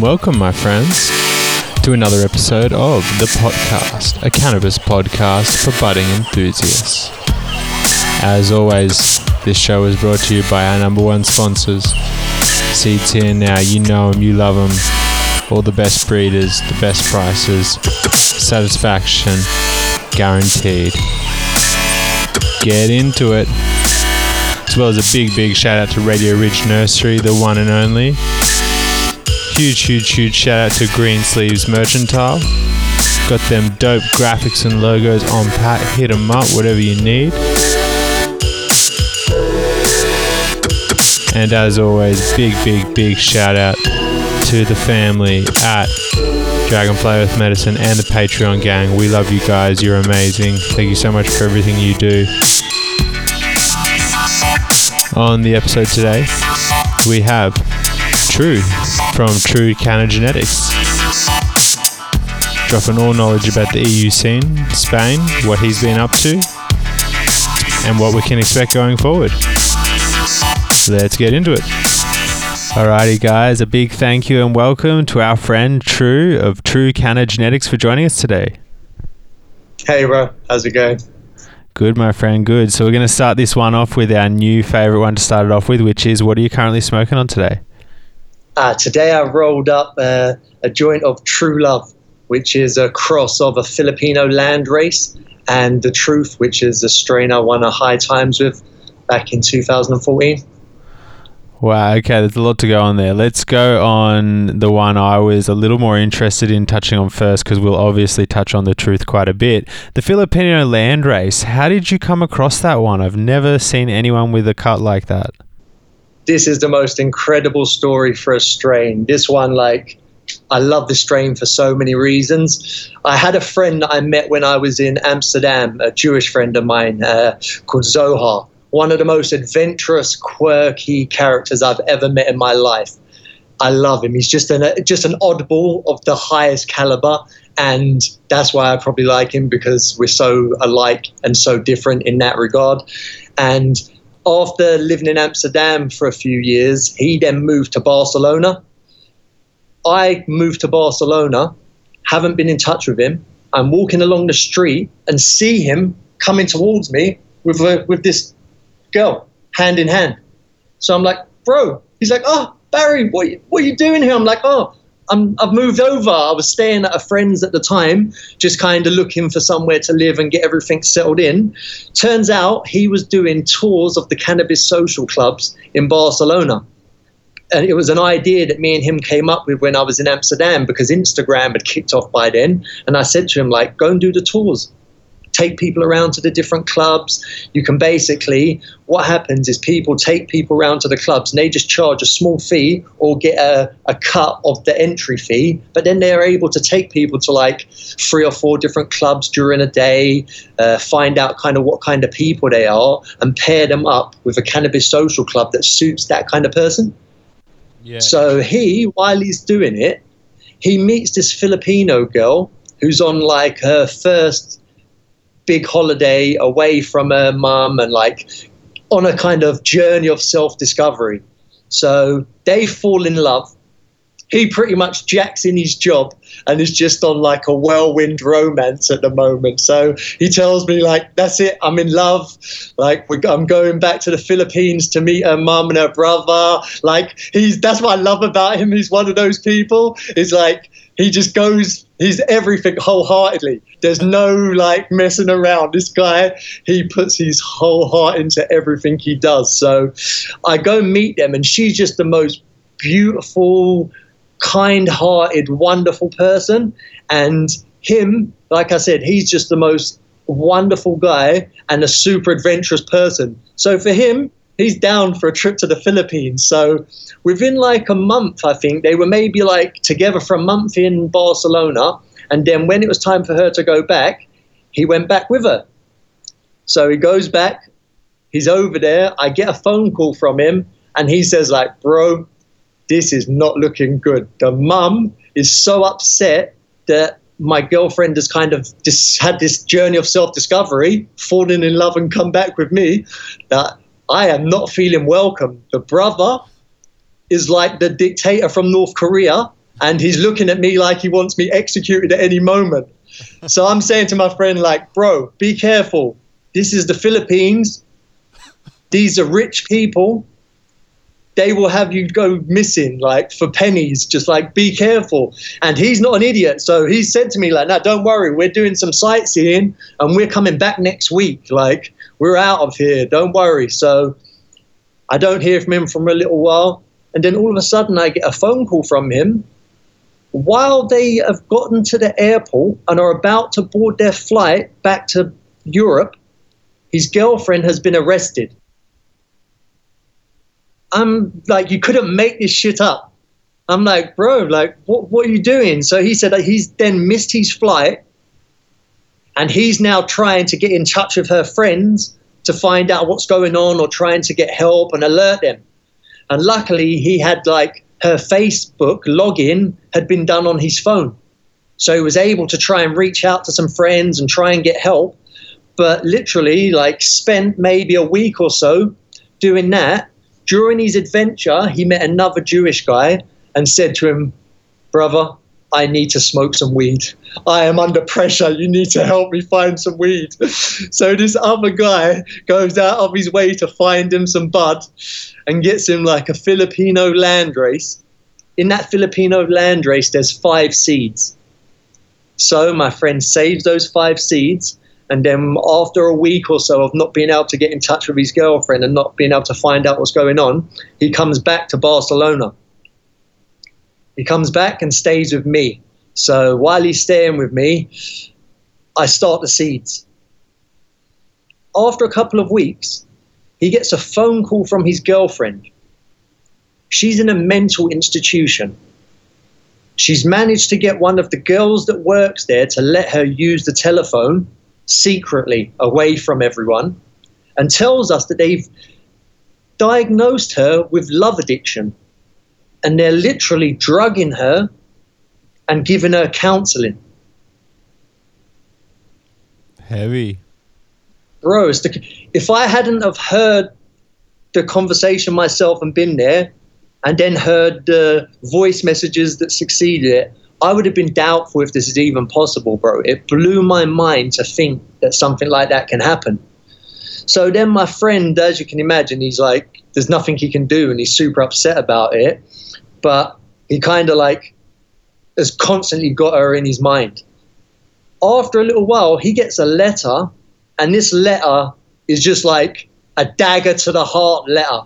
Welcome, my friends, to another episode of The Potcast, a cannabis podcast for budding enthusiasts. As always, this show is brought to you by our number one sponsors. Seeds here now, you know them, you love them. All the best breeders, the best prices, satisfaction guaranteed. Get into it. As well as a big, big shout out to Radio Ridge Nursery, the one and only. Huge, huge, huge shout out to Green Sleeves Mercantile. Got them dope graphics and logos on pat. Hit them up, whatever you need. And as always, big, big, big shout out to the family at Dragonfly Earth Medicine and the Patreon gang. We love you guys. You're amazing. Thank you so much for everything you do. On the episode today, we have True from True Canna Genetics. Dropping all knowledge about the EU scene, Spain, what he's been up to, and what we can expect going forward. Let's get into it. Alrighty, guys, a big thank you and welcome to our friend True of True Canna Genetics for joining us today. Hey, bro. How's it going? Good, my friend. Good. So we're going to start this one off with our new favorite one to start it off with, which is what are you currently smoking on today? Uh, today I rolled up uh, a joint of True Love, which is a cross of a Filipino land race and The Truth, which is a strain I won a high times with back in 2014. Wow, okay, there's a lot to go on there. Let's go on the one I was a little more interested in touching on first because we'll obviously touch on the truth quite a bit. The Filipino land race, how did you come across that one? I've never seen anyone with a cut like that. This is the most incredible story for a strain. This one, like, I love the strain for so many reasons. I had a friend that I met when I was in Amsterdam, a Jewish friend of mine uh, called Zohar one of the most adventurous, quirky characters I've ever met in my life. I love him. He's just an just an oddball of the highest caliber, and that's why I probably like him because we're so alike and so different in that regard. And after living in Amsterdam for a few years, he then moved to Barcelona. I moved to Barcelona, haven't been in touch with him. I'm walking along the street and see him coming towards me with a, with this girl, hand in hand. So I'm like, bro. He's like, oh, Barri, what, what are you doing here? I'm like, oh, I'm, I've moved over. I was staying at a friend's at the time, just kind of looking for somewhere to live and get everything settled in. Turns out he was doing tours of the cannabis social clubs in Barcelona. And it was an idea that me and him came up with when I was in Amsterdam because Instagram had kicked off by then. And I said to him, like, go and do the tours take people around to the different clubs. You can basically, what happens is people take people around to the clubs and they just charge a small fee or get a, a cut of the entry fee, but then they're able to take people to like three or four different clubs during a day, uh, find out kind of what kind of people they are, and pair them up with a cannabis social club that suits that kind of person. Yeah. So he, while he's doing it, he meets this Filipino girl who's on like her first big holiday away from her mum and like on a kind of journey of self discovery. So they fall in love. He pretty much jacks in his job and is just on like a whirlwind romance at the moment. So he tells me like, "That's it, I'm in love. Like I'm going back to the Philippines to meet her mum and her brother. Like he's that's what I love about him. He's one of those people. Is like he just goes he's everything wholeheartedly. There's no like messing around. This guy he puts his whole heart into everything he does. So i go meet them and she's just the most beautiful kind-hearted wonderful person. And him like i said he's just the most wonderful guy and a super adventurous person. So for him he's down for a trip to the Philippines. So within like a month, I think they were maybe like together for a month in Barcelona. And then when it was time for her to go back, he went back with her. So he goes back, he's over there. I get a phone call from him, and he says, like, bro, this is not looking good. The mum is so upset that my girlfriend has kind of just had this journey of self-discovery, fallen in love and come back with me, that I am not feeling welcome. The brother is like the dictator from North Korea, and he's looking at me like he wants me executed at any moment. So I'm saying to my friend, like, bro, be careful. This is the Philippines. These are rich people. They will have you go missing, like for pennies. Just like be careful. And he's not an idiot, so he said to me, like, "No, don't worry. We're doing some sightseeing, and we're coming back next week. Like, we're out of here. Don't worry." So I don't hear from him for a little while, and then all of a sudden I get a phone call from him while they have gotten to the airport and are about to board their flight back to Europe, his girlfriend has been arrested. I'm like, you couldn't make this shit up. I'm like, bro, like, what, what are you doing? So he said that he's then missed his flight and he's now trying to get in touch with her friends to find out what's going on or trying to get help and alert them. And luckily, he had like her Facebook login had been done on his phone. So he was able to try and reach out to some friends and try and get help. But literally, like, spent maybe a week or so doing that. During his adventure, he met another Jewish guy and said to him, Brother, I need to smoke some weed. I am under pressure. You need to help me find some weed. so this other guy goes out of his way to find him some bud and gets him like a Filipino landrace. In that Filipino landrace, there's five seeds. So my friend saves those five seeds. And then after a week or so of not being able to get in touch with his girlfriend and not being able to find out what's going on, he comes back to Barcelona he comes back and stays with me. So while he's staying with me, I start the seeds. After a couple of weeks, he gets a phone call from his girlfriend. She's in a mental institution. She's managed to get one of the girls that works there to let her use the telephone secretly away from everyone and tells us that they've diagnosed her with love addiction and they're literally drugging her and giving her counseling. Heavy. Bro, the, if I hadn't have heard the conversation myself and been there, and then heard the voice messages that succeeded it, I would have been doubtful if this is even possible, bro. It blew my mind to think that something like that can happen. So then my friend, as you can imagine, he's like, there's nothing he can do, and he's super upset about it but he kind of like has constantly got her in his mind. After a little while, he gets a letter, and this letter is just like a dagger to the heart letter.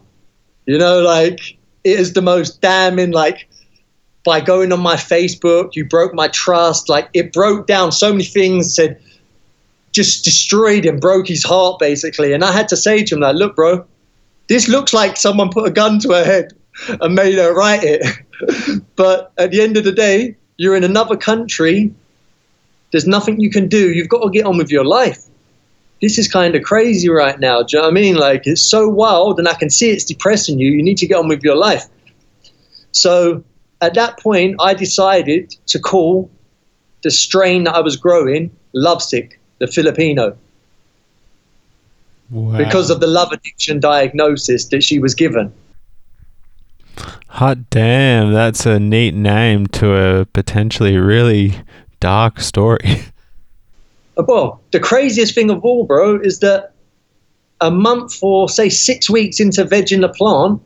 You know, like it is the most damning, like, by going on my Facebook, you broke my trust. Like, it broke down so many things, said, just destroyed him, broke his heart, basically. And I had to say to him, like, look, bro, this looks like someone put a gun to her head and made her write it. but at the end of the day, you're in another country. There's nothing you can do. You've got to get on with your life. This is kind of crazy right now. Do you know what I mean? Like, it's so wild, and I can see it's depressing you. You need to get on with your life. So at that point, I decided to call the strain that I was growing lovesick, the Filipino. Wow. Because of the love addiction diagnosis that she was given. Hot damn, that's a neat name to a potentially really dark story. Well, the craziest thing of all, bro, is that a month or say six weeks into vegging the plant,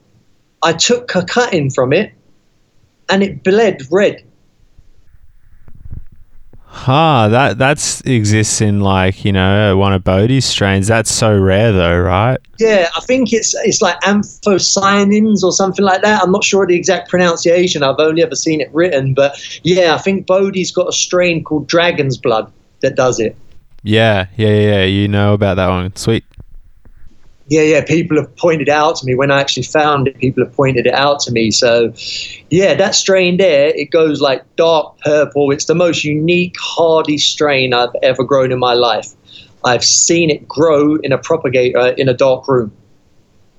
I took a cutting from it and it bled red. Huh, that that's exists in like you know one of Bodhi's strains. That's so rare though, right? Yeah, I think it's it's like anthocyanins or something like that. I'm not sure the exact pronunciation. I've only ever seen it written, but yeah, I think Bodhi's got a strain called Dragon's Blood that does it. Yeah, yeah, yeah. You know about that one. Sweet yeah, yeah, people have pointed out to me when I actually found it. People have pointed it out to me. So, yeah, that strain there, it goes like dark purple. It's the most unique, hardy strain I've ever grown in my life. I've seen it grow in a propagator uh, in a dark room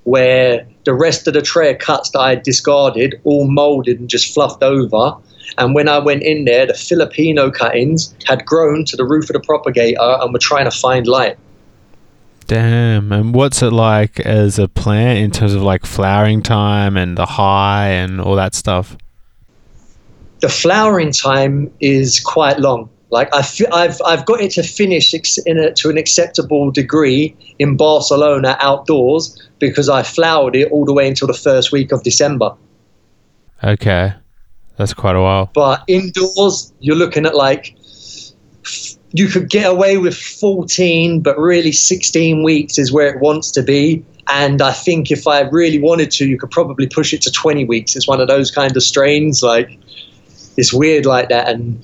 where the rest of the tray of cuts that I had discarded all molded and just fluffed over. And when I went in there, the Filipino cuttings had grown to the roof of the propagator and were trying to find light. Damn. And what's it like as a plant in terms of like flowering time and the high and all that stuff? The flowering time is quite long. Like I f- I've I've got it to finish ex- in a, to an acceptable degree in Barcelona outdoors because I flowered it all the way until the first week of December. Okay, that's quite a while. But indoors, you're looking at like you could get away with 14, but really 16 weeks is where it wants to be. And I think if I really wanted to, you could probably push it to 20 weeks. It's one of those kind of strains. Like it's weird like that. And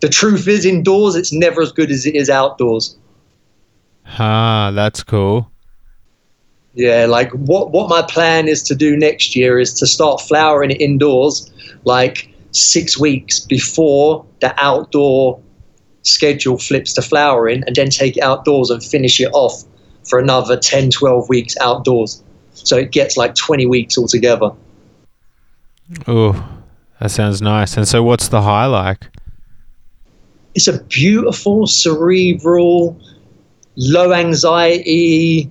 the truth is, indoors, it's never as good as it is outdoors. Ah, that's cool. Yeah, like what what my plan is to do next year is to start flowering it indoors, like six weeks before the outdoor schedule flips to flowering, and then take it outdoors and finish it off for another 10, 12 weeks outdoors. So it gets like 20 weeks altogether. Oh, that sounds nice. And so, what's the high like? It's a beautiful, cerebral, low anxiety.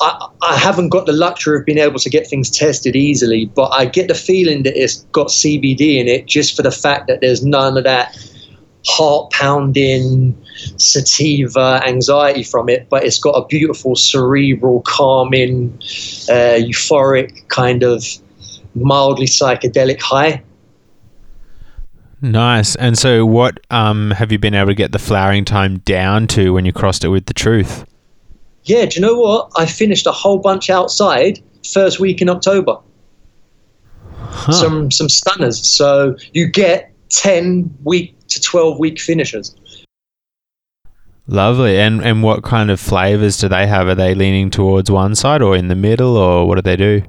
I, I haven't got the luxury of being able to get things tested easily, but I get the feeling that it's got CBD in it just for the fact that there's none of that heart pounding, sativa anxiety from it, but it's got a beautiful, cerebral, calming, uh, euphoric kind of mildly psychedelic high. Nice. And so, what um, have you been able to get the flowering time down to when you crossed it with the truth? Yeah, do you know what? I finished a whole bunch outside first week in October. Huh. Some some stunners. So you get ten week to twelve week finishes. Lovely. And and what kind of flavors do they have? Are they leaning towards one side or in the middle, or what do they do?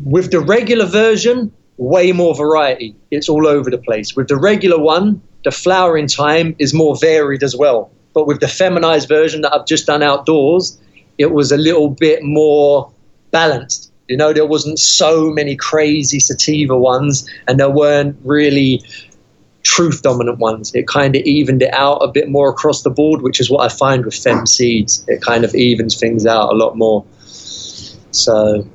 With the regular version, way more variety. It's all over the place. With the regular one, the flowering time is more varied as well. But with the feminized version that I've just done outdoors, it was a little bit more balanced. You know, there wasn't so many crazy sativa ones, and there weren't really truth dominant ones. It kind of evened it out a bit more across the board, which is what I find with fem seeds. It kind of evens things out a lot more. So,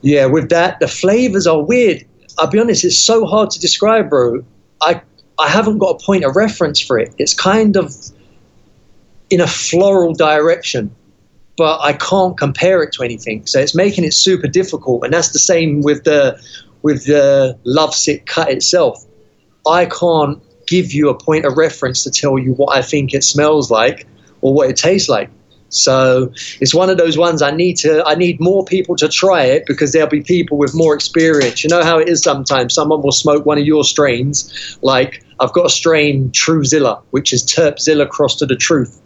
yeah, with that, the flavors are weird. I'll be honest, it's so hard to describe, bro. I I haven't got a point of reference for it. It's kind of in a floral direction, but I can't compare it to anything. So it's making it super difficult. And that's the same with the with the lovesick cut itself. I can't give you a point of reference to tell you what I think it smells like or what it tastes like. So it's one of those ones I need to I need more people to try it because there'll be people with more experience. You know how it is sometimes someone will smoke one of your strains. Like I've got a strain Truzilla, which is Terpzilla crossed to the truth.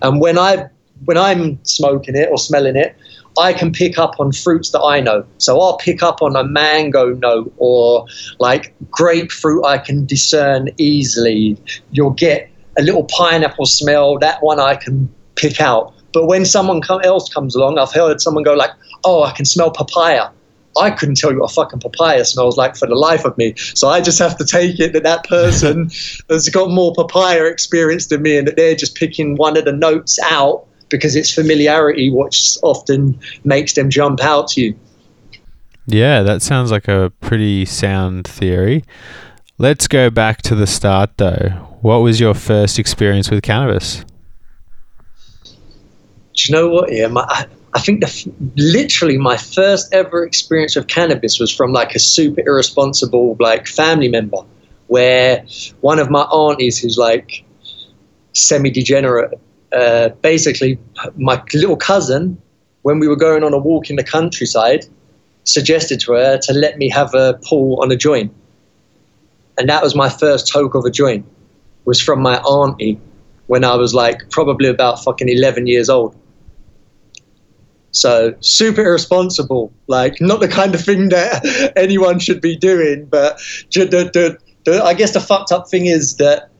And when I when I'm smoking it or smelling it, I can pick up on fruits that I know. So I'll pick up on a mango note or like grapefruit I can discern easily. You'll get a little pineapple smell, that one I can pick out. But when someone else comes along, I've heard someone go like, "Oh, I can smell papaya." I couldn't tell you what a fucking papaya smells like for the life of me. So I just have to take it that that person has got more papaya experience than me, and that they're just picking one of the notes out because it's familiarity, which often makes them jump out to you. Yeah, that sounds like a pretty sound theory. Let's go back to the start though. What was your first experience with cannabis? Do you know what? Yeah, my, I, I think the, literally my first ever experience of cannabis was from like a super irresponsible like family member, where one of my aunties who's like semi-degenerate, uh, basically my little cousin, when we were going on a walk in the countryside, suggested to her to let me have a pull on a joint, and that was my first toke of a joint, was from my auntie when I was like probably about fucking 11 years old. So super irresponsible, like not the kind of thing that anyone should be doing. But I guess the fucked up thing is that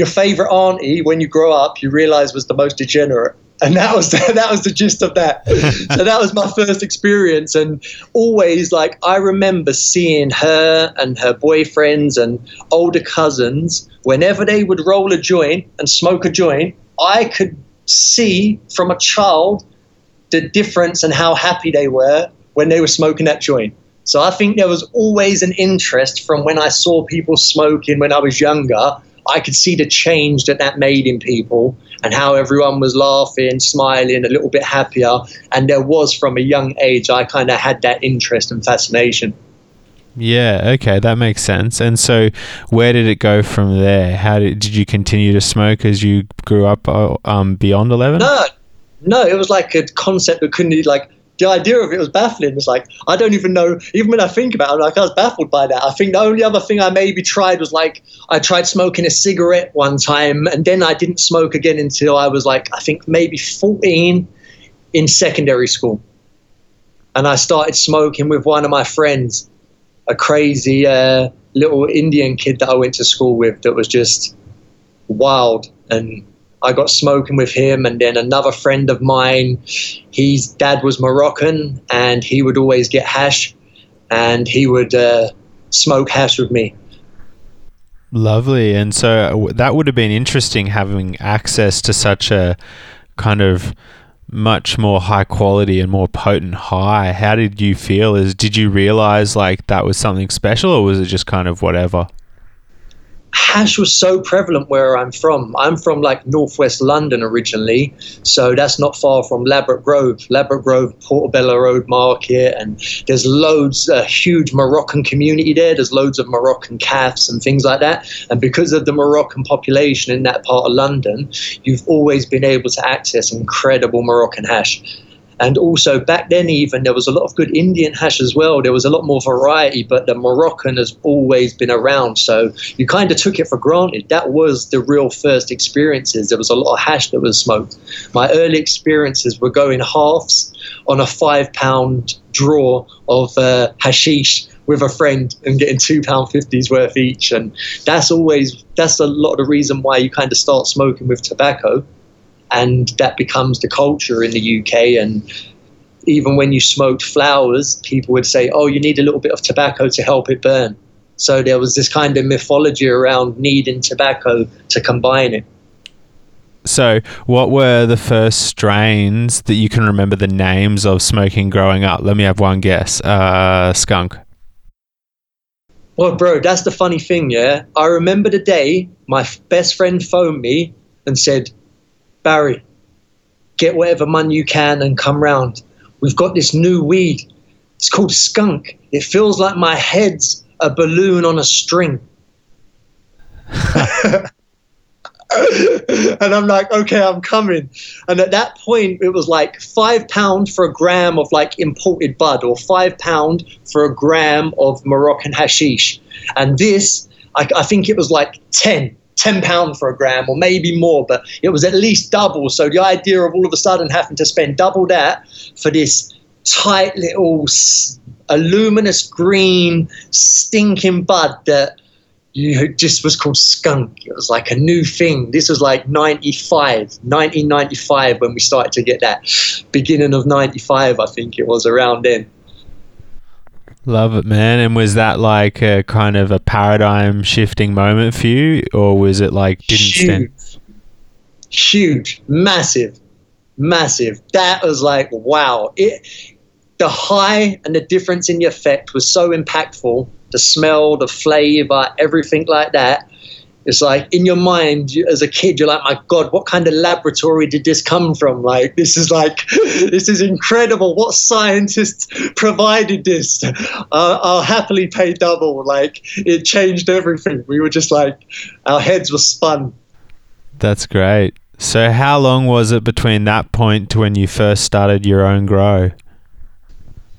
your favorite auntie, when you grow up, you realize was the most degenerate. And that was the, that was the gist of that. so that was my first experience, and always like I remember seeing her and her boyfriends and older cousins. Whenever they would roll a joint and smoke a joint, I could see from a child the difference and how happy they were when they were smoking that joint. So I think there was always an interest from when I saw people smoking when I was younger. I could see the change that that made in people and how everyone was laughing, smiling, a little bit happier. And there was from a young age, I kind of had that interest and fascination. Yeah, okay, that makes sense. And so, where did it go from there? How did, did you continue to smoke as you grew up uh, um, beyond 11? No, no, it was like a concept that couldn't, like, the idea of it was baffling. It's like I don't even know. Even when I think about it, like I was baffled by that. I think the only other thing I maybe tried was like I tried smoking a cigarette one time, and then I didn't smoke again until I was like I think maybe fourteen in secondary school, and I started smoking with one of my friends, a crazy uh, little Indian kid that I went to school with that was just wild and I got smoking with him, and then another friend of mine, his dad was Moroccan, and he would always get hash, and he would uh, smoke hash with me. Lovely, and so that would have been interesting having access to such a kind of much more high quality and more potent high. How did you feel? Is did you realize like that was something special, or was it just kind of whatever? Hash was so prevalent where I'm from. I'm from like northwest London originally, so that's not far from Ladbroke Grove, Ladbroke Grove, Portobello Road Market, and there's loads, a huge Moroccan community there. There's loads of Moroccan cafes and things like that. And because of the Moroccan population in that part of London, you've always been able to access incredible Moroccan hash. And also back then, even there was a lot of good Indian hash as well. There was a lot more variety, but the Moroccan has always been around. So you kind of took it for granted. That was the real first experiences. There was a lot of hash that was smoked. My early experiences were going halves on a five pound draw of uh, hashish with a friend and getting two pound fifties worth each. And that's always that's a lot of the reason why you kind of start smoking with tobacco and that becomes the culture in the UK. And even when you smoked flowers, people would say, "Oh, you need a little bit of tobacco to help it burn." So there was this kind of mythology around needing tobacco to combine it. So, what were the first strains that you can remember the names of smoking growing up? Let me have one guess. Uh, skunk. Well, bro, that's the funny thing, yeah. I remember the day my best friend phoned me and said, Barri, get whatever money you can and come round. We've got this new weed. It's called skunk. It feels like my head's a balloon on a string. and I'm like, okay, I'm coming. And at that point, it was like five pound for a gram of like imported bud, or five pound for a gram of Moroccan hashish. And this, I, I think it was like ten. 10 pound for a gram or maybe more, but it was at least double. So the idea of all of a sudden having to spend double that for this tight little a luminous green stinking bud that you know, just was called skunk. It was like a new thing. This was like 95, 1995 when we started to get that. Beginning of 95, I think it was around then. Love it, man. And was that like a kind of a paradigm shifting moment for you, or was it like didn't huge, stand? Huge, massive, massive. That was like wow. It, the high and the difference in the effect was so impactful. The smell, the flavor, everything like that. It's like in your mind as a kid, you're like, my God, what kind of laboratory did this come from? Like, this is like, this is incredible. What scientists provided this? Uh, I'll happily pay double. Like, it changed everything. We were just like, our heads were spun. That's great. So, how long was it between that point to when you first started your own grow?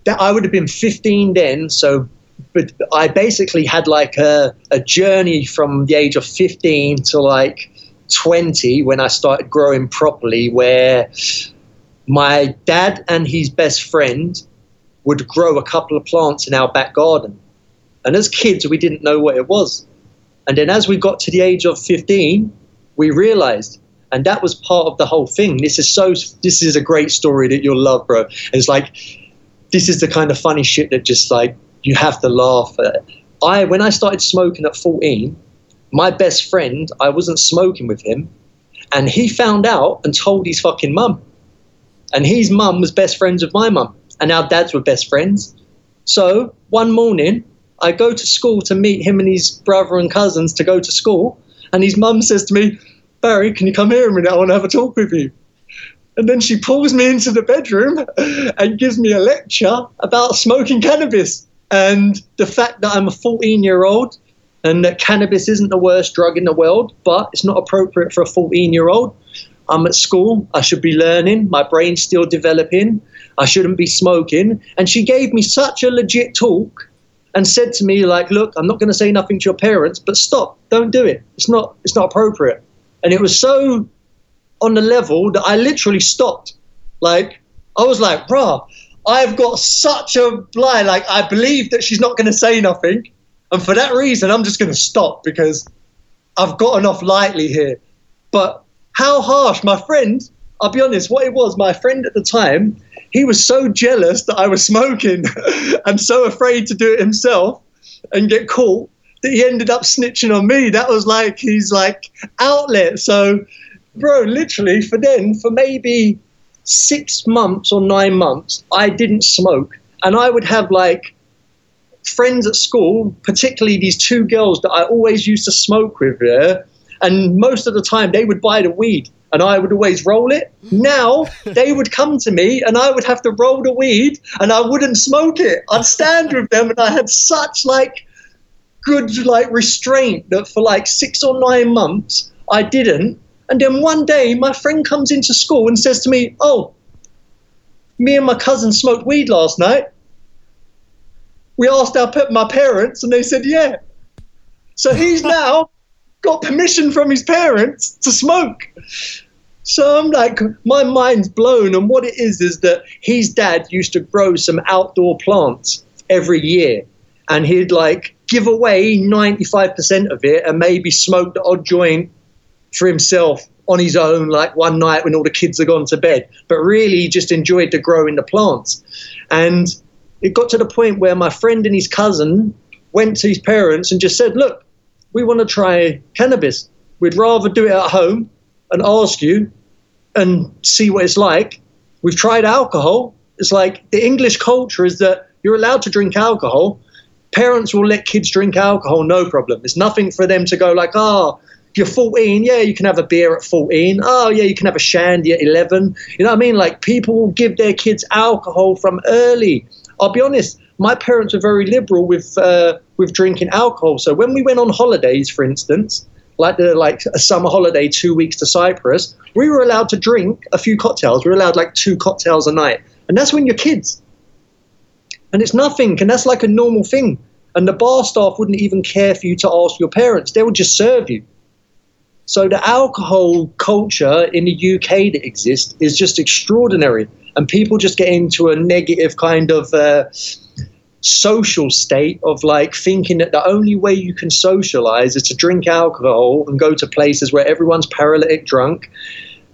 That I would have been 15 then. So but I basically had like a, a journey from the age of 15 to like 20 when I started growing properly, where my dad and his best friend would grow a couple of plants in our back garden. And as kids, we didn't know what it was. And then as we got to the age of 15, we realized, and that was part of the whole thing. This is so, this is a great story that you'll love, bro. It's like, this is the kind of funny shit that just like you have to laugh at it. I when I started smoking at 14, my best friend, I wasn't smoking with him, And he found out and told his fucking mum. And his mum was best friends with my mum. And our dads were best friends. So one morning, I go to school to meet him and his brother and cousins to go to school. And his mum says to me, Barri, can you come here a minute? I want to have a talk with you. And then she pulls me into the bedroom and gives me a lecture about smoking cannabis and the fact that I'm a 14 year old and that cannabis isn't the worst drug in the world, but it's not appropriate for a 14 year old. I'm at school, I should be learning, my brain's still developing, I shouldn't be smoking. And she gave me such a legit talk and said to me, like, look, I'm not going to say nothing to your parents, but stop, don't do it. It's not, it's not appropriate. And it was so on the level that I literally stopped. Like, I was like, bruh, I've got such a lie. Like, I believe that she's not going to say nothing. And for that reason, I'm just going to stop because I've gotten off lightly here. But how harsh, my friend, I'll be honest, what it was, my friend at the time, he was so jealous that I was smoking and so afraid to do it himself and get caught that he ended up snitching on me. That was like his like outlet. So, bro, literally for then, for maybe six months or nine months, I didn't smoke. And I would have like friends at school, particularly these two girls that I always used to smoke with, yeah? and most of the time they would buy the weed and I would always roll it. Mm. Now they would come to me and I would have to roll the weed and I wouldn't smoke it. I'd stand with them and I had such like good like restraint that for like six or nine months I didn't. And then one day my friend comes into school and says to me, Oh, me and my cousin smoked weed last night we asked our my parents, and they said yeah. So he's now got permission from his parents to smoke. So I'm like, my mind's blown. And what it is is that his dad used to grow some outdoor plants every year, and he'd like give away 95% of it and maybe smoke the odd joint for himself on his own, like one night when all the kids are gone to bed. But really, he just enjoyed the growing the plants. And it got to the point where my friend and his cousin went to his parents and just said, Look, we want to try cannabis. We'd rather do it at home and ask you and see what it's like. We've tried alcohol. It's like the English culture is that you're allowed to drink alcohol. Parents will let kids drink alcohol, no problem. It's nothing for them to go like, oh, you're 14, yeah, you can have a beer at 14. Oh, yeah, you can have a shandy at 11. You know what I mean? Like people will give their kids alcohol from early. I'll be honest, my parents were very liberal with uh, with drinking alcohol. So when we went on holidays, for instance, like the like a summer holiday, two weeks to Cyprus, we were allowed to drink a few cocktails. We were allowed like two cocktails a night, and that's when you're kids. And it's nothing, and that's like a normal thing. And the bar staff wouldn't even care for you to ask your parents; they would just serve you. So the alcohol culture in the UK that exists is just extraordinary. And people just get into a negative kind of uh, social state of like thinking that the only way you can socialize is to drink alcohol and go to places where everyone's paralytic drunk.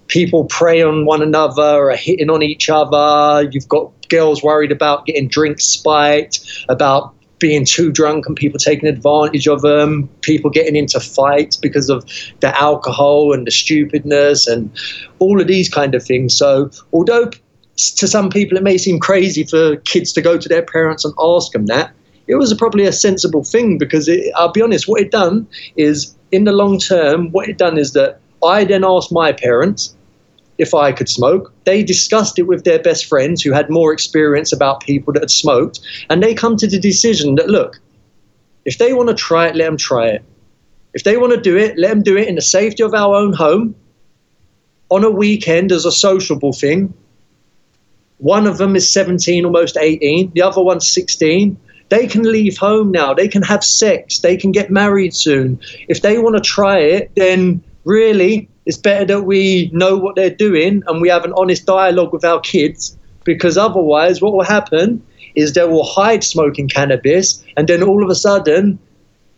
People prey on one another or are hitting on each other. You've got girls worried about getting drinks spiked about being too drunk and people taking advantage of them, people getting into fights because of the alcohol and the stupidness and all of these kind of things. So, although to some people it may seem crazy for kids to go to their parents and ask them that. It was probably a sensible thing because it, I'll be honest, what it done is in the long term, what it done is that I then asked my parents if I could smoke. They discussed it with their best friends who had more experience about people that had smoked, and they come to the decision that look, if they want to try it, let them try it. If they want to do it, let them do it in the safety of our own home on a weekend as a sociable thing one of them is 17, almost 18. The other one's 16. They can leave home now. They can have sex. They can get married soon. If they want to try it, then really it's better that we know what they're doing and we have an honest dialogue with our kids because otherwise, what will happen is they will hide smoking cannabis and then all of a sudden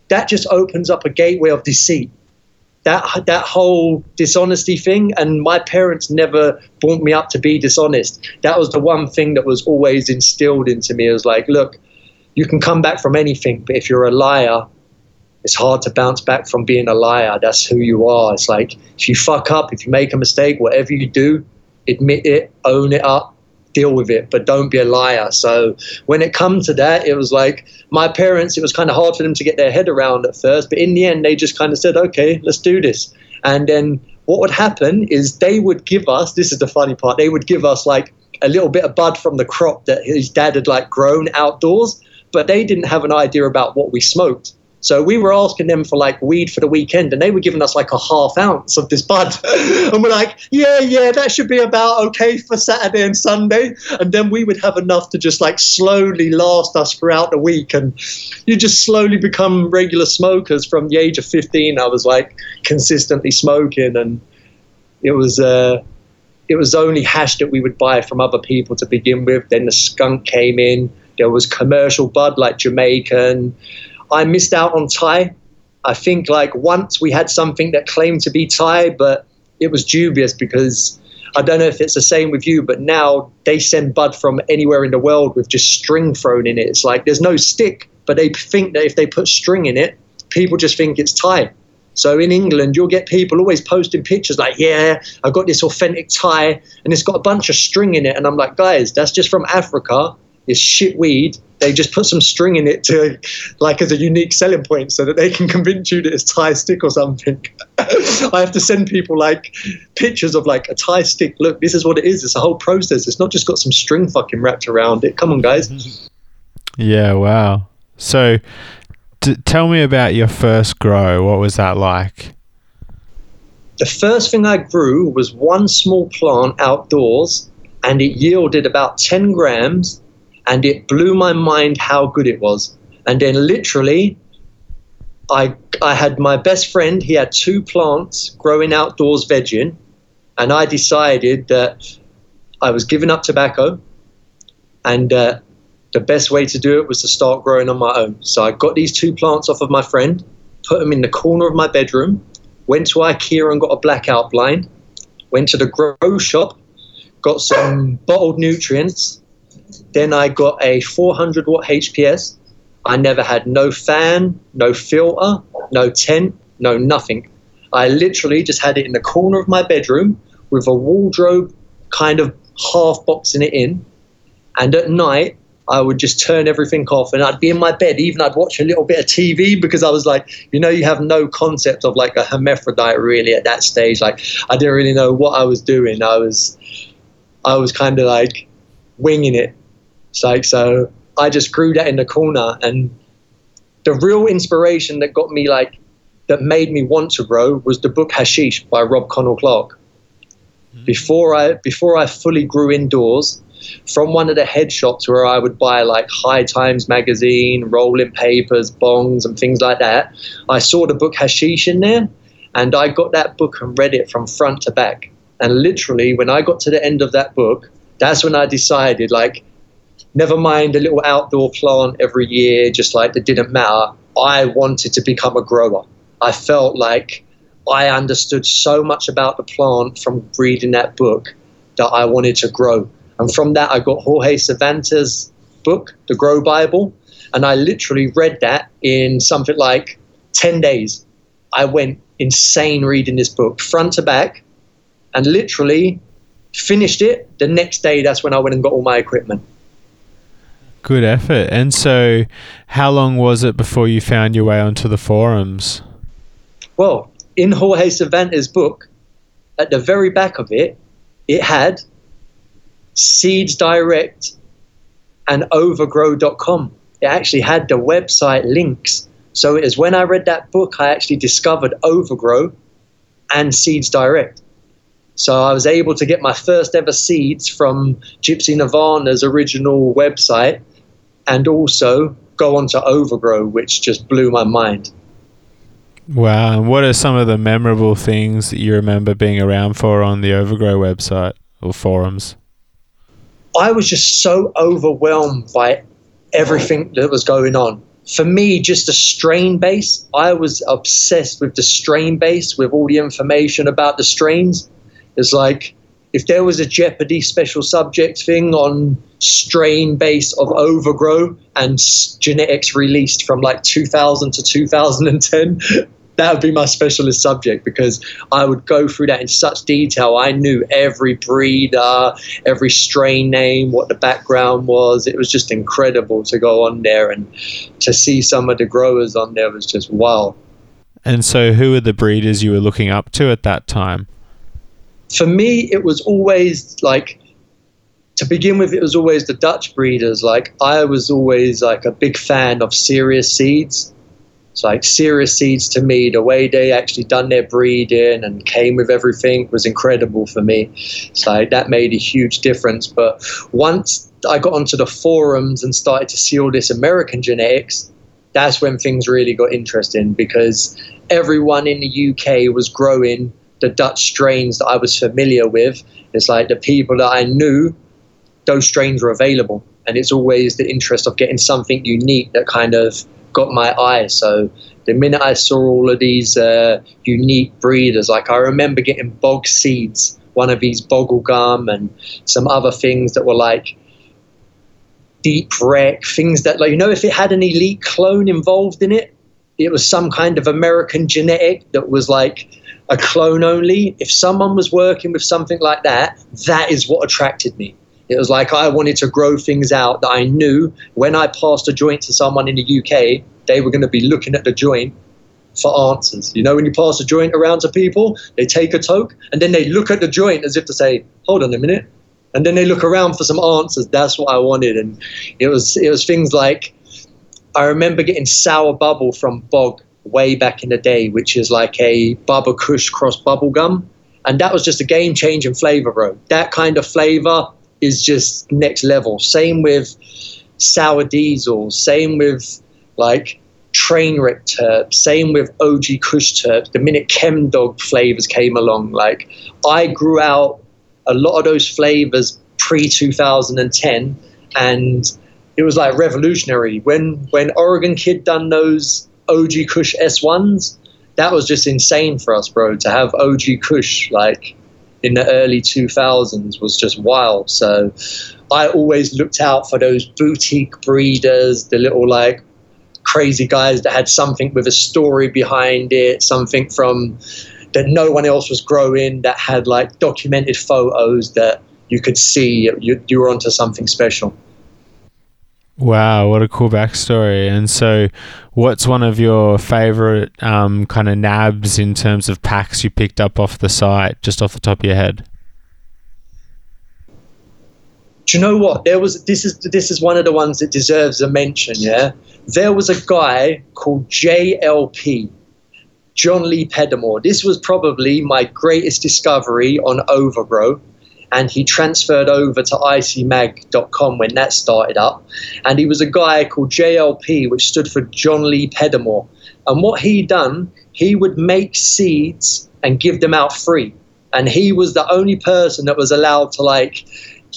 that just opens up a gateway of deceit. That that whole dishonesty thing and my parents never brought me up to be dishonest. That was the one thing that was always instilled into me. It was like look you can come back from anything but if you're a liar it's hard to bounce back from being a liar. That's who you are. It's like if you fuck up, if you make a mistake, whatever you do, admit it, own it up, deal with it, but don't be a liar. So when it come to that, it was like my parents, it was kind of hard for them to get their head around at first, but in the end, they just kind of said, okay, let's do this. And then what would happen is they would give us, this is the funny part, they would give us like a little bit of bud from the crop that his dad had like grown outdoors, but they didn't have an idea about what we smoked. So we were asking them for like weed for the weekend, and they were giving us like a half ounce of this bud. and we're like, yeah, yeah, that should be about okay for Saturday and Sunday. And then we would have enough to just like slowly last us throughout the week. And you just slowly become regular smokers from the age of 15. I was like consistently smoking, and it was, uh, it was only hash that we would buy from other people to begin with. Then the skunk came in. There was commercial bud like Jamaican. I missed out on Thai. I think like once we had something that claimed to be Thai, but it was dubious because I don't know if it's the same with you, but now they send bud from anywhere in the world with just string thrown in it. It's like there's no stick, but they think that if they put string in it, people just think it's Thai. So in England, you'll get people always posting pictures like, yeah, I've got this authentic Thai and it's got a bunch of string in it. And I'm like, guys, that's just from Africa. It's shit weed they just put some string in it to like as a unique selling point so that they can convince you that it's Thai stick or something. I have to send people like pictures of like a Thai stick. Look, this is what it is. It's a whole process. It's not just got some string fucking wrapped around it. Come on, guys. Yeah, wow. So tell me about your first grow. What was that like? The first thing I grew was one small plant outdoors and it yielded about 10 grams and it blew my mind how good it was. And then literally, I I had my best friend. He had two plants growing outdoors, vegging, and I decided that I was giving up tobacco, and uh, the best way to do it was to start growing on my own. So I got these two plants off of my friend, put them in the corner of my bedroom, went to IKEA and got a blackout blind, went to the grow shop, got some bottled nutrients, then I got a 400 watt HPS. I never had no fan, no filter, no tent, no nothing. I literally just had it in the corner of my bedroom with a wardrobe kind of half boxing it in. And at night, I would just turn everything off and I'd be in my bed. Even I'd watch a little bit of TV because I was like, you know, you have no concept of like a hermaphrodite really at that stage. Like, I didn't really know what I was doing. I was, I was kind of like winging it. So, so I just grew that in the corner. And the real inspiration that got me like, that made me want to grow was the book Hashish by Rob Connell Clarke. Mm-hmm. Before I, before I fully grew indoors, from one of the head shops where I would buy like High Times magazine, rolling papers, bongs, and things like that, I saw the book Hashish in there, and I got that book and read it from front to back. And literally, when I got to the end of that book, that's when I decided, like, never mind a little outdoor plant every year, just like it didn't matter. I wanted to become a grower. I felt like I understood so much about the plant from reading that book that I wanted to grow. And from that, I got Jorge Cervantes' book, The Grow Bible, and I literally read that in something like 10 days. I went insane reading this book, front to back, and literally finished it. The next day, that's when I went and got all my equipment. Good effort. And so, how long was it before you found your way onto the forums? Well, in Jorge Cervantes' book, at the very back of it, it had Seeds Direct and overgrow.com. It actually had the website links. So it is when I read that book, I actually discovered Overgrow and Seeds Direct. So I was able to get my first ever seeds from Gypsy Nirvana's original website and also go on to Overgrow, which just blew my mind. Wow. And what are some of the memorable things that you remember being around for on the Overgrow website or forums? I was just so overwhelmed by everything that was going on. For me, just the strain base, I was obsessed with the strain base, with all the information about the strains. It's like if there was a Jeopardy special subject thing on strain base of overgrow and genetics released from like 2000 to 2010, that would be my specialist subject because I would go through that in such detail. I knew every breeder, every strain name, what the background was. It was just incredible to go on there and to see some of the growers on there was just wow. And so, who were the breeders you were looking up to at that time? For me, it was always like to begin with, it was always the Dutch breeders. Like I was always like a big fan of Serious Seeds. It's like Serious Seeds to me, the way they actually done their breeding and came with everything was incredible for me. So that made a huge difference. But once I got onto the forums and started to see all this American genetics, that's when things really got interesting because everyone in the UK was growing the Dutch strains that I was familiar with. It's like the people that I knew, those strains were available. And it's always the interest of getting something unique that kind of got my eye. So the minute I saw all of these uh, unique breeders, like I remember getting bog seeds, one of these boggle gum and some other things that were like deep wreck, things that like you know if it had an elite clone involved in it, it was some kind of American genetic that was like a clone only. If someone was working with something like that, that is what attracted me. It was like I wanted to grow things out that I knew when I passed a joint to someone in the UK, they were going to be looking at the joint for answers. You know, when you pass a joint around to people, they take a toke and then they look at the joint as if to say, "Hold on a minute," and then they look around for some answers. That's what I wanted, and it was it was things like I remember getting sour bubble from Bog way back in the day, which is like a Bubba Kush cross bubble gum. And that was just a game changing flavor, bro. That kind of flavor is just next level. Same with sour diesel. Same with like Trainwreck Terp, Same with OG Kush Terp. The minute Chem Dog flavors came along, like I grew out a lot of those flavors pre 2010, and it was like revolutionary. When when Oregon Kid done those OG Kush S1s, that was just insane for us, bro. To have OG Kush like in the early 2000s was just wild. So I always looked out for those boutique breeders, the little like crazy guys that had something with a story behind it, something from that no one else was growing, that had like documented photos that you could see you, you were onto something special. Wow, what a cool backstory. And so, what's one of your favorite um, kind of nabs in terms of packs you picked up off the site, just off the top of your head? Do you know what? There was this is this is one of the ones that deserves a mention. Yeah, there was a guy called JLP, John Lee Pedamore. This was probably my greatest discovery on Overgrow and he transferred over to icmag.com when that started up. And he was a guy called JLP, which stood for John Lee Pedamore. And what he done, he would make seeds and give them out free. And he was the only person that was allowed to like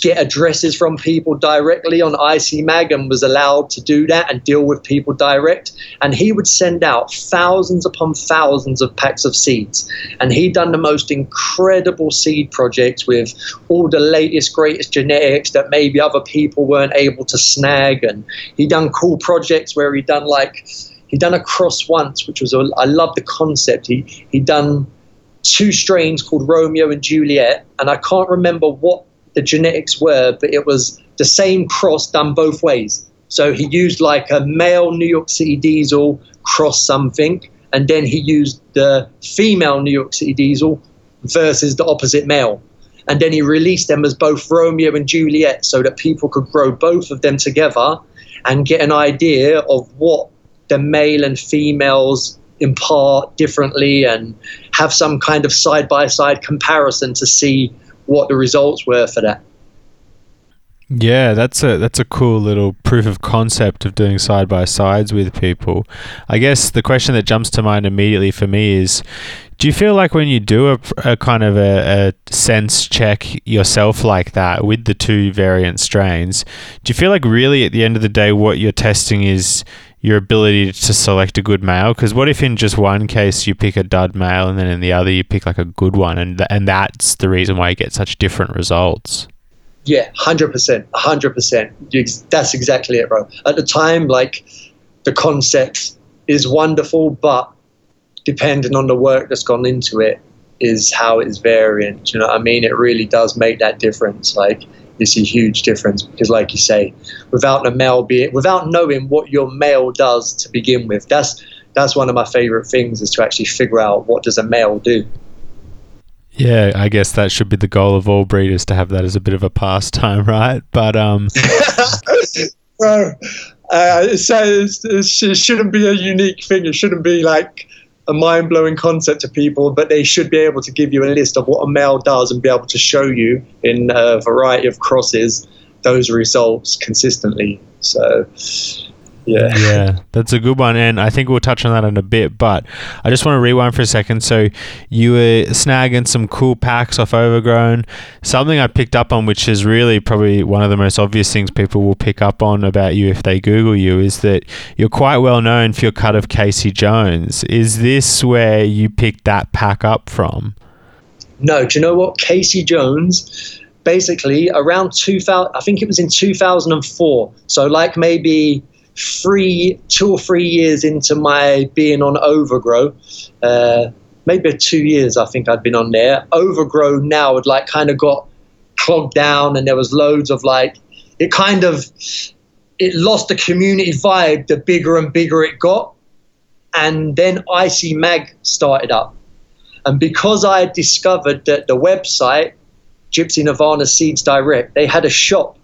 get addresses from people directly on IC and was allowed to do that and deal with people direct. And he would send out thousands upon thousands of packs of seeds. And he done the most incredible seed projects with all the latest, greatest genetics that maybe other people weren't able to snag. And he done cool projects where he done like he done a cross once, which was a, I love the concept. He he done two strains called Romeo and Juliet, and I can't remember what the genetics were, but it was the same cross done both ways. So he used like a male New York City diesel cross something, and then he used the female New York City diesel versus the opposite male. And then he released them as both Romeo and Juliet so that people could grow both of them together and get an idea of what the male and females impart differently and have some kind of side by side comparison to see what the results were for that. Yeah, that's a that's a cool little proof of concept of doing side by sides with people. I guess the question that jumps to mind immediately for me is do you feel like when you do a, a kind of a, a, sense check yourself like that with the two variant strains, do you feel like really at the end of the day what you're testing is your ability to select a good male? Because what if in just one case you pick a dud male and then in the other you pick like a good one, and th- and that's the reason why you get such different results. Yeah, hundred percent, hundred percent. That's exactly it, bro. At the time, like the concept is wonderful, but depending on the work that's gone into it, is how it's variant. You know what I mean? It really does make that difference. Like it's a huge difference because, like you say, without a male being, without knowing what your male does to begin with, that's that's one of my favorite things is to actually figure out what does a male do. Yeah, I guess that should be the goal of all breeders to have that as a bit of a pastime, right? But um, Bro, uh, so it shouldn't be a unique thing. It shouldn't be like a mind blowing concept to people, but they should be able to give you a list of what a male does and be able to show you in a variety of crosses those results consistently. So, yeah. Yeah, that's a good one. And I think we'll touch on that in a bit. But I just want to rewind for a second. So you were snagging some cool packs off Overgrow. Something I picked up on, which is really probably one of the most obvious things people will pick up on about you if they Google you, is that you're quite well known for your cut of Casey Jones. Is this where you picked that pack up from? No, do you know what? Casey Jones basically around 2000 i think it was in 2004 so like maybe three, two or three years into my being on Overgrow, uh, maybe two years I think I'd been on there. Overgrow now had like kind of got clogged down, and there was loads of like it kind of it lost the community vibe the bigger and bigger it got, and then IC Mag started up, and because I had discovered that the website Gypsy Nirvana Seeds Direct they had a shop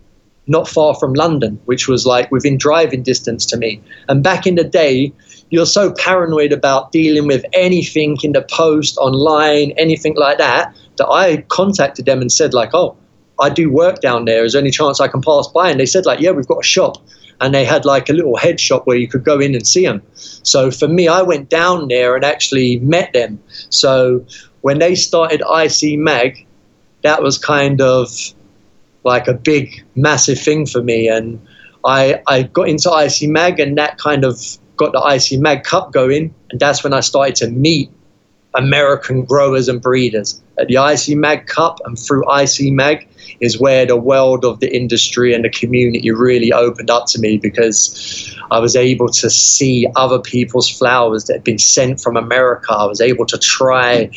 not far from London, which was like within driving distance to me. And back in the day, you're so paranoid about dealing with anything in the post, online, anything like that, that I contacted them and said, like, oh, I do work down there. Is there any chance I can pass by? And they said, like, yeah, we've got a shop. And they had like a little head shop where you could go in and see them. So for me, I went down there and actually met them. So when they started IC Mag, that was kind of like a big, massive thing for me. And I, I got into IC Mag, and that kind of got the IC Mag Cup going. And that's when I started to meet American growers and breeders. At the IC Mag Cup and through IC Mag is where the world of the industry and the community really opened up to me because I was able to see other people's flowers that had been sent from America. I was able to try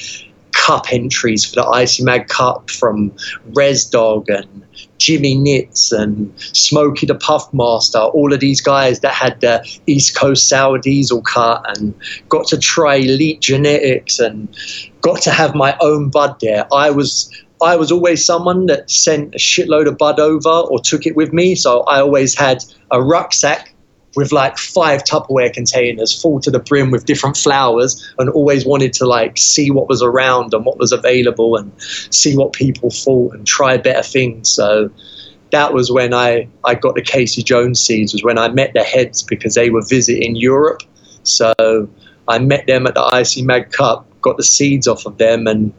cup entries for the IC Mag Cup from Res Dog and Jimmy Nitz and Smokey the Puffmaster, all of these guys that had the East Coast Sour Diesel cut and got to try elite genetics and got to have my own bud there. I was I was always someone that sent a shitload of bud over or took it with me, so I always had a rucksack with like five Tupperware containers full to the brim with different flowers and always wanted to like see what was around and what was available and see what people thought and try better things. So that was when I, I got the Casey Jones seeds, was when I met the heads because they were visiting Europe. So I met them at the IC Mag Cup, got the seeds off of them and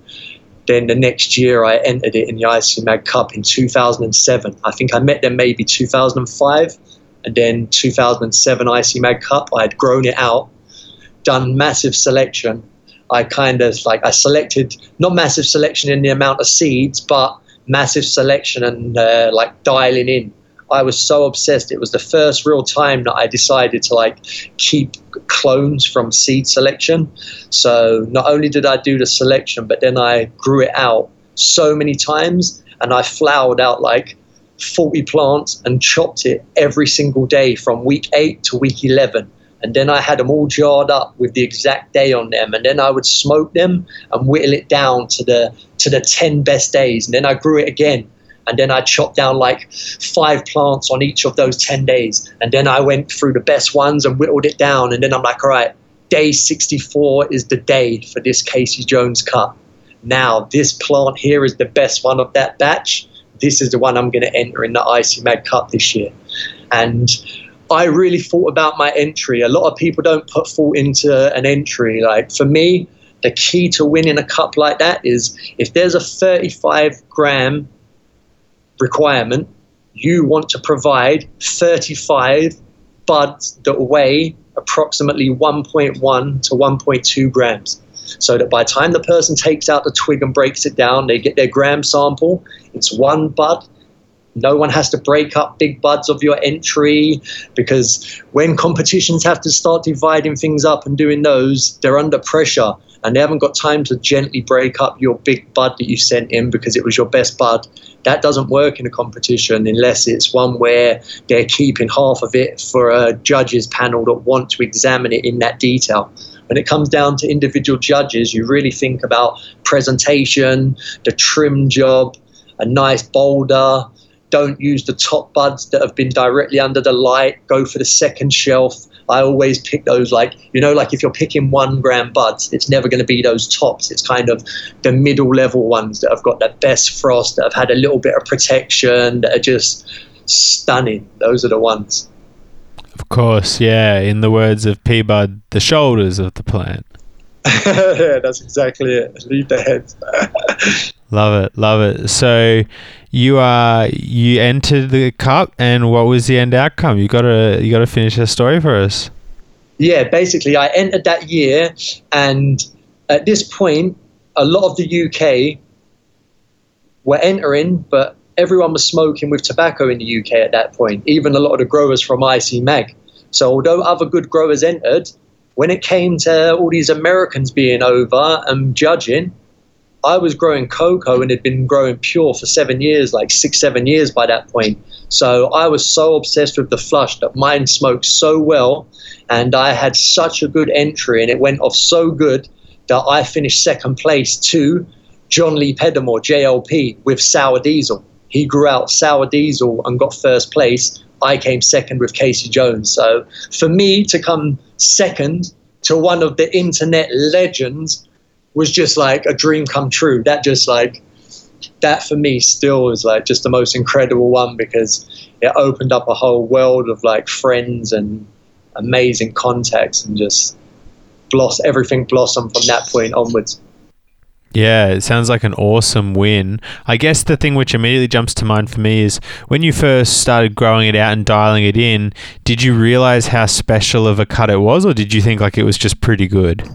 then the next year I entered it in the IC Mag Cup in 2007. I think I met them maybe 2005 and then 2007 IC Mag Cup, I had grown it out, done massive selection. I kind of like I selected not massive selection in the amount of seeds, but massive selection and uh, like dialing in. I was so obsessed. It was the first real time that I decided to like keep clones from seed selection. So not only did I do the selection, but then I grew it out so many times and I flowered out like 40 plants and chopped it every single day from week 8 to week 11 and then I had them all jarred up with the exact day on them, and then I would smoke them and whittle it down to the to the ten best days, and then I grew it again, and then I chopped down like five plants on each of those ten days, and then I went through the best ones and whittled it down, and then I'm like, all right, day 64 is the day for this Casey Jones cut. Now this plant here is the best one of that batch this is the one I'm going to enter in the IC Mag Cup this year. And I really thought about my entry. A lot of people don't put thought into an entry. Like for me, the key to winning a cup like that is if there's a 35 gram requirement, you want to provide 35 buds that weigh approximately 1.1 to 1.2 grams. So that by the time the person takes out the twig and breaks it down, they get their gram sample. It's one bud. No one has to break up big buds of your entry because when competitions have to start dividing things up and doing those, they're under pressure and they haven't got time to gently break up your big bud that you sent in because it was your best bud. That doesn't work in a competition unless it's one where they're keeping half of it for a judges panel that want to examine it in that detail. When it comes down to individual judges, you really think about presentation, the trim job, a nice boulder. Don't use the top buds that have been directly under the light. Go for the second shelf I always pick those like you know like if you're picking one gram buds, it's never going to be those tops. It's kind of the middle level ones that have got the best frost, that have had a little bit of protection, that are just stunning. Those are the ones. Of course, yeah. In the words of P-Bud, the shoulders of the plant. yeah, that's exactly it. Leave the heads. love it, love it. So, you are you entered the cup, and what was the end outcome? You got to you got to finish the story for us. Yeah, basically, I entered that year, and at this point, a lot of the UK were entering, but everyone was smoking with tobacco in the UK at that point. Even a lot of the growers from IC Mag. So although other good growers entered, when it came to all these Americans being over and judging, I was growing coco and had been growing pure for seven years, like six, seven years by that point. So I was so obsessed with the flush that mine smoked so well, and I had such a good entry, and it went off so good that I finished second place to John Lee Pedamore, JLP, with Sour Diesel. He grew out Sour Diesel and got first place. I came second with Casey Jones. So for me to come second to one of the internet legends was just like a dream come true. That just like that for me still is like just the most incredible one because it opened up a whole world of like friends and amazing contacts and just blossom everything blossomed from that point onwards. Yeah, it sounds like an awesome win. I guess the thing which immediately jumps to mind for me is when you first started growing it out and dialing it in, did you realize how special of a cut it was, or did you think like it was just pretty good?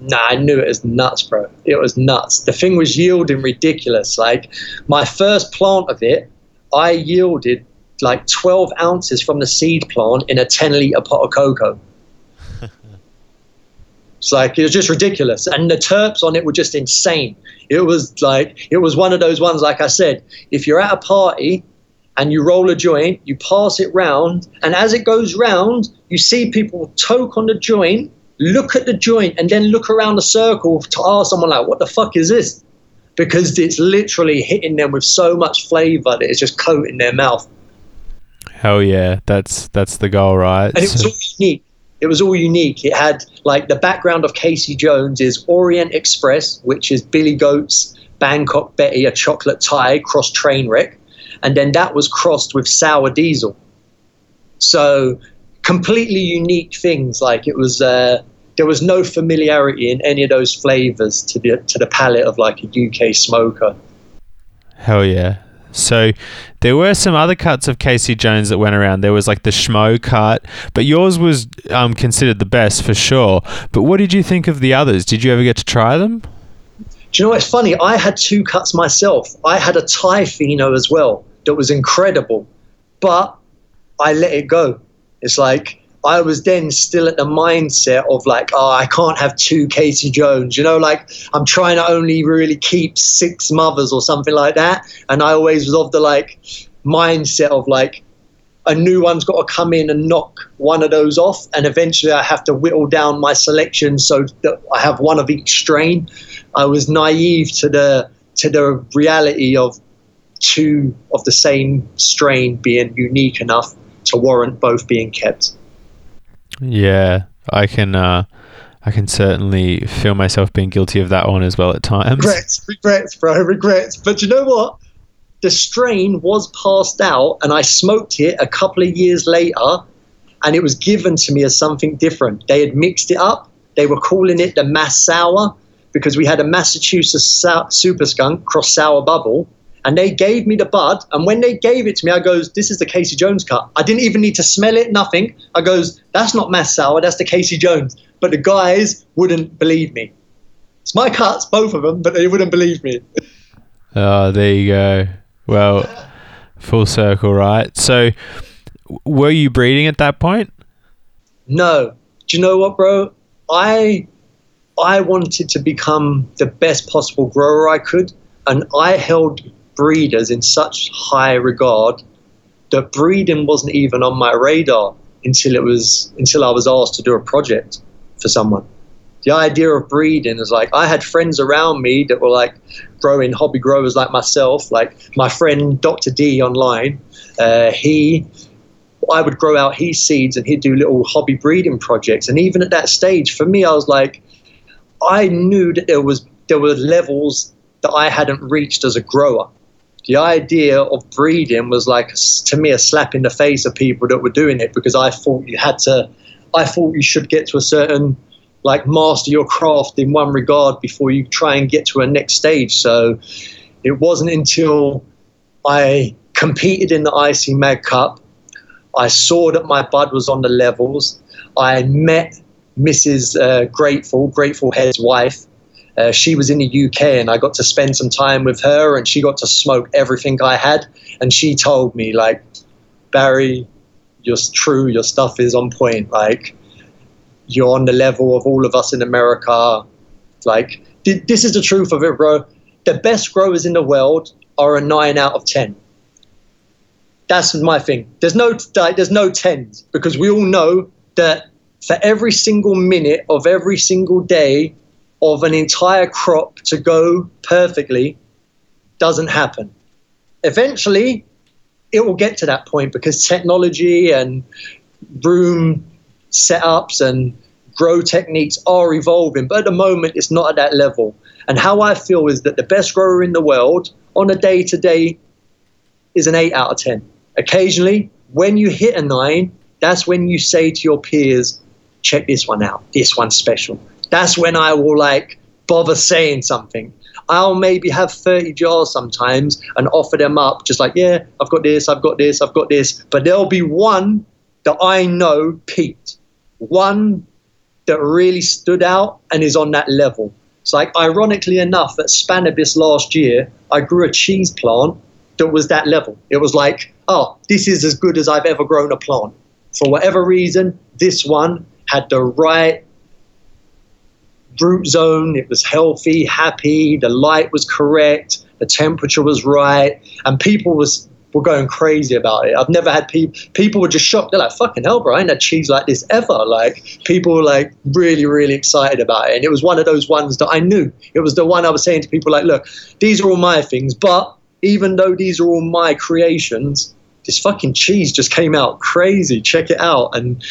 nah, I knew it was nuts, bro. It was nuts. The thing was yielding ridiculous. Like my first plant of it, I yielded like 12 ounces from the seed plant in a 10 liter pot of coco. It's like it was just ridiculous, and the terps on it were just insane. It was like it was one of those ones. Like I said, if you're at a party and you roll a joint, you pass it round, and as it goes round, you see people toke on the joint look at the joint and then look around the circle to ask someone like, what the fuck is this? Because it's literally hitting them with so much flavor that it's just coating their mouth. Hell yeah, that's that's the goal, right? And it was all unique. It was all unique. It had like the background of Casey Jones is Orient Express, which is Billy Goat's Bangkok Betty, a chocolate Thai cross train wreck, and then that was crossed with Sour Diesel. So completely unique things. Like it was, uh, there was no familiarity in any of those flavors to the to the palate of like a UK smoker. Hell yeah! So there were some other cuts of Casey Jones that went around. There was like the Schmo cut, but yours was um, considered the best for sure. But what did you think of the others? Did you ever get to try them? Do you know what's funny? I had two cuts myself. I had a Thai pheno as well that was incredible, but I let it go. It's like I was then still at the mindset of like, oh, I can't have two Casey Jones. You know, like I'm trying to only really keep six mothers or something like that. And I always was of the like mindset of like, a new one's got to come in and knock one of those off. And eventually I have to whittle down my selection so that I have one of each strain. I was naive to the to the reality of two of the same strain being unique enough to warrant both being kept. Yeah, I can. Uh, I can certainly feel myself being guilty of that one as well at times. Regrets, regrets, bro, regrets. But you know what? The strain was passed out, and I smoked it a couple of years later, and it was given to me as something different. They had mixed it up. They were calling it the Mass Sour because we had a Massachusetts Super Skunk cross Sour Bubble, And they gave me the bud, and when they gave it to me, I goes, "This is the Casey Jones cut." I didn't even need to smell it, nothing. I goes, "That's not Mass Sour, that's the Casey Jones." But the guys wouldn't believe me. It's my cuts, both of them, but they wouldn't believe me. Oh, there you go. Well, full circle, right? So, were you breeding at that point? No. Do you know what, bro? I I wanted to become the best possible grower I could, and I held breeders in such high regard that breeding wasn't even on my radar until it was until I was asked to do a project for someone. The idea of breeding is like I had friends around me that were like growing hobby growers like myself, like my friend Dr. D online. Uh, he I would grow out his seeds and he'd do little hobby breeding projects. And even at that stage, for me, I was like, I knew that there was there were levels that I hadn't reached as a grower. The idea of breeding was like to me a slap in the face of people that were doing it because I thought you had to, I thought you should get to a certain like master your craft in one regard before you try and get to a next stage. So it wasn't until I competed in the IC Mag Cup I saw that my bud was on the levels. I met Mrs. Uh, Grateful, Grateful Head's wife. Uh, she was in the UK and I got to spend some time with her and she got to smoke everything I had. And she told me, like, Barri, you're true, your stuff is on point. Like, you're on the level of all of us in America. Like, th- this is the truth of it, bro. The best growers in the world are a nine out of 10 that's my thing. There's no like, there's no tens because we all know that for every single minute of every single day of an entire crop to go perfectly doesn't happen. Eventually, it will get to that point because technology and room setups and grow techniques are evolving, but at the moment it's not at that level. And how I feel is that the best grower in the world on a day to day is an 8 out of 10. Occasionally, when you hit a nine, that's when you say to your peers, check this one out. This one's special. That's when I will like bother saying something. I'll maybe have 30 jars sometimes and offer them up, just like, yeah, I've got this, I've got this, I've got this. But there'll be one that I know peaked, one that really stood out and is on that level. It's like, ironically enough, at Spannabis last year, I grew a cheese plant that was that level. It was like, oh, this is as good as I've ever grown a plant. For whatever reason, this one had the right root zone. It was healthy, happy. The light was correct. The temperature was right, and people was were going crazy about it. I've never had people. People were just shocked. They're like, "Fucking hell, bro! I ain't had cheese like this ever." Like people were like really, really excited about it, and it was one of those ones that I knew. It was the one I was saying to people like, "Look, these are all my things, but even though these are all my creations, this fucking cheese just came out crazy. Check it out. And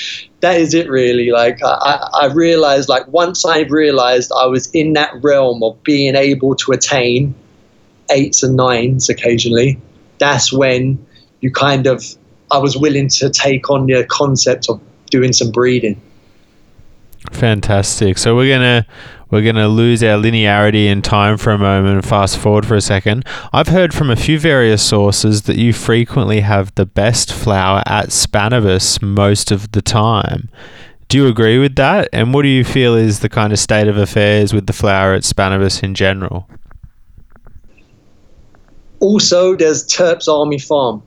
that is it really. Like I, I realized like once I realized I was in that realm of being able to attain eights and nines occasionally, that's when you kind of I was willing to take on the concept of doing some breeding. Fantastic. So we're gonna we're to lose our linearity in time for a moment and fast forward for a second. I've heard from a few various sources that you frequently have the best flower at Spannabis most of the time. Do you agree with that? And what do you feel is the kind of state of affairs with the flower at Spannabis in general? Also, there's Terps Army Farm.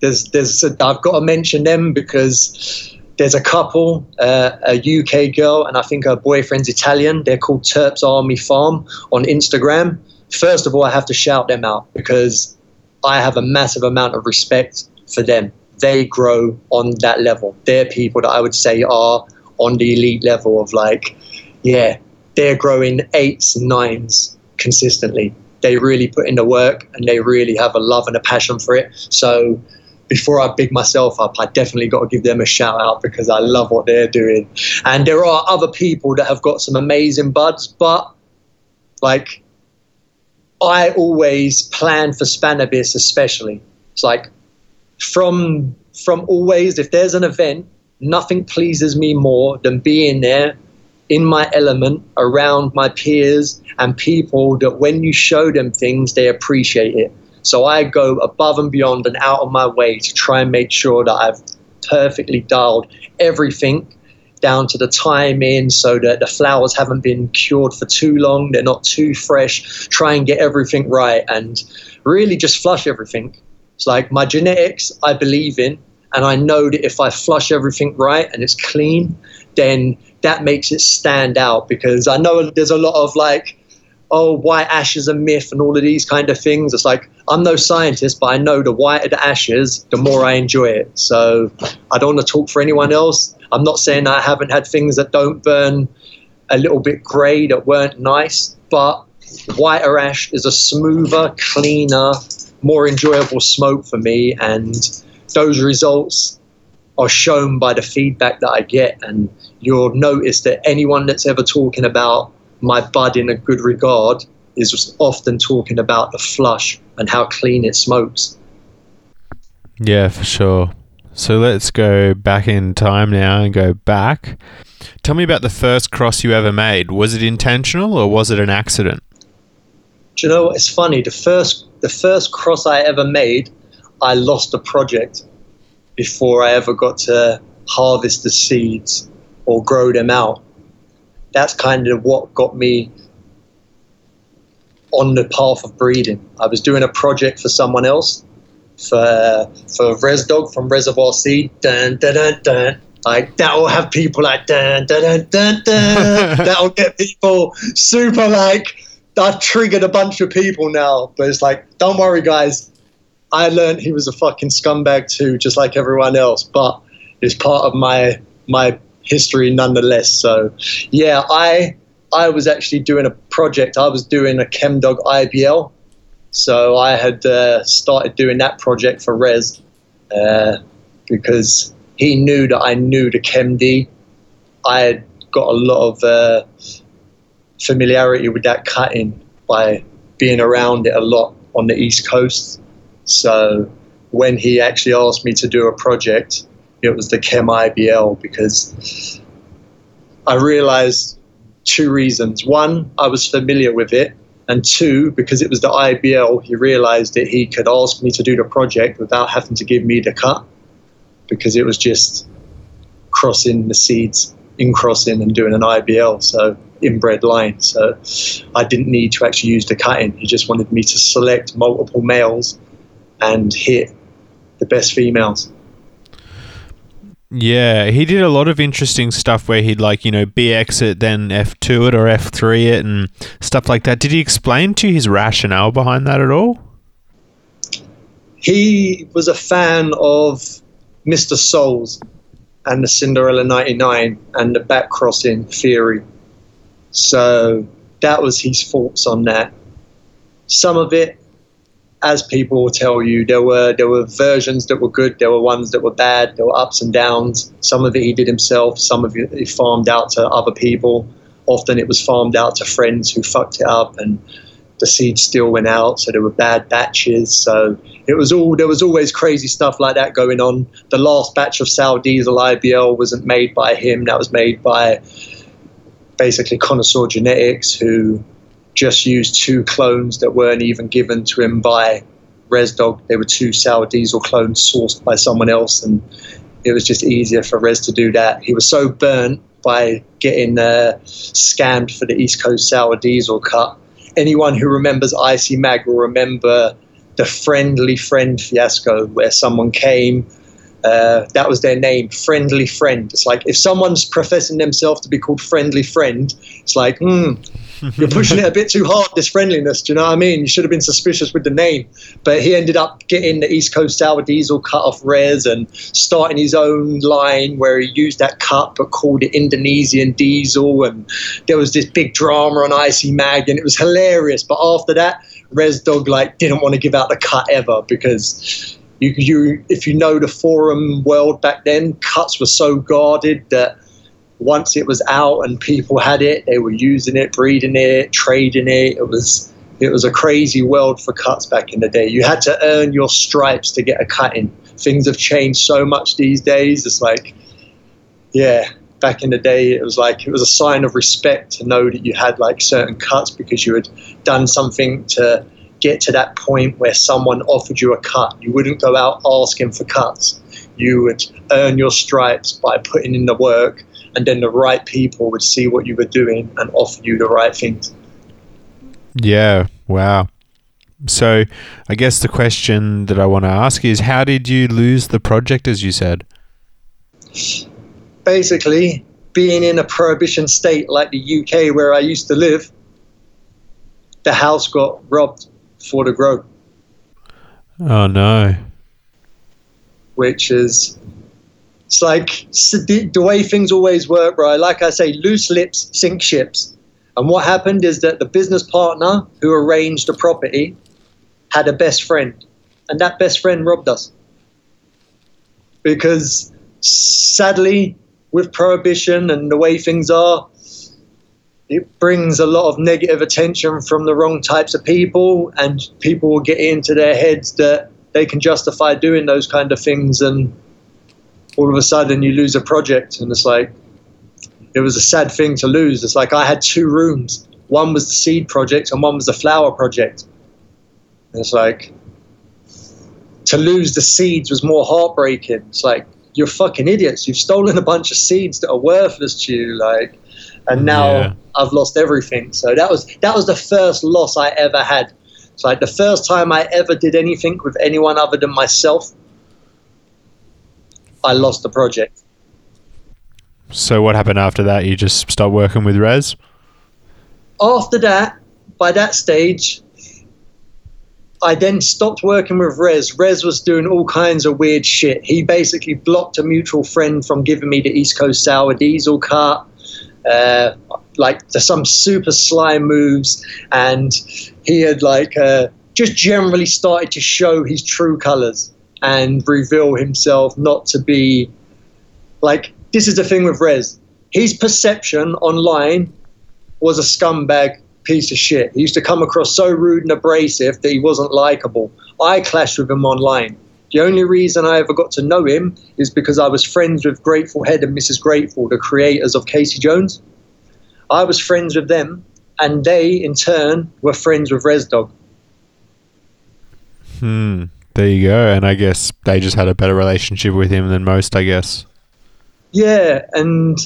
There's, there's, I've got to mention them because there's a couple, uh, a UK girl, and I think her boyfriend's Italian. They're called Terps Army Farm on Instagram. First of all, I have to shout them out because I have a massive amount of respect for them. They grow on that level. They're people that I would say are on the elite level of like, yeah, they're growing eights and nines consistently. They really put in the work and they really have a love and a passion for it. So before I big myself up, I definitely got to give them a shout out because I love what they're doing. And there are other people that have got some amazing buds, but like I always plan for Spannabis especially. It's like from from always if there's an event, nothing pleases me more than being there in my element around my peers and people that when you show them things they appreciate it So I go above and beyond and out of my way to try and make sure that I've perfectly dialed everything down to the timing so that the flowers haven't been cured for too long, they're not too fresh. Try and get everything right and really just flush everything. It's like my genetics, I believe in, and I know that if I flush everything right and it's clean, then that makes it stand out because I know there's a lot of like, oh, white ash is a myth and all of these kind of things. It's like, I'm no scientist, but I know the whiter the ashes, the more I enjoy it. So I don't want to talk for anyone else. I'm not saying I haven't had things that don't burn a little bit grey that weren't nice, but whiter ash is a smoother, cleaner, more enjoyable smoke for me. And those results are shown by the feedback that I get. And you'll notice that anyone that's ever talking about my bud in a good regard is often talking about the flush and how clean it smokes. Yeah, for sure. So let's go back in time now and go back. Tell me about the first cross you ever made. Was it intentional or was it an accident? Do you know what? It's funny. The first the first cross I ever made, I lost a project before I ever got to harvest the seeds or grow them out. That's kind of what got me on the path of breeding. I was doing a project for someone else, for for Res Dog from Reservoir Seed. Dun, dun, dun, dun. Like that'll have people like dun dun dun dun dun. that'll get people super like. I've triggered a bunch of people now, but it's like, don't worry, guys. I learned he was a fucking scumbag too, just like everyone else. But it's part of my my history nonetheless. So, yeah, I I was actually doing a project. I was doing a ChemDog IBL. So I had uh, started doing that project for Res uh, because he knew that I knew the ChemD. I had got a lot of uh, familiarity with that cutting by being around it a lot on the East Coast. So when he actually asked me to do a project, it was the Chem IBL because I realized two reasons. One, I was familiar with it. And two, because it was the IBL, he realized that he could ask me to do the project without having to give me the cut because it was just crossing the seeds, in crossing and doing an IBL. So inbred line. So I didn't need to actually use the cutting. He just wanted me to select multiple males and hit the best females. Yeah, he did a lot of interesting stuff where he'd like, you know, BX it, then F2 it or F3 it and stuff like that. Did he explain to you his rationale behind that at all? He was a fan of Mr. Souls and the Cinderella 99 and the back crossing theory. So that was his thoughts on that. Some of it as people will tell you, there were there were versions that were good, there were ones that were bad, there were ups and downs. Some of it he did himself, some of it he farmed out to other people. Often it was farmed out to friends who fucked it up, and the seeds still went out, so there were bad batches. So it was all there was always crazy stuff like that going on. The last batch of Sour Diesel IBL wasn't made by him; that was made by basically Connoisseur Genetics, who just used two clones that weren't even given to him by ResDog. They were two sour diesel clones sourced by someone else, and it was just easier for Res to do that. He was so burnt by getting uh, scammed for the East Coast sour diesel cut. Anyone who remembers IC Mag will remember the friendly friend fiasco where someone came. Uh, that was their name, Friendly Friend. It's like if someone's professing themselves to be called Friendly Friend, it's like, hmm, you're pushing it a bit too hard, this friendliness. Do you know what I mean? You should have been suspicious with the name. But he ended up getting the East Coast Sour Diesel cut off Res and starting his own line where he used that cut but called it Indonesian Diesel. And there was this big drama on IC Mag and it was hilarious. But after that, Res Dog like didn't want to give out the cut ever because you, you if you know the forum world back then, cuts were so guarded that once it was out and people had it, they were using it, breeding it, trading it. It was it was a crazy world for cuts back in the day. You had to earn your stripes to get a cut in. Things have changed so much these days. It's like, yeah, back in the day, it was like it was a sign of respect to know that you had like certain cuts because you had done something to get to that point where someone offered you a cut. You wouldn't go out asking for cuts. You would earn your stripes by putting in the work, and then the right people would see what you were doing and offer you the right things. Yeah, wow. So, I guess the question that I want to ask is how did you lose the project, as you said? Basically, being in a prohibition state like the UK where I used to live, the house got robbed for the grow. Oh, no. Which is, it's like the, the way things always work, right? Like I say, loose lips sink ships. And what happened is that the business partner who arranged the property had a best friend, and that best friend robbed us. Because sadly, with prohibition and the way things are, it brings a lot of negative attention from the wrong types of people, and people will get into their heads that they can justify doing those kind of things, and all of a sudden you lose a project, and it's like it was a sad thing to lose. It's like I had two rooms. One was the seed project, and one was the flower project. And it's like to lose the seeds was more heartbreaking. It's like you're fucking idiots. You've stolen a bunch of seeds that are worthless to you. Like, and now yeah. I've lost everything. So that was that was the first loss I ever had. It's like the first time I ever did anything with anyone other than myself. I lost the project. So what happened after that? You just stopped working with Res? After that, by that stage, I then stopped working with Res. Res was doing all kinds of weird shit. He basically blocked a mutual friend from giving me the East Coast Sour diesel cut. Uh, like some super sly moves, and he had like uh, just generally started to show his true colors and reveal himself not to be like this is the thing with Rez. His perception online was a scumbag piece of shit. He used to come across so rude and abrasive that he wasn't likable. I clashed with him online. The only reason I ever got to know him is because I was friends with Grateful Head and Mrs. Grateful, the creators of Casey Jones. I was friends with them, and they, in turn, were friends with Resdog. Hmm. There you go. And I guess they just had a better relationship with him than most, I guess. Yeah, and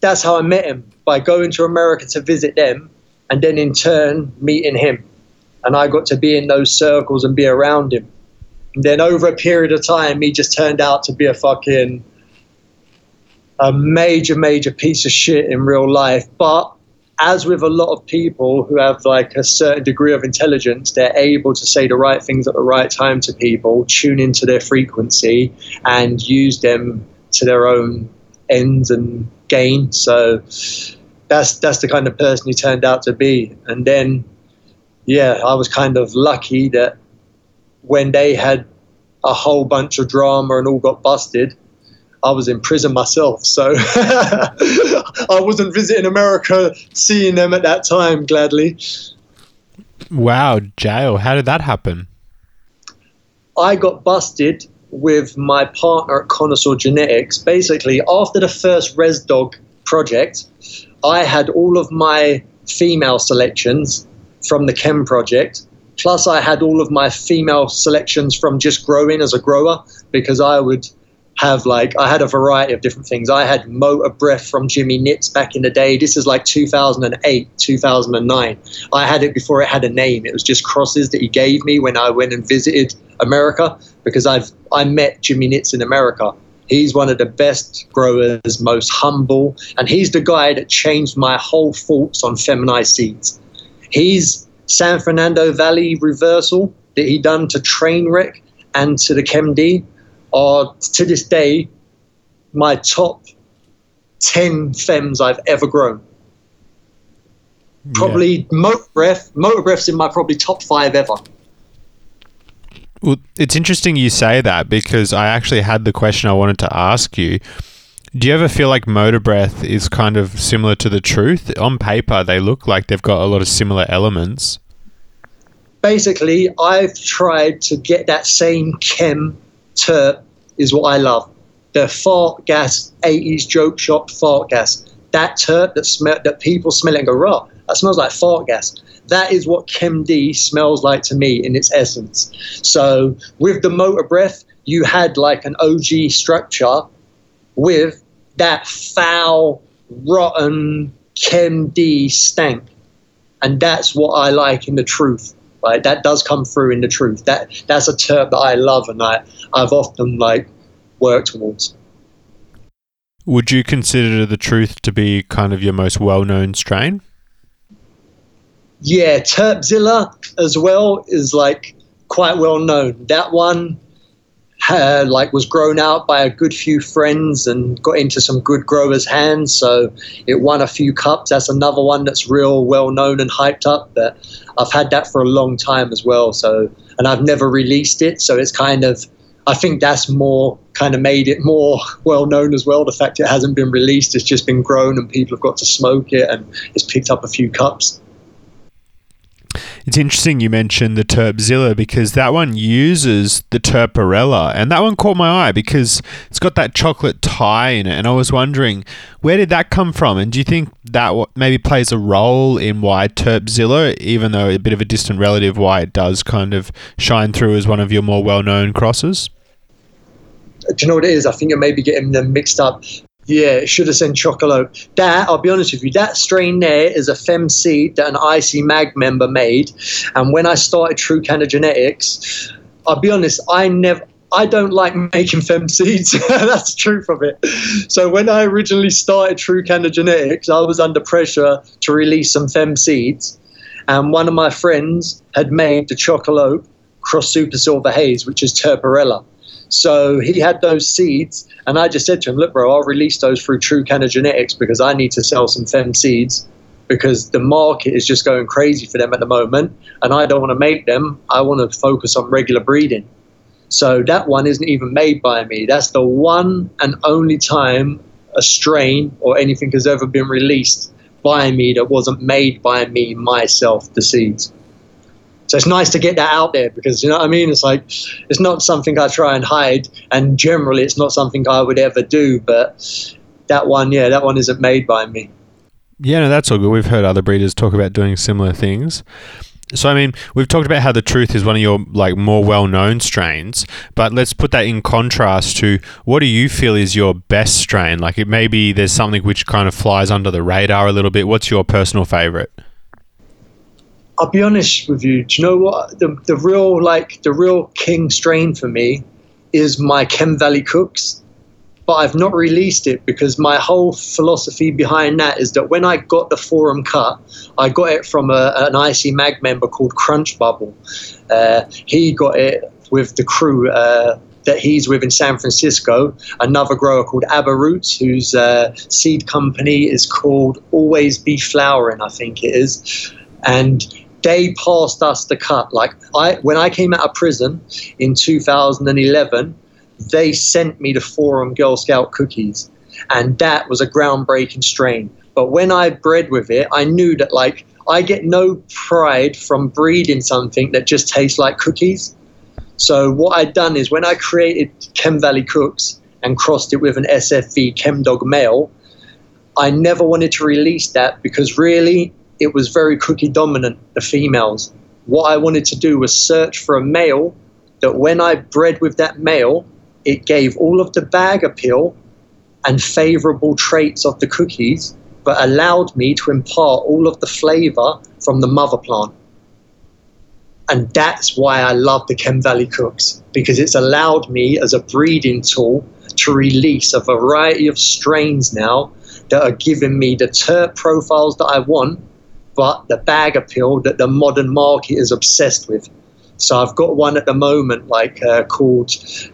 that's how I met him by going to America to visit them, and then in turn meeting him. And I got to be in those circles and be around him. And then over a period of time, he just turned out to be a fucking a major, major piece of shit in real life. But as with a lot of people who have like a certain degree of intelligence, they're able to say the right things at the right time to people, tune into their frequency, and use them to their own ends and gain. So that's that's the kind of person he turned out to be. And then, yeah, I was kind of lucky that when they had a whole bunch of drama and all got busted, I was in prison myself. So I wasn't visiting America, seeing them at that time, gladly. Wow, jail. How did that happen? I got busted with my partner at Connoisseur Genetics. Basically, after the first Res Dog project, I had all of my female selections from the Chem project. Plus, I had all of my female selections from just growing as a grower because I would have like I had a variety of different things. I had Motor Breath from Jimmy Nitz back in the day. This is like 2008, 2009. I had it before it had a name. It was just crosses that he gave me when I went and visited America because I've I met Jimmy Nitz in America. He's one of the best growers, most humble, and he's the guy that changed my whole thoughts on feminized seeds. He's San Fernando Valley reversal that he done to Trainwreck and to the ChemD are to this day my top 10 femmes I've ever grown. Probably yeah. motor breath, motor breath's in my probably top five ever. Well, it's interesting you say that because I actually had the question I wanted to ask you. Do you ever feel like motor breath is kind of similar to the truth? On paper, they look like they've got a lot of similar elements. Basically, I've tried to get that same chem terp is what I love. The fart gas, 80s joke shop fart gas. That terp that smell that people smell it and go, raw. That smells like fart gas. That is what Chem D smells like to me in its essence. So with the motor breath, you had like an OG structure with that foul, rotten Chem D stank. And that's what I like in the truth. Right? That does come through in the truth. That that's a terp that I love and I, I've often like worked towards. Would you consider the truth to be kind of your most well known strain? Yeah, Terpzilla as well is like quite well known. That one like was grown out by a good few friends and got into some good growers' hands. So it won a few cups. That's another one that's real well known and hyped up. But I've had that for a long time as well. So and I've never released it. So it's kind of I think that's more kind of made it more well known as well. The fact it hasn't been released, it's just been grown and people have got to smoke it and it's picked up a few cups. It's interesting you mentioned the Terpzilla because that one uses the Terparella, and that one caught my eye because it's got that chocolate Thai in it. And I was wondering, where did that come from? And do you think that maybe plays a role in why Terpzilla, even though a bit of a distant relative, why it does kind of shine through as one of your more well known crosses? Do you know what it is? I think it may be getting them mixed up. Yeah, it should have said Chocolate. That, I'll be honest with you, that strain there is a fem seed that an IC Mag member made. And when I started True Canna Genetics, I'll be honest, I never, I don't like making fem seeds. That's the truth of it. So when I originally started True Canna Genetics, I was under pressure to release some fem seeds. And one of my friends had made the Chocolate Cross Super Silver Haze, which is Terparella. So he had those seeds, and I just said to him, "Look, bro, I'll release those through True Canna Genetics because I need to sell some fem seeds because the market is just going crazy for them at the moment, and I don't want to make them. I want to focus on regular breeding." So that one isn't even made by me. That's the one and only time a strain or anything has ever been released by me that wasn't made by me myself. The seeds. So it's nice to get that out there because you know what I mean. It's like it's not something I try and hide, and generally it's not something I would ever do. But that one, yeah, that one isn't made by me. Yeah, no, that's all good. We've heard other breeders talk about doing similar things. So I mean, we've talked about how the truth is one of your like more well-known strains, but let's put that in contrast to what do you feel is your best strain? Like it maybe there's something which kind of flies under the radar a little bit. What's your personal favorite? I'll be honest with you. Do you know what the the real like the real king strain for me is my Chem Valley Cooks, but I've not released it because my whole philosophy behind that is that when I got the forum cut, I got it from a, an IC Mag member called Crunch Bubble. Uh, he got it with the crew. Uh, that he's with in San Francisco, another grower called Abba Roots, whose uh, seed company is called Always Be Flowering, I think it is. And they passed us the cut. Like I, when I came out of prison in 2011, they sent me the Forum Girl Scout cookies, and that was a groundbreaking strain. But when I bred with it, I knew that like I get no pride from breeding something that just tastes like cookies. So what I'd done is when I created Chem Valley Cooks and crossed it with an SFV Chem Dog male, I never wanted to release that because really it was very cookie dominant, the females. What I wanted to do was search for a male that when I bred with that male, it gave all of the bag appeal and favorable traits of the cookies, but allowed me to impart all of the flavor from the mother plant. And that's why I love the Chem Valley Cooks, because it's allowed me as a breeding tool to release a variety of strains now that are giving me the terp profiles that I want but the bag appeal that the modern market is obsessed with. So I've got one at the moment, like uh, called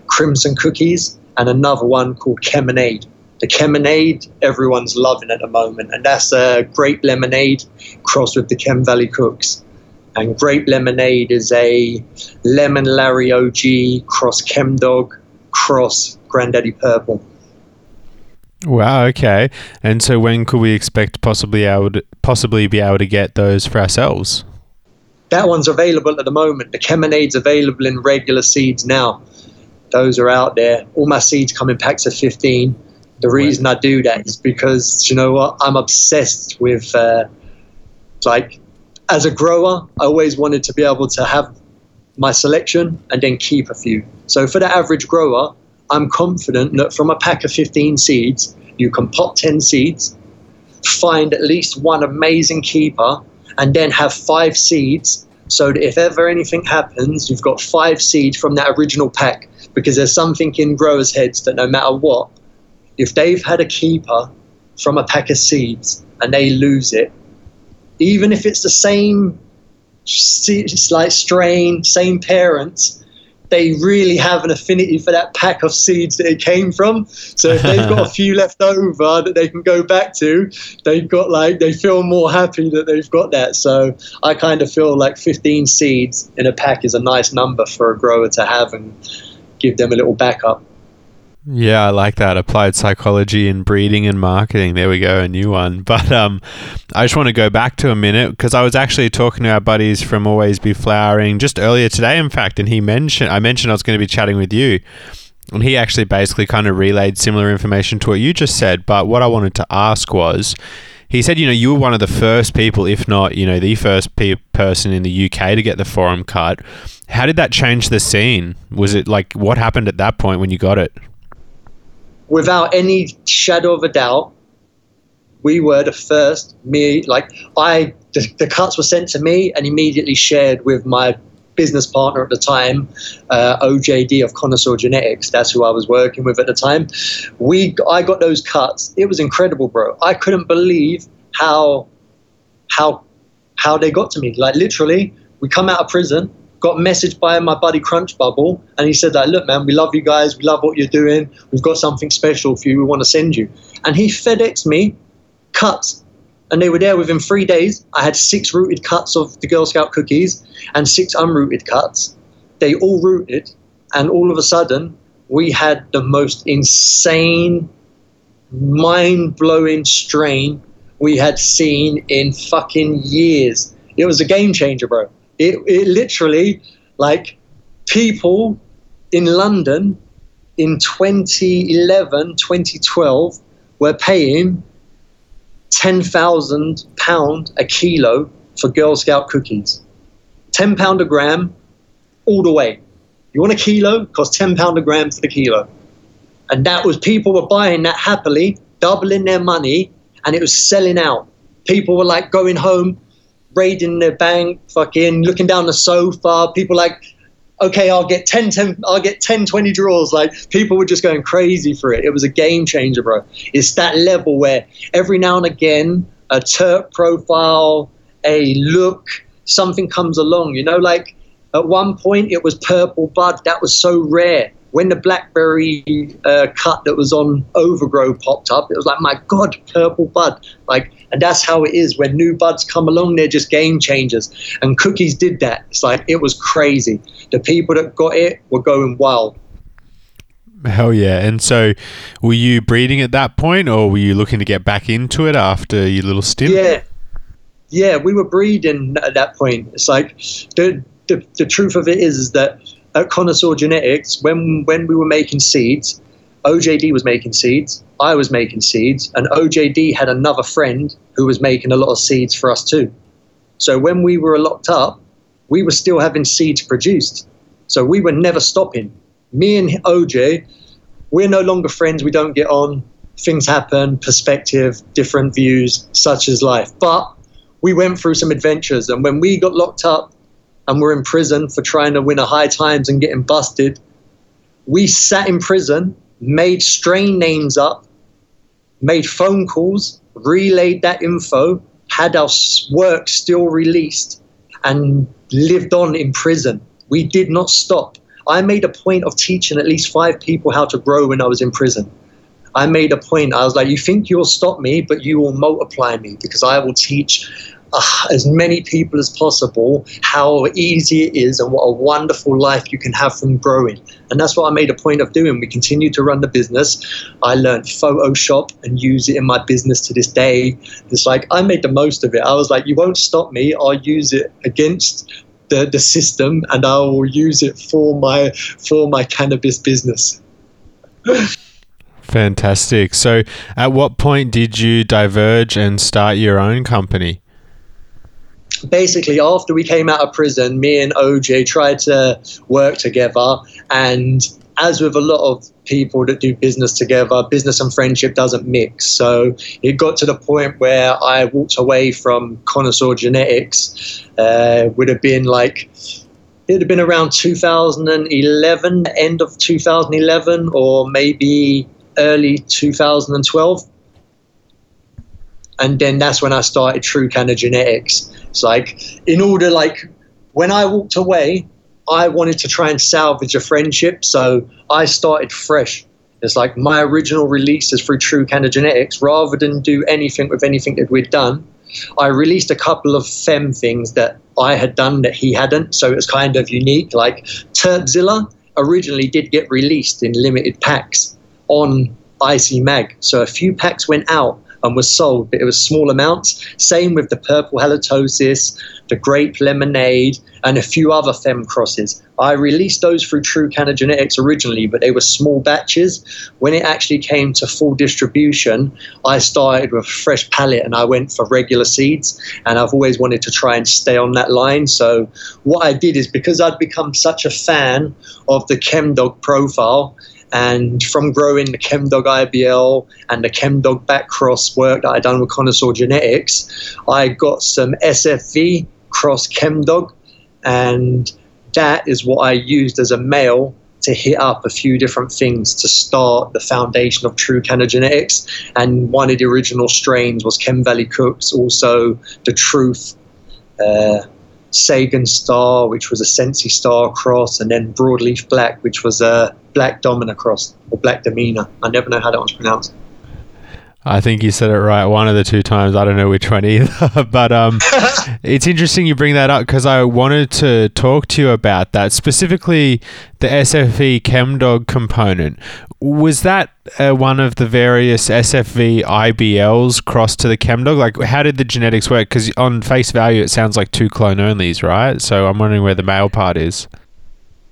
Crimson Cookies, and another one called Cheminade. The Cheminade, everyone's loving at the moment, and that's a grape lemonade crossed with the Chem Valley Cooks. And grape lemonade is a lemon Larry OG cross Chem Dog cross Granddaddy Purple. Wow. Okay. And so, when could we expect possibly able to, possibly be able to get those for ourselves? That one's available at the moment. The Cheminade's available in regular seeds now. Those are out there. All my seeds come in packs of fifteen. The reason I do that is because you know what? I'm obsessed with uh, like as a grower, I always wanted to be able to have my selection and then keep a few. So for the average grower, I'm confident that from a pack of 15 seeds, you can pop 10 seeds, find at least one amazing keeper, and then have five seeds. So that if ever anything happens, you've got five seeds from that original pack because there's something in growers' heads that no matter what, if they've had a keeper from a pack of seeds and they lose it, even if it's the same like strain, same parents, they really have an affinity for that pack of seeds that it came from. So if they've got a few left over that they can go back to, they've got like they feel more happy that they've got that. So I kind of feel like 15 seeds in a pack is a nice number for a grower to have and give them a little backup. Yeah, I like that. Applied psychology in breeding and marketing. There we go, a new one. But um, I just want to go back to a minute because I was actually talking to our buddies from Always Be Flowering just earlier today, in fact, and he mentioned I mentioned I was going to be chatting with you. And he actually basically kind of relayed similar information to what you just said. But what I wanted to ask was, he said, you know, you were one of the first people, if not, you know, the first pe- person in the UK to get the forum cut. How did that change the scene? Was it like what happened at that point when you got it? Without any shadow of a doubt, we were the first. Me, like I, the, the, cuts were sent to me and immediately shared with my business partner at the time, uh, OJD of Connoisseur Genetics. That's who I was working with at the time. We, I got those cuts. It was incredible, bro. I couldn't believe how, how, how they got to me. Like literally, we come out of prison got messaged by my buddy Crunch Bubble, and he said like, "Look, man, we love you guys. We love what you're doing. We've got something special for you. We want to send you." And he FedExed me cuts, and they were there within three days. I had six rooted cuts of the Girl Scout cookies and six unrooted cuts. They all rooted, and all of a sudden, we had the most insane, mind-blowing strain we had seen in fucking years. It was a game changer, bro. It, it literally, like, people in London in 2011, 2012 were paying £10,000 a kilo for Girl Scout cookies. £10 a gram all the way. You want a kilo? Cost £10 a gram for the kilo. And that was people were buying that happily, doubling their money, and it was selling out. People were like going home raiding their bank, fucking looking down the sofa. People like, okay, I'll get 10, 10, I'll get 10, 20 draws. Like people were just going crazy for it. It was a game changer, bro. It's that level where every now and again, a terp profile, a look, something comes along, you know, like at one point it was purple bud. That was so rare when the blackberry uh, cut that was on Overgrow popped up, it was like, my God, purple bud. Like, and that's how it is when new buds come along, they're just game changers. And cookies did that. It's like, it was crazy. The people that got it were going wild. Hell yeah. And so were you breeding at that point or were you looking to get back into it after your little stint? Yeah. Yeah, we were breeding at that point. It's like the, the, the truth of it is, is that at Connoisseur Genetics, when when we were making seeds, OJD was making seeds, I was making seeds, and OJD had another friend who was making a lot of seeds for us too. So when we were locked up, we were still having seeds produced. So we were never stopping. Me and OJ, we're no longer friends. We don't get on. Things happen, perspective, different views, such as life. But we went through some adventures, and when we got locked up, and we were in prison for trying to win a high times and getting busted. We sat in prison, made strain names up, made phone calls, relayed that info, had our work still released, and lived on in prison. We did not stop. I made a point of teaching at least five people how to grow when I was in prison. I made a point. I was like, you think you'll stop me, but you will multiply me because I will teach uh, as many people as possible how easy it is and what a wonderful life you can have from growing. And that's what I made a point of doing. We continue to run the business. I learned Photoshop and use it in my business to this day. It's like I made the most of it. I was like, you won't stop me. I'll use it against the, the system and I will use it for my for my cannabis business. Fantastic. So, at what point did you diverge and start your own company? Basically, after we came out of prison, me and OJ tried to work together. And as with a lot of people that do business together, business and friendship doesn't mix. So it got to the point where I walked away from Connoisseur Genetics. Uh, would have been like it would have been around 2011, end of 2011, or maybe early 2012. And then that's when I started True Canna Genetics. It's like, in order, like, when I walked away, I wanted to try and salvage a friendship. So I started fresh. It's like my original releases through True Canna Genetics, rather than do anything with anything that we'd done, I released a couple of fem things that I had done that he hadn't, so it was kind of unique. Like Terpzilla originally did get released in limited packs on IC Mag, so a few packs went out and was sold, but it was small amounts. Same with the purple halitosis, the grape lemonade, and a few other fem crosses. I released those through True Canna Genetics originally, but they were small batches. When it actually came to full distribution, I started with a fresh palette and I went for regular seeds. And I've always wanted to try and stay on that line. So what I did is because I'd become such a fan of the Chemdog profile, and from growing the Chemdog IBL and the Chemdog backcross work that I'd done with Connoisseur Genetics, I got some SFV cross Chemdog and that is what I used as a male to hit up a few different things to start the foundation of true Canna genetics. And one of the original strains was Chem Valley Cooks, also the Truth, uh, Sagan Star, which was a Sensi Star cross, and then Broadleaf Black, which was a Black Domina cross, or Black Domina. I never know how that one's pronounced. I think you said it right one of the two times. I don't know which one either. but um, it's interesting you bring that up because I wanted to talk to you about that, specifically the SFV ChemDog component. Was that uh, one of the various SFV IBLs crossed to the ChemDog? Like, how did the genetics work? Because on face value, it sounds like two clone onlys, right? So I'm wondering where the male part is.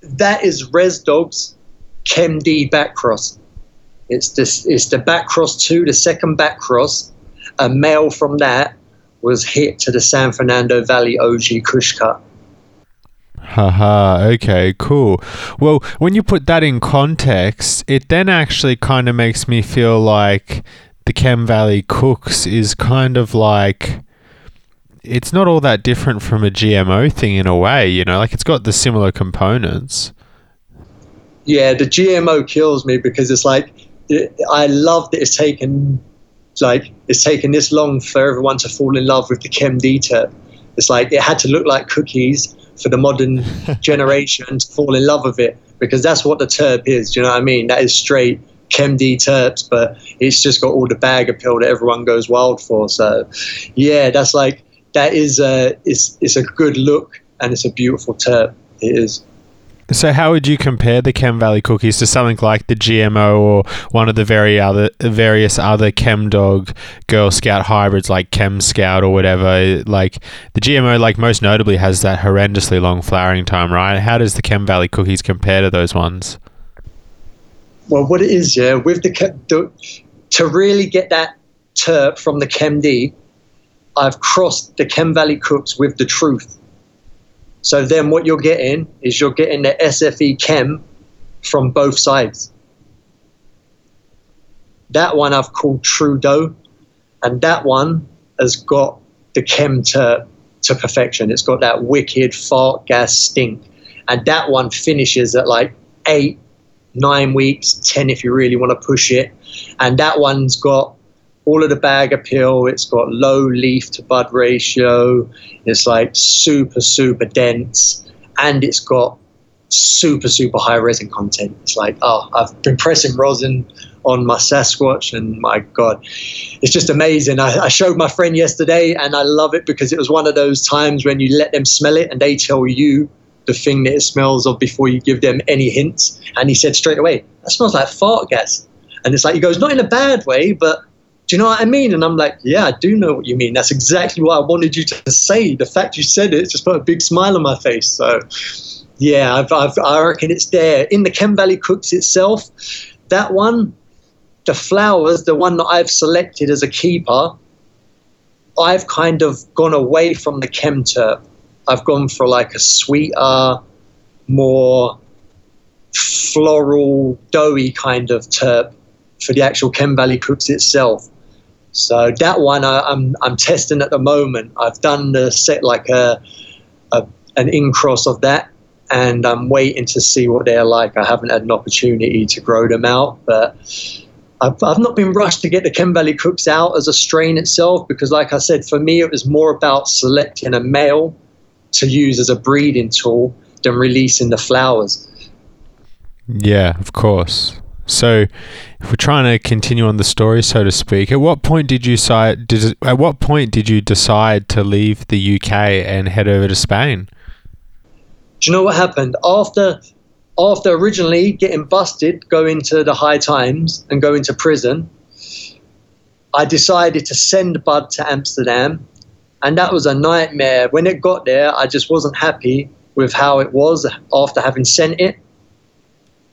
That is ResDog's ChemD back cross. It's this. It's the back cross to the second back cross. A male from that was hit to the San Fernando Valley OG Kush cut. Haha, okay, cool. Well, when you put that in context, it then actually kind of makes me feel like the Chem Valley Cooks is kind of like it's not all that different from a GMO thing in a way, you know, like it's got the similar components. Yeah, the GMO kills me because it's like I love that it's taken like it's taken this long for everyone to fall in love with the Chem D terp. It's like it had to look like cookies for the modern generation to fall in love with it because that's what the terp is. Do you know what I mean? That is straight Chem D terps, but it's just got all the bag appeal that everyone goes wild for. So, yeah, that's like that is a it's it's a good look and it's a beautiful terp. It is. So, how would you compare the Chem Valley cookies to something like the GMO or one of the very other various other Chem Dog Girl Scout hybrids like Chem Scout or whatever? Like the GMO, like most notably, has that horrendously long flowering time, right? How does the Chem Valley cookies compare to those ones? Well, what it is, yeah, with the, the to really get that terp from the Chem D, I've crossed the Chem Valley cooks with the truth so then what you're getting is you're getting the SFV chem from both sides. That one I've called Trudeau, and that one has got the chem to, to perfection. It's got that wicked fart gas stink. And that one finishes at like eight, nine weeks, 10 if you really want to push it. And that one's got all of the bag appeal. It's got low leaf to bud ratio. It's like super, super dense. And it's got super, super high resin content. It's like, oh, I've been pressing rosin on my Sasquatch, and my God, it's just amazing. I, I, showed my friend yesterday, and I love it because it was one of those times when you let them smell it and they tell you the thing that it smells of before you give them any hints. And he said straight away, that smells like fart gas. And it's like, he goes, not in a bad way, but do you know what I mean? And I'm like, yeah, I do know what you mean. That's exactly what I wanted you to say. The fact you said it just put a big smile on my face. So, yeah, I've, I've, i reckon it's there. In the Chem Valley Cooks itself, that one, the flowers, the one that I've selected as a keeper, I've kind of gone away from the chem terp. I've gone for like a sweeter, more floral, doughy kind of terp for the actual Chem Valley Cooks itself. So that one I, am I'm, I'm testing at the moment. I've done the set like a, a an in cross of that, and I'm waiting to see what they're like. I haven't had an opportunity to grow them out, but I've, I've not been rushed to get the Chem Valley Cooks out as a strain itself because, like I said, for me it was more about selecting a male to use as a breeding tool than releasing the flowers. Yeah, of course. So, if we're trying to continue on the story, so to speak, at what point did you decide? Did, at what point did you decide to leave the UK and head over to Spain? Do you know what happened after? After originally getting busted, going to the High Times and going to prison, I decided to send Bud to Amsterdam, and that was a nightmare. When it got there, I just wasn't happy with how it was after having sent it,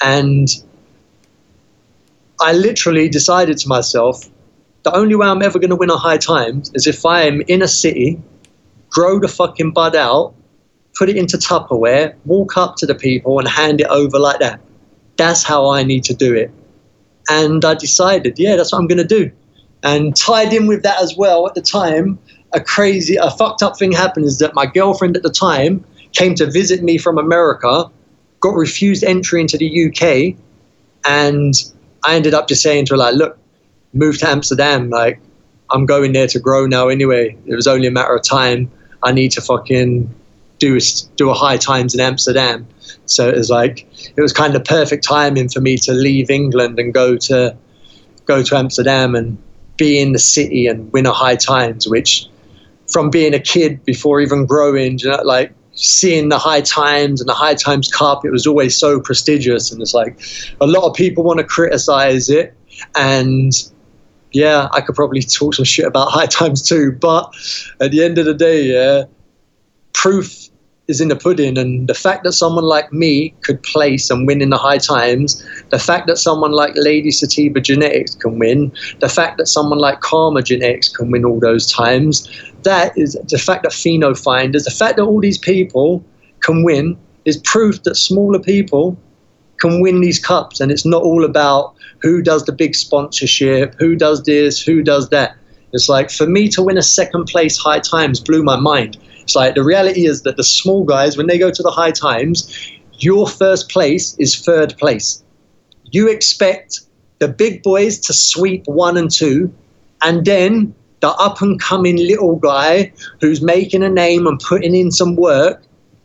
and I literally decided to myself, the only way I'm ever going to win a high times is if I am in a city, grow the fucking bud out, put it into Tupperware, walk up to the people and hand it over like that. That's how I need to do it. And I decided, yeah, that's what I'm going to do. And tied in with that as well, at the time, a crazy, a fucked up thing happened is that my girlfriend at the time came to visit me from America, got refused entry into the UK, and I ended up just saying to her like, look, move to Amsterdam. Like, I'm going there to grow now anyway. It was only a matter of time. I need to fucking do do a high times in Amsterdam. So it was like it was kind of perfect timing for me to leave England and go to go to Amsterdam and be in the city and win a high times. Which, from being a kid before even growing, you know, like seeing the high times and the high times cup it was always so prestigious and it's like a lot of people want to criticize it and yeah i could probably talk some shit about high times too but at the end of the day yeah proof is in the pudding. And the fact that someone like me could place and win in the high times, the fact that someone like Lady Sativa Genetics can win, the fact that someone like Karma Genetics can win all those times, that is the fact that Pheno Finders, the fact that all these people can win is proof that smaller people can win these cups. And it's not all about who does the big sponsorship, who does this, who does that. It's like for me to win a second place high times blew my mind it's like the reality is that the small guys, when they go to the high times, your first place is third place. You expect the big boys to sweep one and two, and then the up and coming little guy who's making a name and putting in some work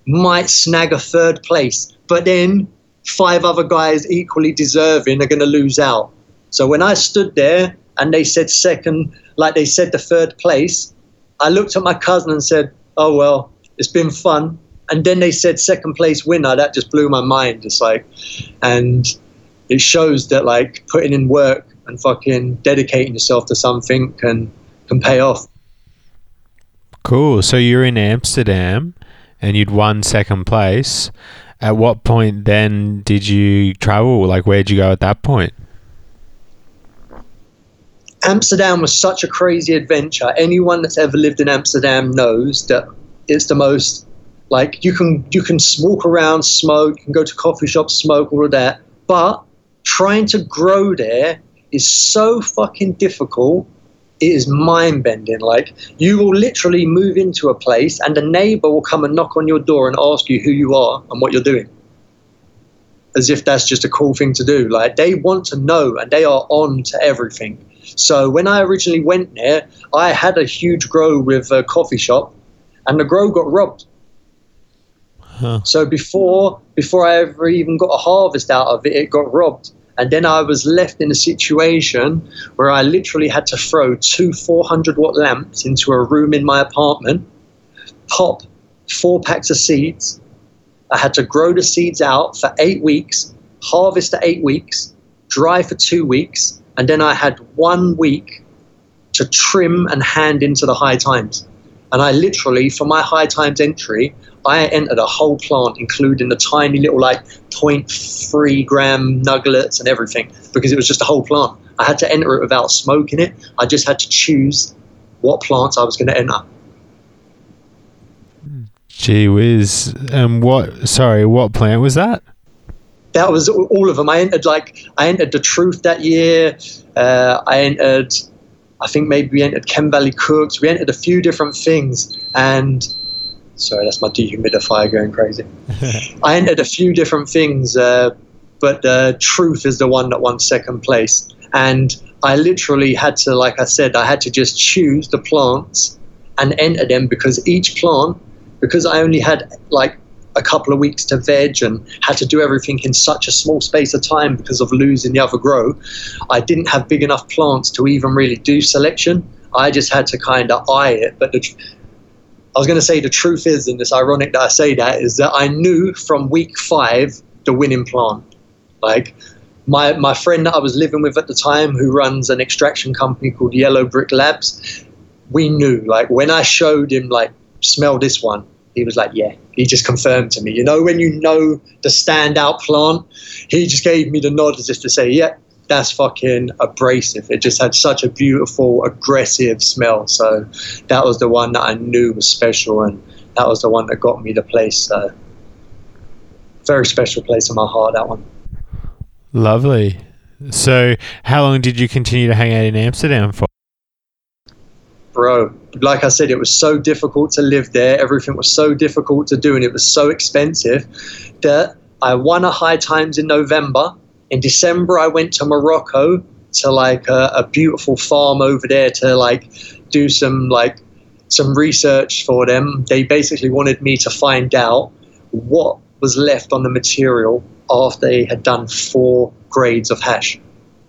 might snag a third place. But then five other guys equally deserving are going to lose out. So when I stood there and they said second, like they said the third place, I looked at my cousin and said, oh well, it's been fun. And then they said second place winner. That just blew my mind. It's like, and it shows that like putting in work and fucking dedicating yourself to something can can pay off. Cool. So you're in Amsterdam, and you'd won second place. At what point then did you travel? Like, where'd you go at that point? Amsterdam was such a crazy adventure. Anyone that's ever lived in Amsterdam knows that it's the most like you can you can walk around, smoke, you can go to coffee shops, smoke, all of that. But trying to grow there is so fucking difficult. It is mind bending. Like you will literally move into a place and a neighbor will come and knock on your door and ask you who you are and what you're doing. As if that's just a cool thing to do. Like they want to know and they are on to everything. So when I originally went there, I had a huge grow with a coffee shop, and the grow got robbed. Huh. So before before I ever even got a harvest out of it, it got robbed. And then I was left in a situation where I literally had to throw two 400 watt lamps into a room in my apartment, pop four packs of seeds. I had to grow the seeds out for eight weeks, harvest for eight weeks, dry for two weeks, and then I had one week to trim and hand into the high times. And I literally, for my high times entry, I entered a whole plant, including the tiny little like 0.3 gram nuggets and everything, because it was just a whole plant. I had to enter it without smoking it. I just had to choose what plants I was going to enter. Gee whiz. And what, sorry, what plant was that? That was all of them. I entered like, I entered the truth that year. Uh, I entered, I think maybe we entered Chem Valley Cooks. We entered a few different things. And sorry, that's my dehumidifier going crazy. I entered a few different things, uh, but uh, truth is the one that won second place. And I literally had to, like I said, I had to just choose the plants and enter them because each plant, because I only had like a couple of weeks to veg and had to do everything in such a small space of time because of losing the other grow, I didn't have big enough plants to even really do selection. I just had to kind of eye it. But the, I was going to say the truth is, and it's ironic that I say that, is that I knew from week five the winning plant. Like my my friend that I was living with at the time, who runs an extraction company called Yellow Brick Labs, we knew. Like when I showed him, like smell this one, he was like, yeah. He just confirmed to me. You know, when you know the standout plant, he just gave me the nod as if to say, yeah, that's fucking abrasive. It just had such a beautiful, aggressive smell. So that was the one that I knew was special, and that was the one that got me the place. So very special place in my heart. That one. Lovely. So, how long did you continue to hang out in Amsterdam for? Bro, like I said, it was so difficult to live there. Everything was so difficult to do, and it was so expensive that I won a high times in November. In December, I went to Morocco to like a, a beautiful farm over there to like do some like some research for them. They basically wanted me to find out what was left on the material after they had done four grades of hash.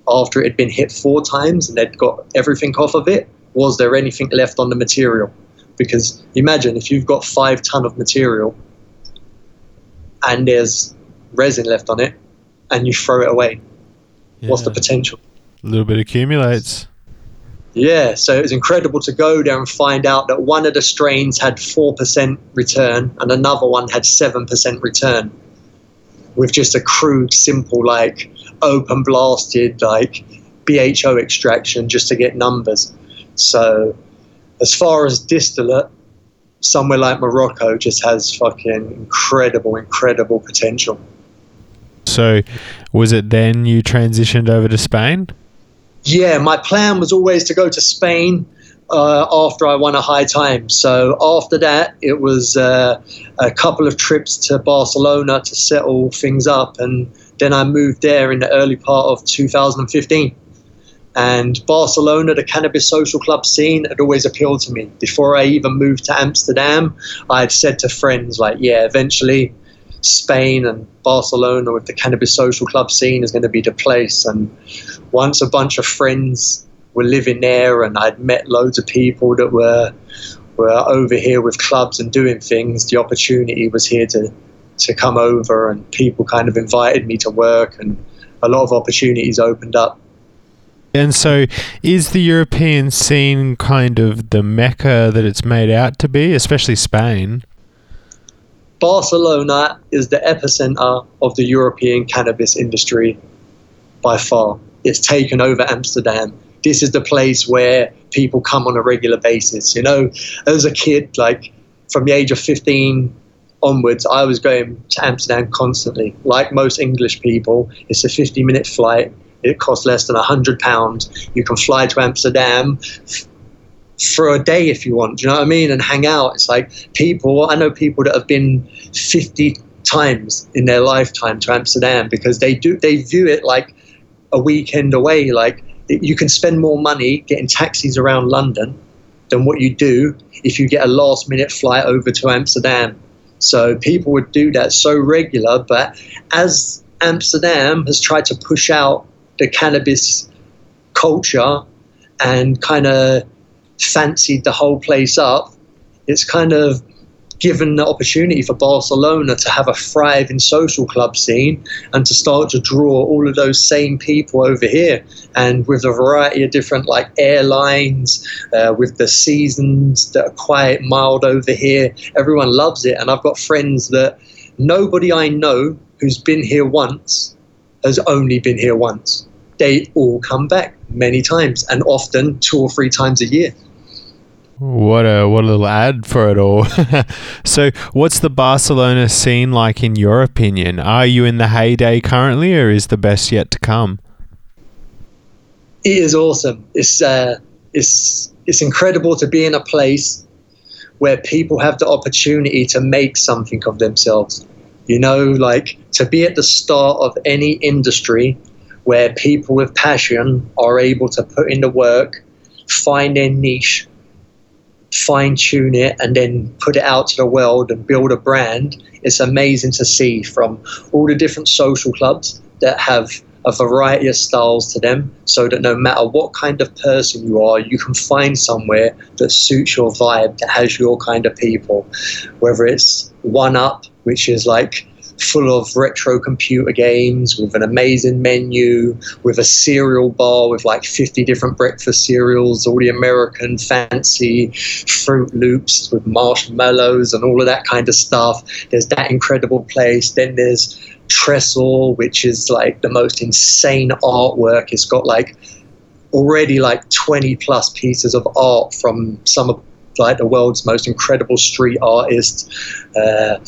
After it had been hit four times and they'd got everything off of it, was there anything left on the material? Because imagine if you've got five ton of material and there's resin left on it and you throw it away, yeah. what's the potential? A little bit accumulates. Yeah, so it was incredible to go there and find out that one of the strains had 4% return and another one had 7% return with just a crude, simple, like open blasted, like BHO extraction just to get numbers. So, as far as distillate, somewhere like Morocco just has fucking incredible, incredible potential. So, was it then you transitioned over to Spain? Yeah, my plan was always to go to Spain uh, after I won a high time. So after that, it was uh, a couple of trips to Barcelona to settle things up, and then I moved there in the early part of 2015. And Barcelona, the cannabis social club scene, had always appealed to me. Before I even moved to Amsterdam, I had said to friends, like, yeah, eventually Spain and Barcelona with the cannabis social club scene is going to be the place. And once a bunch of friends were living there, and I'd met loads of people that were were over here with clubs and doing things. The opportunity was here to to come over, and people kind of invited me to work, and a lot of opportunities opened up. And so, is the European scene kind of the mecca that it's made out to be, especially Spain? Barcelona is the epicenter of the European cannabis industry by far. It's taken over Amsterdam this is the place where people come on a regular basis. You know, as a kid, like from the age of 15 onwards, I was going to Amsterdam constantly. Like most English people, it's a 50 minute flight. It costs less than £100. You can fly to Amsterdam for a day if you want. Do you know what I mean? And hang out. It's like people, I know people that have been 50 times in their lifetime to Amsterdam because they do, they view it like a weekend away. Like you can spend more money getting taxis around London than what you do if you get a last minute flight over to Amsterdam. So people would do that so regular, but as Amsterdam has tried to push out the cannabis culture and kind of fancied the whole place up, it's kind of given the opportunity for Barcelona to have a thriving social club scene and to start to draw all of those same people over here. And with a variety of different like airlines, uh, with the seasons that are quite mild over here, everyone loves it. And I've got friends that nobody I know who's been here once has only been here once. They all come back many times and often two or three times a year. What a what a little ad for it all. so, what's the Barcelona scene like in your opinion? Are you in the heyday currently, or is the best yet to come? It is awesome. It's uh, it's it's incredible to be in a place where people have the opportunity to make something of themselves. You know, like to be at the start of any industry where people with passion are able to put in the work, find their niche, fine tune it, and then put it out to the world and build a brand. It's amazing to see from all the different social clubs that have a variety of styles to them so that no matter what kind of person you are, you can find somewhere that suits your vibe, that has your kind of people. Whether it's One Up, which is like full of retro computer games with an amazing menu, with a cereal bar with like 50 different breakfast cereals, all the American fancy Fruit Loops with marshmallows and all of that kind of stuff. There's that incredible place. Then there's Trestle, which is like the most insane artwork. It's got like already like 20 plus pieces of art from some of like the world's most incredible street artists. Uh,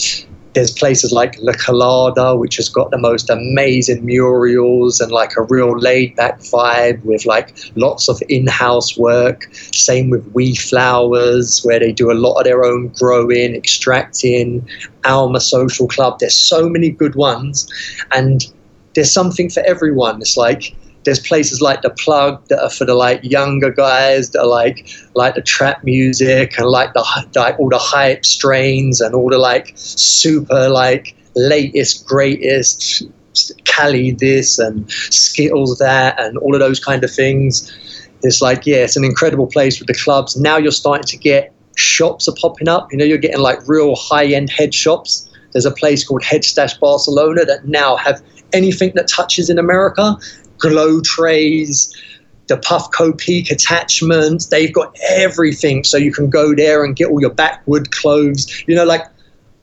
there's places like La Colada, which has got the most amazing murals and like a real laid back vibe with like lots of in house work. Same with We Flowers, where they do a lot of their own growing, extracting. Alma Social Club. There's so many good ones, and there's something for everyone. It's like there's places like the plug that are for the like younger guys that are like like the trap music and like the like all the hype strains and all the like super like latest greatest Cali this and Skittles that and all of those kind of things. It's like yeah, it's an incredible place with the clubs. Now you're starting to get shops are popping up. You know, you're getting like real high end head shops. There's a place called Head Stash Barcelona that now have anything that touches in America glow trays, the Puffco Peak attachments. They've got everything, so you can go there and get all your backwood clothes. You know, like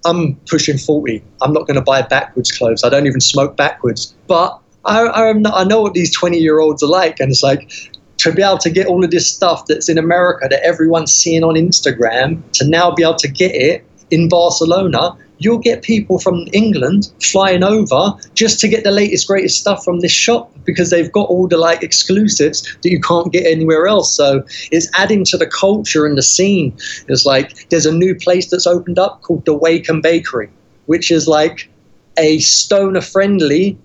I'm pushing 40. I'm not going to buy backwoods clothes. I don't even smoke backwoods. But I, I, know what these 20 year olds are like. And it's like to be able to get all of this stuff that's in America that everyone's seeing on Instagram, to now be able to get it in Barcelona you'll get people from England flying over just to get the latest, greatest stuff from this shop because they've got all the like exclusives that you can't get anywhere else. So it's adding to the culture and the scene. It's like there's a new place that's opened up called the Waken Bakery, which is like a stoner friendly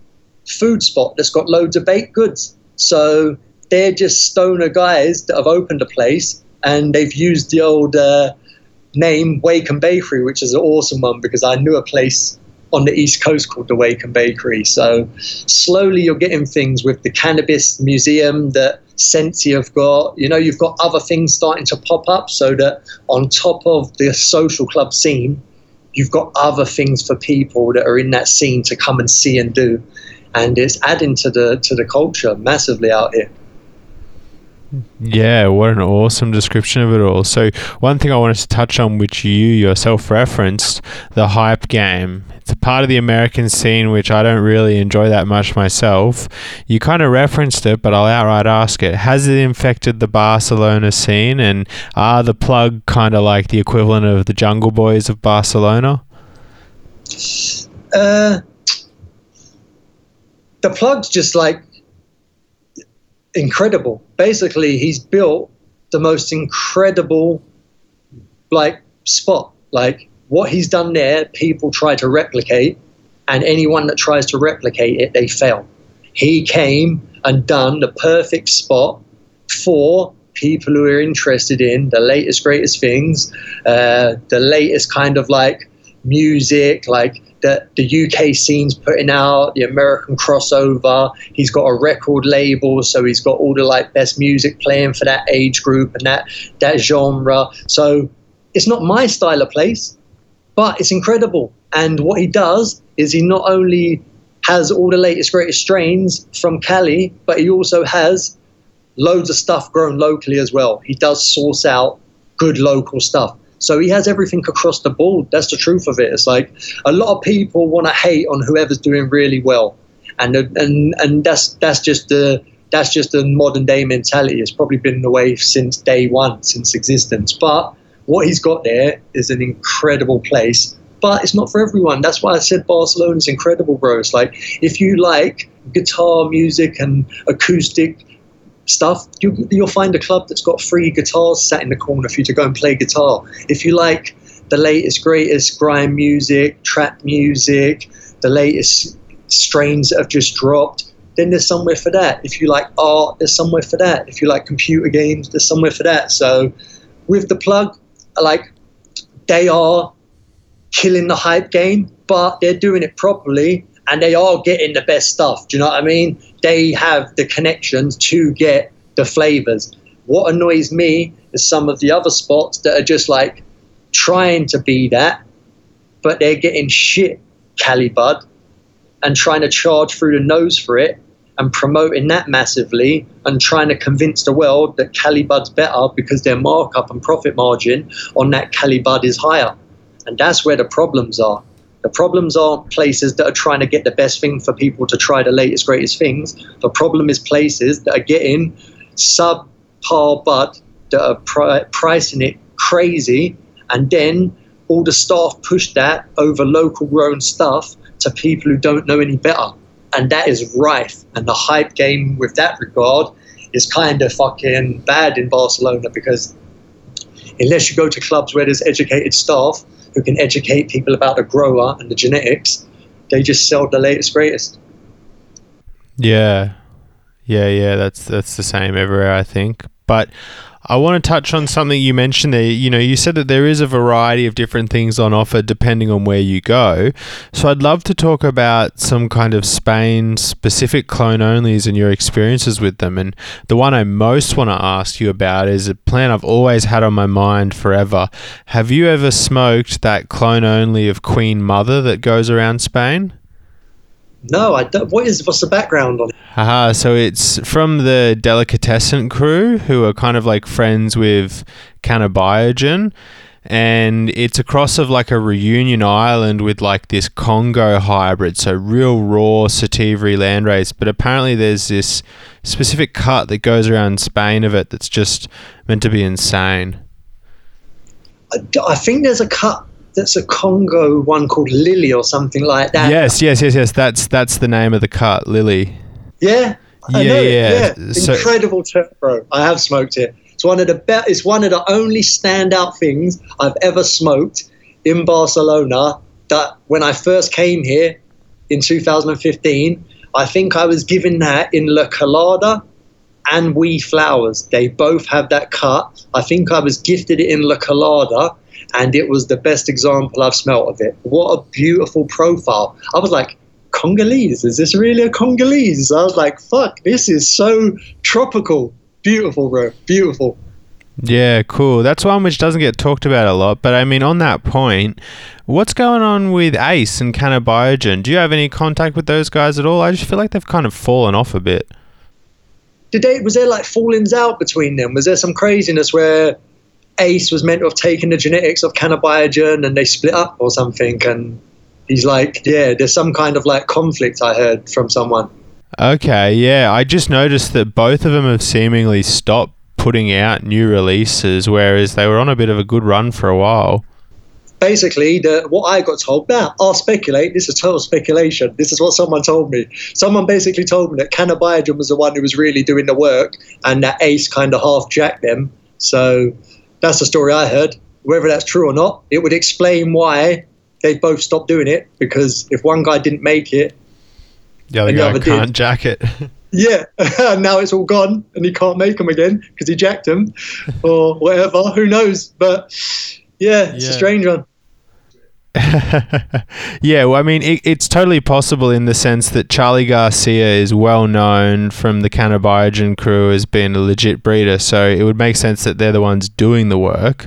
food spot that's got loads of baked goods. So they're just stoner guys that have opened a place and they've used the old. Uh, name Waken Bakery, which is an awesome one because I knew a place on the East Coast called the Waken Bakery. So slowly you're getting things with the cannabis museum that Sensi have got. You know, you've got other things starting to pop up so that on top of the social club scene, you've got other things for people that are in that scene to come and see and do. And it's adding to the to the culture massively out here. Yeah, what an awesome description of it all. So, one thing I wanted to touch on, which you yourself referenced, the hype game. It's a part of the American scene which I don't really enjoy that much myself. You kind of referenced it, but I'll outright ask it. Has it infected the Barcelona scene, and are the plug kind of like the equivalent of the Jungle Boys of Barcelona? Uh, the plug's just like incredible. Basically, he's built the most incredible like spot. Like what he's done there, people try to replicate, and anyone that tries to replicate it, they fail. He came and done the perfect spot for people who are interested in the latest, greatest things, uh, the latest kind of like music, like that the UK scene's putting out, the American crossover. He's got a record label, so he's got all the like best music playing for that age group and that that genre. So it's not my style of place, but it's incredible. And what he does is he not only has all the latest greatest strains from Cali, but he also has loads of stuff grown locally as well. He does source out good local stuff. So he has everything across the board. That's the truth of it. It's like a lot of people want to hate on whoever's doing really well, and and and that's that's just the that's just a modern day mentality. It's probably been the way since day one, since existence. But what he's got there is an incredible place. But it's not for everyone. That's why I said Barcelona's incredible, bro. It's like if you like guitar music and acoustic stuff, you, you'll find a club that's got free guitars sat in the corner for you to go and play guitar. If you like the latest, greatest grime music, trap music, the latest strains that have just dropped, then there's somewhere for that. If you like art, there's somewhere for that. If you like computer games, there's somewhere for that. So with the plug, like they are killing the hype game, but they're doing it properly and they are getting the best stuff. Do you know what I mean? They have the connections to get the flavors. What annoys me is some of the other spots that are just like trying to be that, but they're getting shit Cali Bud and trying to charge through the nose for it and promoting that massively and trying to convince the world that Cali Bud's better because their markup and profit margin on that Cali Bud is higher. And that's where the problems are. The problems aren't places that are trying to get the best thing for people to try the latest, greatest things. The problem is places that are getting subpar bud that are pri- pricing it crazy, and then all the staff push that over local grown stuff to people who don't know any better. And that is rife. And the hype game with that regard is kind of fucking bad in Barcelona because unless you go to clubs where there's educated staff who can educate people about the grower and the genetics, they just sell the latest, greatest. Yeah. Yeah, yeah, that's that's the same everywhere I think. But I want to touch on something you mentioned there. You know, you said that there is a variety of different things on offer depending on where you go. So I'd love to talk about some kind of Spain specific clone onlys and your experiences with them. And the one I most want to ask you about is a plan I've always had on my mind forever. Have you ever smoked that clone only of Queen Mother that goes around Spain? No, I don't. What is what's the background on it? Haha, so it's from the Delicatessen crew, who are kind of like friends with Cannabiogen. And it's a cross of like a reunion island with like this Congo hybrid, so real raw sativa landrace. But apparently, there's this specific cut that goes around Spain of it that's just meant to be insane. I, I think there's a cut that's a Congo one called Lily or something like that. Yes, yes, yes, yes. That's that's the name of the cut, Lily. Yeah. I Yeah, yeah. yeah. So- Incredible bro. I have smoked it. It's one of the be- It's one of the only standout things I've ever smoked in Barcelona. That when I first came here in 2015, I think I was given that in La Colada and We Flowers. They both have that cut. I think I was gifted it in La Colada, and it was the best example I've smelt of it. What a beautiful profile. I was like, Congolese? Is this really a Congolese? I was like, fuck, this is so tropical. Beautiful, bro. Beautiful. Yeah, cool. That's one which doesn't get talked about a lot. But I mean, on that point, what's going on with Ace and Cannabiogen? Do you have any contact with those guys at all? I just feel like they've kind of fallen off a bit. Did they, was there like fallings out between them? Was there some craziness where Ace was meant to have taken the genetics of Cannabiogen and they split up or something? And he's like, yeah, there's some kind of like conflict I heard from someone. Okay, yeah. I just noticed that both of them have seemingly stopped putting out new releases, whereas they were on a bit of a good run for a while. basically the what I got told now I'll speculate this is total speculation this is what someone told me someone basically told me that Cannabiogen was the one who was really doing the work and that Ace kind of half jacked them so that's the story I heard whether that's true or not it would explain why they both stopped doing it because if one guy didn't make it The other And the guy other can't did. jack it. yeah now it's all gone and he can't make them again because he jacked them or whatever who knows but yeah it's Yeah. a strange one yeah, well, I mean, it, it's totally possible in the sense that Charlie Garcia is well known from the Cannabiogen crew as being a legit breeder, so it would make sense that they're the ones doing the work.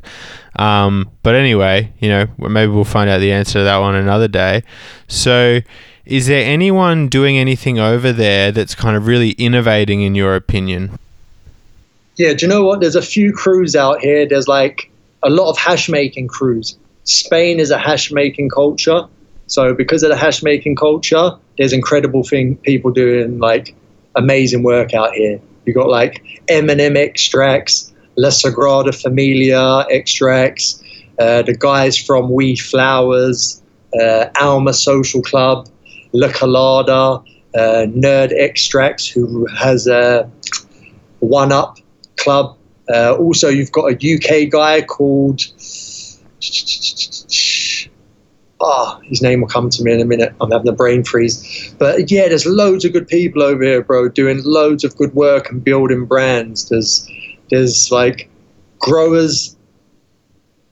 Um, but anyway, you know, maybe we'll find out the answer to that one another day. So, is there anyone doing anything over there that's kind of really innovating, in your opinion? Yeah, do you know what? There's a few crews out here. There's like a lot of hash making crews. Spain is a hash making culture. So because of the hash making culture, there's incredible thing people doing like amazing work out here. You got like M&M extracts, La Sagrada Familia extracts, uh, the guys from We Flowers, uh, Alma Social Club, La Colada, uh, Nerd Extracts, who has a One Up Club. Uh, also, you've got a UK guy called. Ah, oh, his name will come to me in a minute. I'm having a brain freeze. But yeah, there's loads of good people over here, bro, doing loads of good work and building brands. There's there's like growers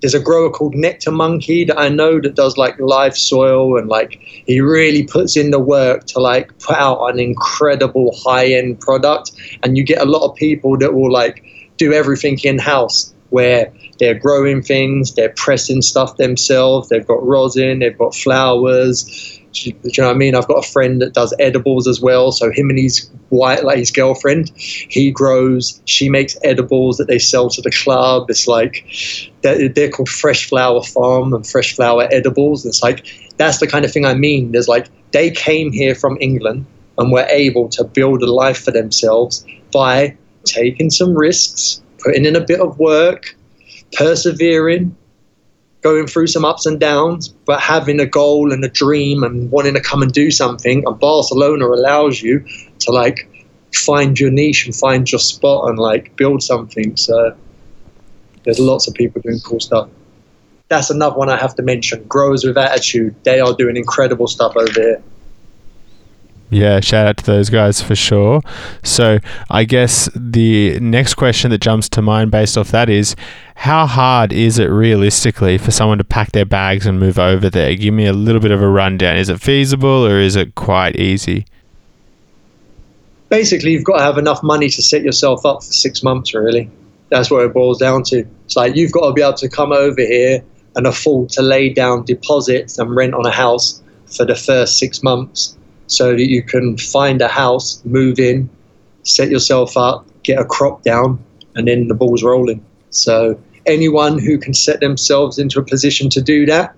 there's a grower called Nectar Monkey that I know that does like live soil and like he really puts in the work to like put out an incredible high end product. And you get a lot of people that will like do everything in house where they're growing things, they're pressing stuff themselves, they've got rosin, they've got flowers, do you know what I mean? I've got a friend that does edibles as well. So him and his white, like his girlfriend, he grows. She makes edibles that they sell to the club. It's like they're, they're called Fresh Flower Farm and Fresh Flower Edibles. It's like that's the kind of thing I mean. There's like they came here from England and were able to build a life for themselves by taking some risks, putting in a bit of work, persevering, going through some ups and downs, but having a goal and a dream and wanting to come and do something. And Barcelona allows you to like find your niche and find your spot and like build something. So there's lots of people doing cool stuff. That's another one I have to mention. Growers with Attitude. They are doing incredible stuff over here. Yeah, shout out to those guys for sure. So, I guess the next question that jumps to mind based off that is how hard is it realistically for someone to pack their bags and move over there? Give me a little bit of a rundown. Is it feasible or is it quite easy? Basically, you've got to have enough money to set yourself up for six months, really. That's what it boils down to. It's like you've got to be able to come over here and afford to lay down deposits and rent on a house for the first six months so that you can find a house, move in, set yourself up, get a crop down, and then the ball's rolling. So anyone who can set themselves into a position to do that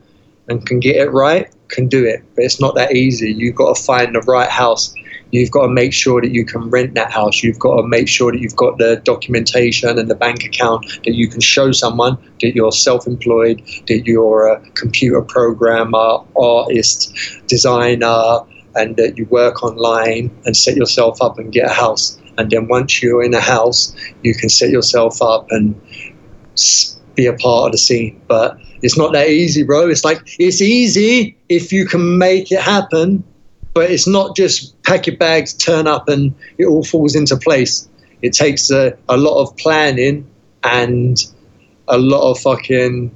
and can get it right can do it. But it's not that easy. You've got to find the right house. You've got to make sure that you can rent that house. You've got to make sure that you've got the documentation and the bank account that you can show someone that you're self employed, that you're a computer programmer, artist, designer, and that you work online and set yourself up and get a house. And then once you're in a house, you can set yourself up and be a part of the scene. But it's not that easy, bro. It's like it's easy if you can make it happen, but it's not just pack your bags, turn up, and it all falls into place. It takes a, a lot of planning and a lot of fucking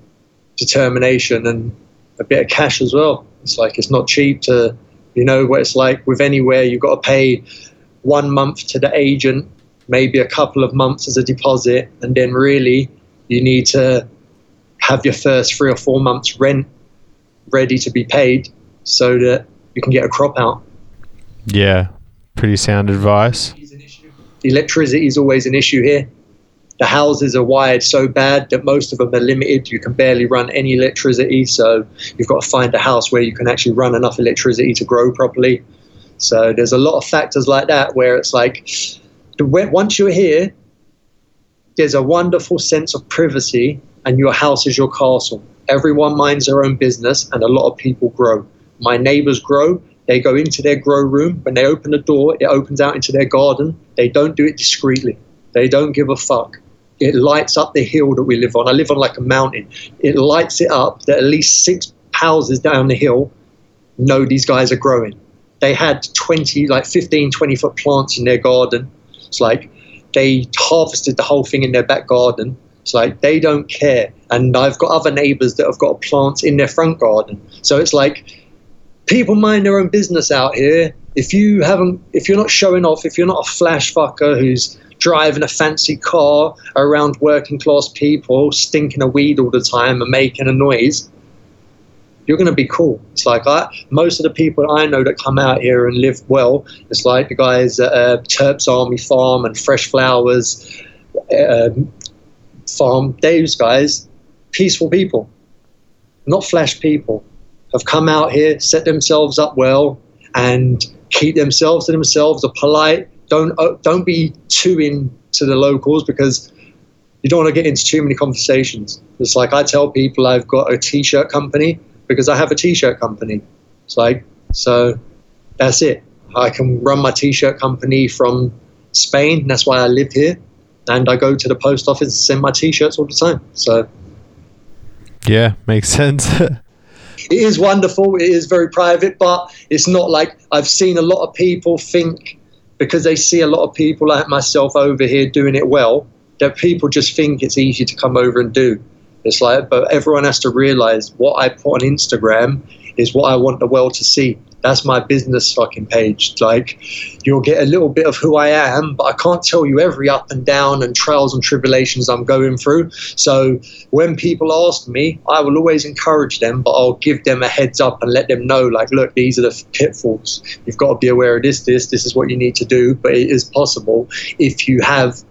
determination and a bit of cash as well. It's like it's not cheap to you know what it's like with anywhere, you've got to pay one month to the agent, maybe a couple of months as a deposit, and then really you need to have your first three or four months rent ready to be paid so that you can get a crop out. Yeah, pretty sound advice. Electricity is always an issue here the houses are wired so bad that most of them are limited. You can barely run any electricity, so you've got to find a house where you can actually run enough electricity to grow properly. So there's a lot of factors like that where it's like once you're here, there's a wonderful sense of privacy, and your house is your castle. Everyone minds their own business, and a lot of people grow. My neighbors grow. They go into their grow room. When they open the door, it opens out into their garden. They don't do it discreetly. They don't give a fuck it lights up the hill that we live on. I live on like a mountain. It lights it up that at least six houses down the hill know these guys are growing. They had 20, like 15, 20 foot plants in their garden. It's like they harvested the whole thing in their back garden. It's like they don't care. And I've got other neighbors that have got plants in their front garden. So it's like people mind their own business out here. If you haven't, if you're not showing off, if you're not a flash fucker who's driving a fancy car around working class people, stinking a weed all the time and making a noise, you're going to be cool. It's like I, most of the people I know that come out here and live well, it's like the guys at uh, Terps Army Farm and Fresh Flowers uh, Farm, those guys, peaceful people, not flash people, have come out here, set themselves up well, and keep themselves to themselves, are polite, don't uh, don't be too into the locals because you don't want to get into too many conversations. It's like I tell people I've got a t-shirt company because I have a t-shirt company. It's like so that's it. I can run my t-shirt company from Spain. That's why I live here, and I go to the post office and send my t-shirts all the time. So yeah, makes sense. it is wonderful. It is very private, but it's not like I've seen a lot of people think because they see a lot of people like myself over here doing it well that people just think it's easy to come over and do. It's like, but everyone has to realize what I put on Instagram is what I want the world to see. That's my business fucking page. Like, you'll get a little bit of who I am, but I can't tell you every up and down and trials and tribulations I'm going through. So, when people ask me, I will always encourage them, but I'll give them a heads up and let them know, like, look, these are the pitfalls. You've got to be aware of this, this, this is what you need to do. But it is possible if you have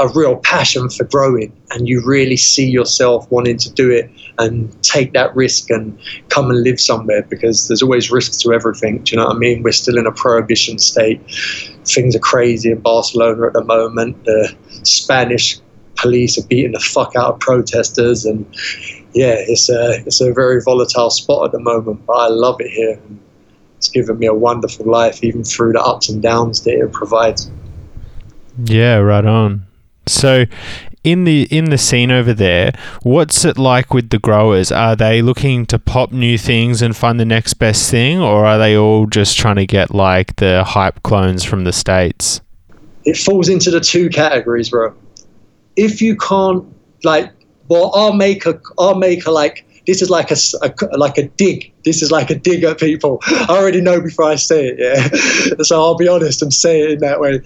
a real passion for growing and you really see yourself wanting to do it and take that risk and come and live somewhere because there's always risks to everything. Do you know what I mean? We're still in a prohibition state. Things are crazy in Barcelona at the moment. The Spanish police are beating the fuck out of protesters and yeah, it's a it's a very volatile spot at the moment, but I love it here. It's given me a wonderful life, even through the ups and downs that it provides. Yeah, right on. So, in the in the scene over there, what's it like with the growers? Are they looking to pop new things and find the next best thing, or are they all just trying to get like the hype clones from the states? It falls into the two categories, bro. If you can't like, well, I'll make a, I'll make a like. This is like a, a like a dig. This is like a dig at people. I already know before I say it. Yeah, so I'll be honest and say it in that way.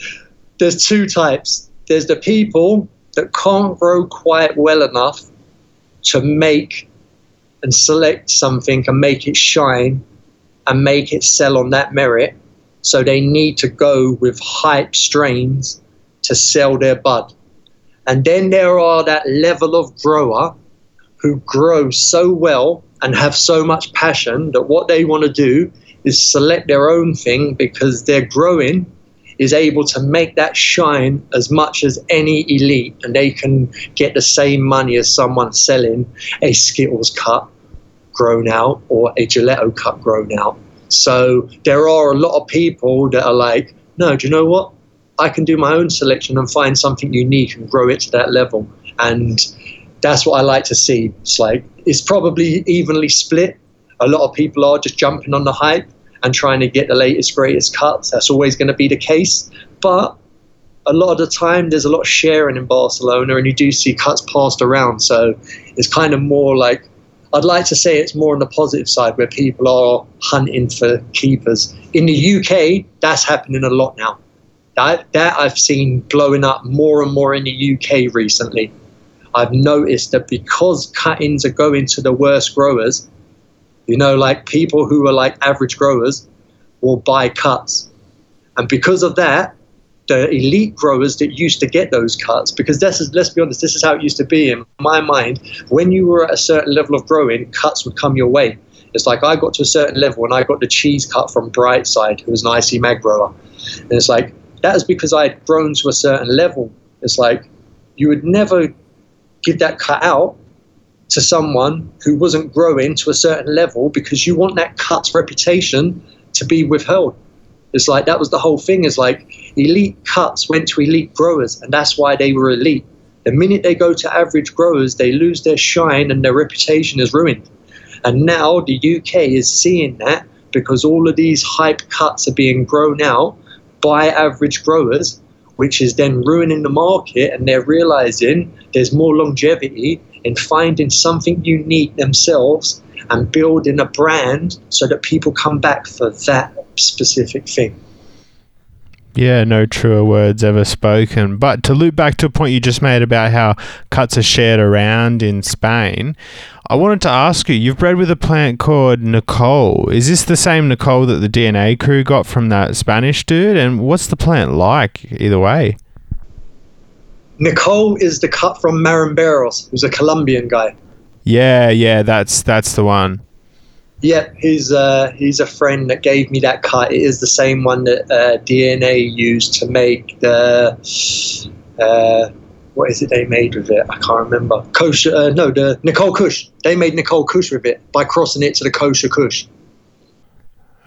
There's two types there's the people that can't grow quite well enough to make and select something and make it shine and make it sell on that merit. So they need to go with hype strains to sell their bud. And then there are that level of grower who grow so well and have so much passion that what they want to do is select their own thing because they're growing is able to make that shine as much as any elite, and they can get the same money as someone selling a Skittles cut grown out or a Gelato cut grown out. So there are a lot of people that are like, no, do you know what? I can do my own selection and find something unique and grow it to that level. And that's what I like to see. It's like it's probably evenly split. A lot of people are just jumping on the hype, and trying to get the latest, greatest cuts. That's always going to be the case. But a lot of the time, there's a lot of sharing in Barcelona, and you do see cuts passed around. So it's kind of more like I'd like to say it's more on the positive side where people are hunting for keepers. In the UK, that's happening a lot now. That, that I've seen blowing up more and more in the UK recently. I've noticed that because cut-ins are going to the worst growers, you know, like people who are like average growers will buy cuts. And because of that, the elite growers that used to get those cuts, because this is, let's be honest, this is how it used to be in my mind. When you were at a certain level of growing, cuts would come your way. It's like I got to a certain level and I got the cheese cut from Brightside, who was an IC mag grower. And it's like, that is because I had grown to a certain level. It's like, you would never give that cut out to someone who wasn't growing to a certain level because you want that cut's reputation to be withheld. It's like that was the whole thing. Is like elite cuts went to elite growers, and that's why they were elite. The minute they go to average growers, they lose their shine and their reputation is ruined. And now the UK is seeing that because all of these hype cuts are being grown out by average growers, which is then ruining the market, and they're realizing there's more longevity in finding something unique themselves and building a brand so that people come back for that specific thing. Yeah, no truer words ever spoken. But to loop back to a point you just made about how cuts are shared around in Spain, I wanted to ask you you've bred with a plant called Nicole. Is this the same Nicole that the DNA crew got from that Spanish dude? And what's the plant like, either way? Nicole is the cut from Marimberos, who's a Colombian guy. Yeah, yeah, that's that's the one. Yep, he's uh, he's a friend that gave me that cut. It is the same one that uh, DNA used to make the uh, what is it they made with it? I can't remember. Kosher, uh, no, the Nicole Kush. They made Nicole Kush with it by crossing it to the kosher Kush.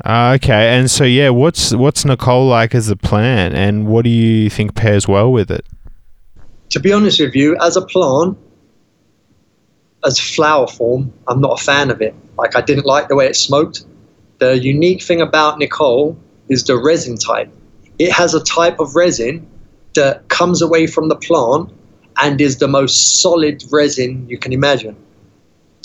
Uh, okay, and so yeah, what's what's Nicole like as a plant, and what do you think pairs well with it? To be honest with you, as a plant, as flower form, I'm not a fan of it. Like I didn't like the way it smoked. The unique thing about Nicole is the resin type. It has a type of resin that comes away from the plant and is the most solid resin you can imagine.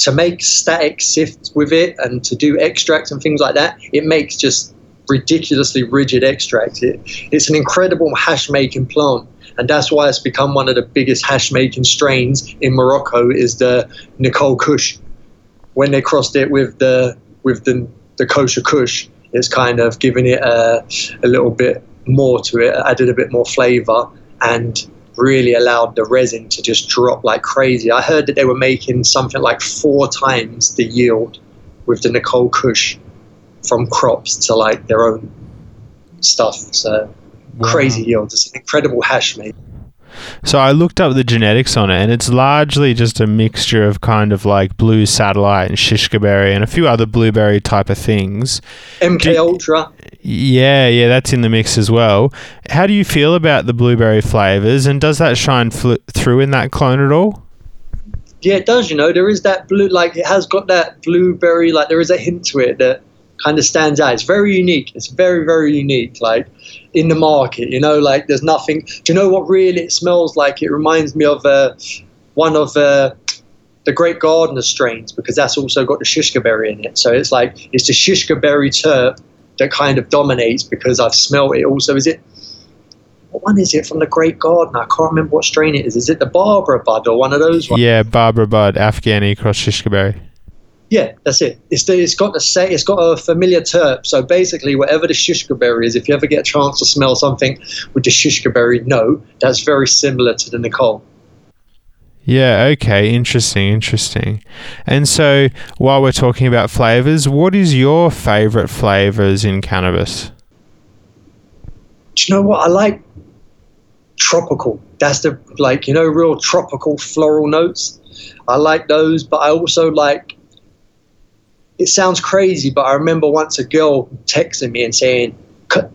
To make static sifts with it and to do extracts and things like that, it makes just ridiculously rigid extracts. It, it's an incredible hash making plant and that's why it's become one of the biggest hash making strains in Morocco is the Nicole Kush. When they crossed it with the with the the kosher Kush, it's kind of given it a, a little bit more to it, added a bit more flavor, and really allowed the resin to just drop like crazy. I heard that they were making something like four times the yield with the Nicole Kush from crops to like their own stuff. So wow. crazy yield. It's an incredible hash, mate. So I looked up the genetics on it, and it's largely just a mixture of kind of like blue satellite and shishka berry and a few other blueberry type of things. MK do, Ultra. Yeah, yeah, that's in the mix as well. How do you feel about the blueberry flavors, and does that shine fl- through in that clone at all? Yeah, it does. You know, there is that blue, like it has got that blueberry, like there is a hint to it that kind of stands out. It's very unique. It's very, very unique. Like in the market, you know, like there's nothing. Do you know what really it smells like? It reminds me of uh, one of uh, the Great Gardener strains because that's also got the shishka berry in it. So it's like it's the shishka berry terp that kind of dominates because I've smelled it. Also, is it? What one is it from the Great Gardener? I can't remember what strain it is. Is it the Barbara Bud or one of those ones? Yeah, Barbara Bud, Afghani cross shishka berry. Yeah, that's it. It's it's got the say it's got a familiar terp. So basically, whatever the shishka berry is, if you ever get a chance to smell something with the shishka berry note, that's very similar to the Nicole. Yeah, okay, interesting, interesting. And so, while we're talking about flavors, what is your favorite flavors in cannabis? Do you know what I like? Tropical. That's the like you know real tropical floral notes. I like those, but I also like it sounds crazy, but I remember once a girl texting me and saying,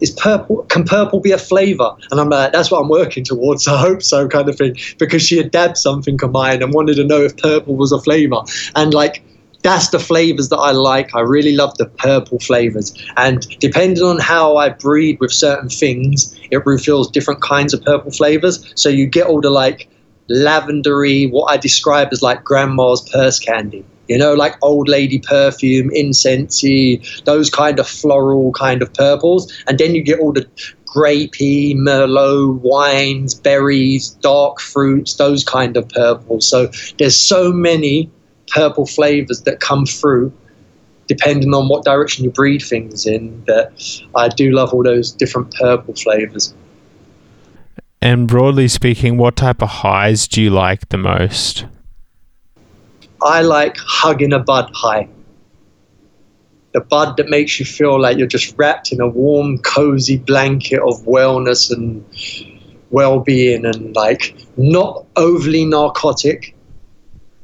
is purple can purple be a flavor? And i'm like that's what i'm working towards i hope so kind of thing because she had dabbed something of mine and wanted to know if purple was a flavor. And like that's the flavors that i like. I really love the purple flavors. And depending on how i breed with certain things it reveals different kinds of purple flavors. So you get all the like lavendery what i describe as like grandma's purse candy you know, like old lady perfume, incensey, those kind of floral kind of purples. And then you get all the grapey, merlot, wines, berries, dark fruits, those kind of purples. So there's so many purple flavors that come through depending on what direction you breed things in that I do love all those different purple flavors. And broadly speaking, what type of highs do you like the most? I like hugging a bud high. The bud that makes you feel like you're just wrapped in a warm, cozy blanket of wellness and well being and like not overly narcotic,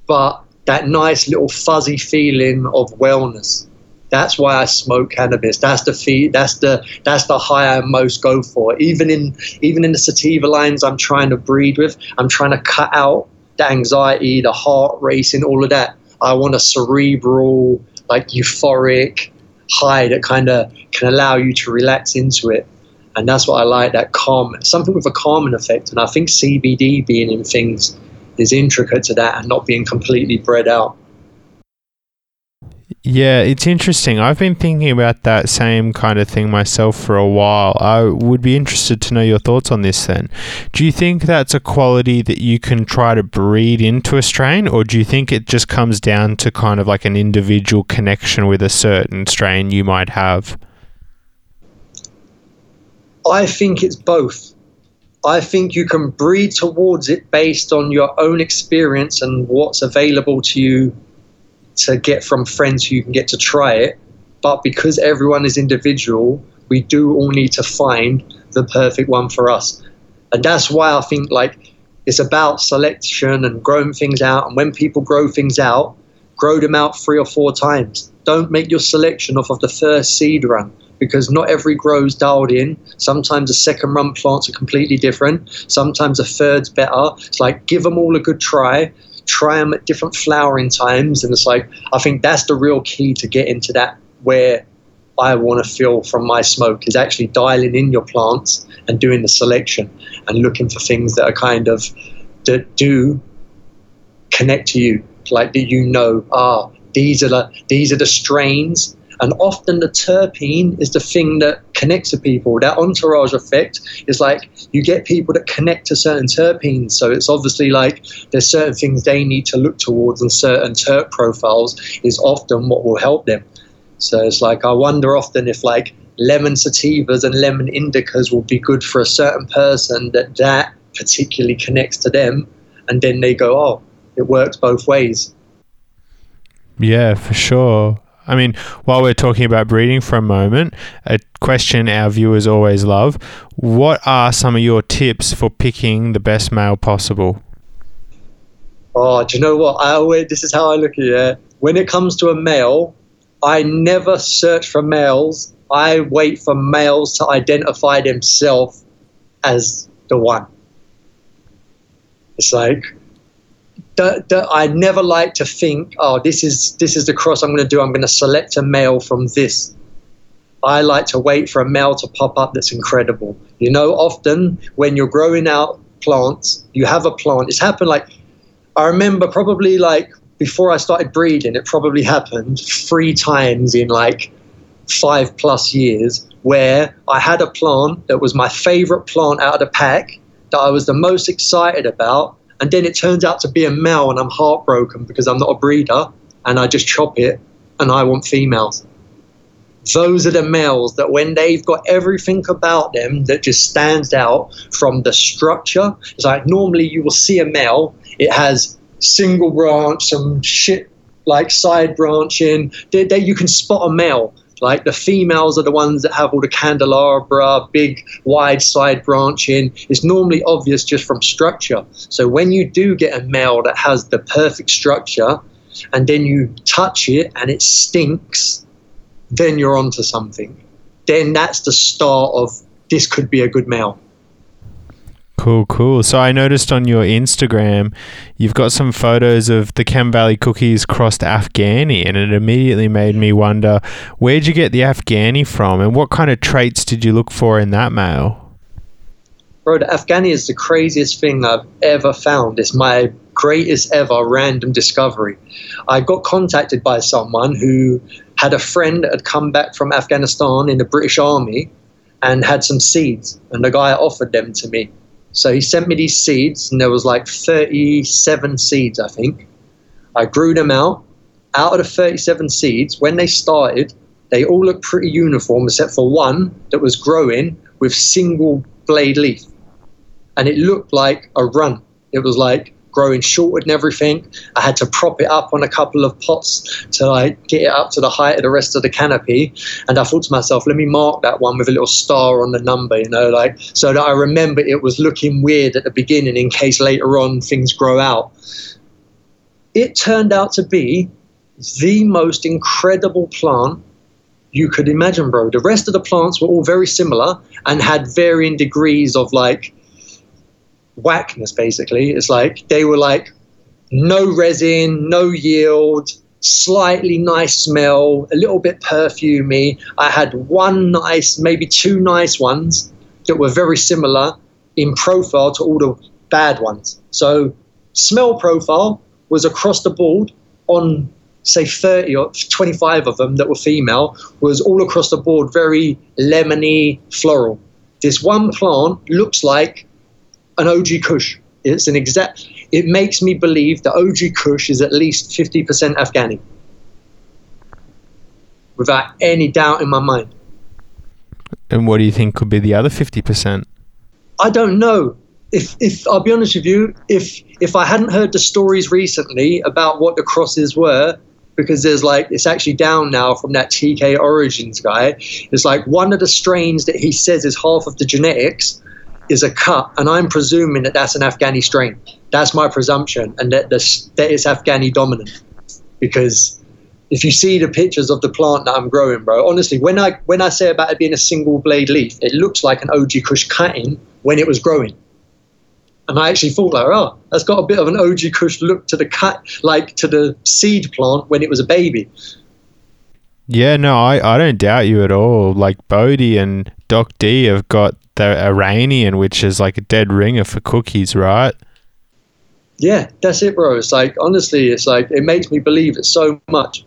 but that nice little fuzzy feeling of wellness. That's why I smoke cannabis. That's the fee. That's the that's the high I most go for. Even in even in the sativa lines I'm trying to breed with, I'm trying to cut out the anxiety, the heart racing, all of that. I want a cerebral, like euphoric high that kind of can allow you to relax into it. And that's what I like, that calm, something with a calming effect. And I think CBD being in things is intricate to that and not being completely bred out. Yeah, it's interesting. I've been thinking about that same kind of thing myself for a while. I would be interested to know your thoughts on this then. Do you think that's a quality that you can try to breed into a strain, or do you think it just comes down to kind of like an individual connection with a certain strain you might have? I think it's both. I think you can breed towards it based on your own experience and what's available to you to get from friends who you can get to try it. But because everyone is individual, we do all need to find the perfect one for us. And that's why I think like it's about selection and growing things out. And when people grow things out, grow them out three or four times. Don't make your selection off of the first seed run because not every grow's dialed in. Sometimes the second run plants are completely different. Sometimes a third's better. It's like give them all a good try. Try them at different flowering times, and it's like I think that's the real key to get into that where I want to feel from my smoke is actually dialing in your plants and doing the selection and looking for things that are kind of that do connect to you, like that you know, ah, these are the these are the strains and often the terpene is the thing that connects to people. That entourage effect is like you get people that connect to certain terpenes. So it's obviously like there's certain things they need to look towards, and certain terp profiles is often what will help them. So it's like I wonder often if like lemon sativas and lemon indicas will be good for a certain person that that particularly connects to them, and then they go, oh, it works both ways. Yeah, for sure. I mean, while we're talking about breeding for a moment, a question our viewers always love what are some of your tips for picking the best male possible? Oh, do you know what? I always, this is how I look at it. When it comes to a male, I never search for males. I wait for males to identify themselves as the one. It's like that, that I never like to think, oh, this is this is the cross I'm going to do. I'm going to select a male from this. I like to wait for a male to pop up that's incredible. You know, often when you're growing out plants, you have a plant. It's happened like I remember probably like before I started breeding, it probably happened three times in like five plus years where I had a plant that was my favorite plant out of the pack that I was the most excited about and then it turns out to be a male and I'm heartbroken because I'm not a breeder and I just chop it and I want females. Those are the males that when they've got everything about them that just stands out from the structure, it's like normally you will see a male, it has single branch, some shit like side branching. They, you can spot a male like the females are the ones that have all the candelabra, big wide side branching. It's normally obvious just from structure. So when you do get a male that has the perfect structure, and then you touch it and it stinks, then you're onto something. Then that's the start of this could be a good male. Cool, cool. So I noticed on your Instagram, you've got some photos of the Chem Valley cookies crossed Afghani, and it immediately made me wonder where'd you get the Afghani from, and what kind of traits did you look for in that male? Bro, the Afghani is the craziest thing I've ever found. It's my greatest ever random discovery. I got contacted by someone who had a friend that had come back from Afghanistan in the British Army and had some seeds, and the guy offered them to me so he sent me these seeds, and there was like 37 seeds, I think. I grew them out. Out of the 37 seeds, when they started, they all looked pretty uniform, except for one that was growing with single blade leaf. And it looked like a run. It was like growing short and everything. I had to prop it up on a couple of pots to like get it up to the height of the rest of the canopy. And I thought to myself, let me mark that one with a little star on the number, you know, like so that I remember it was looking weird at the beginning in case later on things grow out. It turned out to be the most incredible plant you could imagine, bro. The rest of the plants were all very similar and had varying degrees of like whackness basically. It's like they were like no resin, no yield, slightly nice smell, a little bit perfumey. I had one nice, maybe two nice ones that were very similar in profile to all the bad ones. So smell profile was across the board on say 30 or 25 of them that were female was all across the board very lemony floral. This one plant looks like an OG Kush. It's an exact. It makes me believe that OG Kush is at least 50% Afghani, without any doubt in my mind. And what do you think could be the other 50%? I don't know. If, if I'll be honest with you, if if I hadn't heard the stories recently about what the crosses were, because there's like it's actually down now from that TK Origins guy. It's like one of the strains that he says is half of the genetics is a cut, and I'm presuming that that's an Afghani strain. That's my presumption, and that this that is Afghani dominant because if you see the pictures of the plant that I'm growing, bro, honestly, when I when I say about it being a single blade leaf, it looks like an OG Kush cutting when it was growing. And I actually thought like, oh, that's got a bit of an OG Kush look to the cut, like to the seed plant when it was a baby. Yeah, no, I, I don't doubt you at all. Like Bodhi and Doc D have got the Iranian, which is like a dead ringer for cookies, right? Yeah, that's it, bro. It's like honestly, it's like it makes me believe it so much.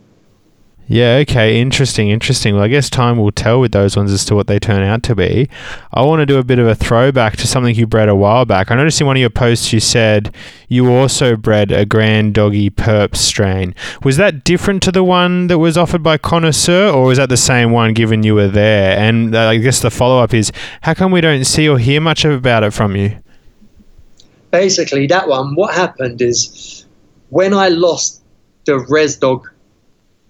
Yeah, okay, interesting, interesting. Well, I guess time will tell with those ones as to what they turn out to be. I want to do a bit of a throwback to something you bred a while back. I noticed in one of your posts you said you also bred a Grand Doggy Perp strain. Was that different to the one that was offered by Connoisseur, or was that the same one given you were there? And uh, I guess the follow up is how come we don't see or hear much about it from you? Basically, that one, what happened is when I lost the Res Dog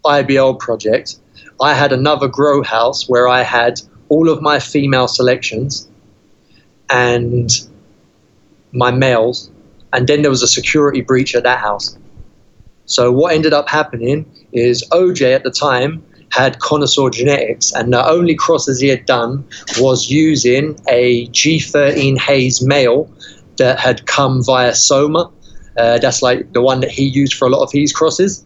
IBL project, I had another grow house where I had all of my female selections and my males, and then there was a security breach at that house. So what ended up happening is OJ at the time had connoisseur genetics, and the only crosses he had done was using a G13 Haze male that had come via Soma. Uh, that's like the one that he used for a lot of his crosses.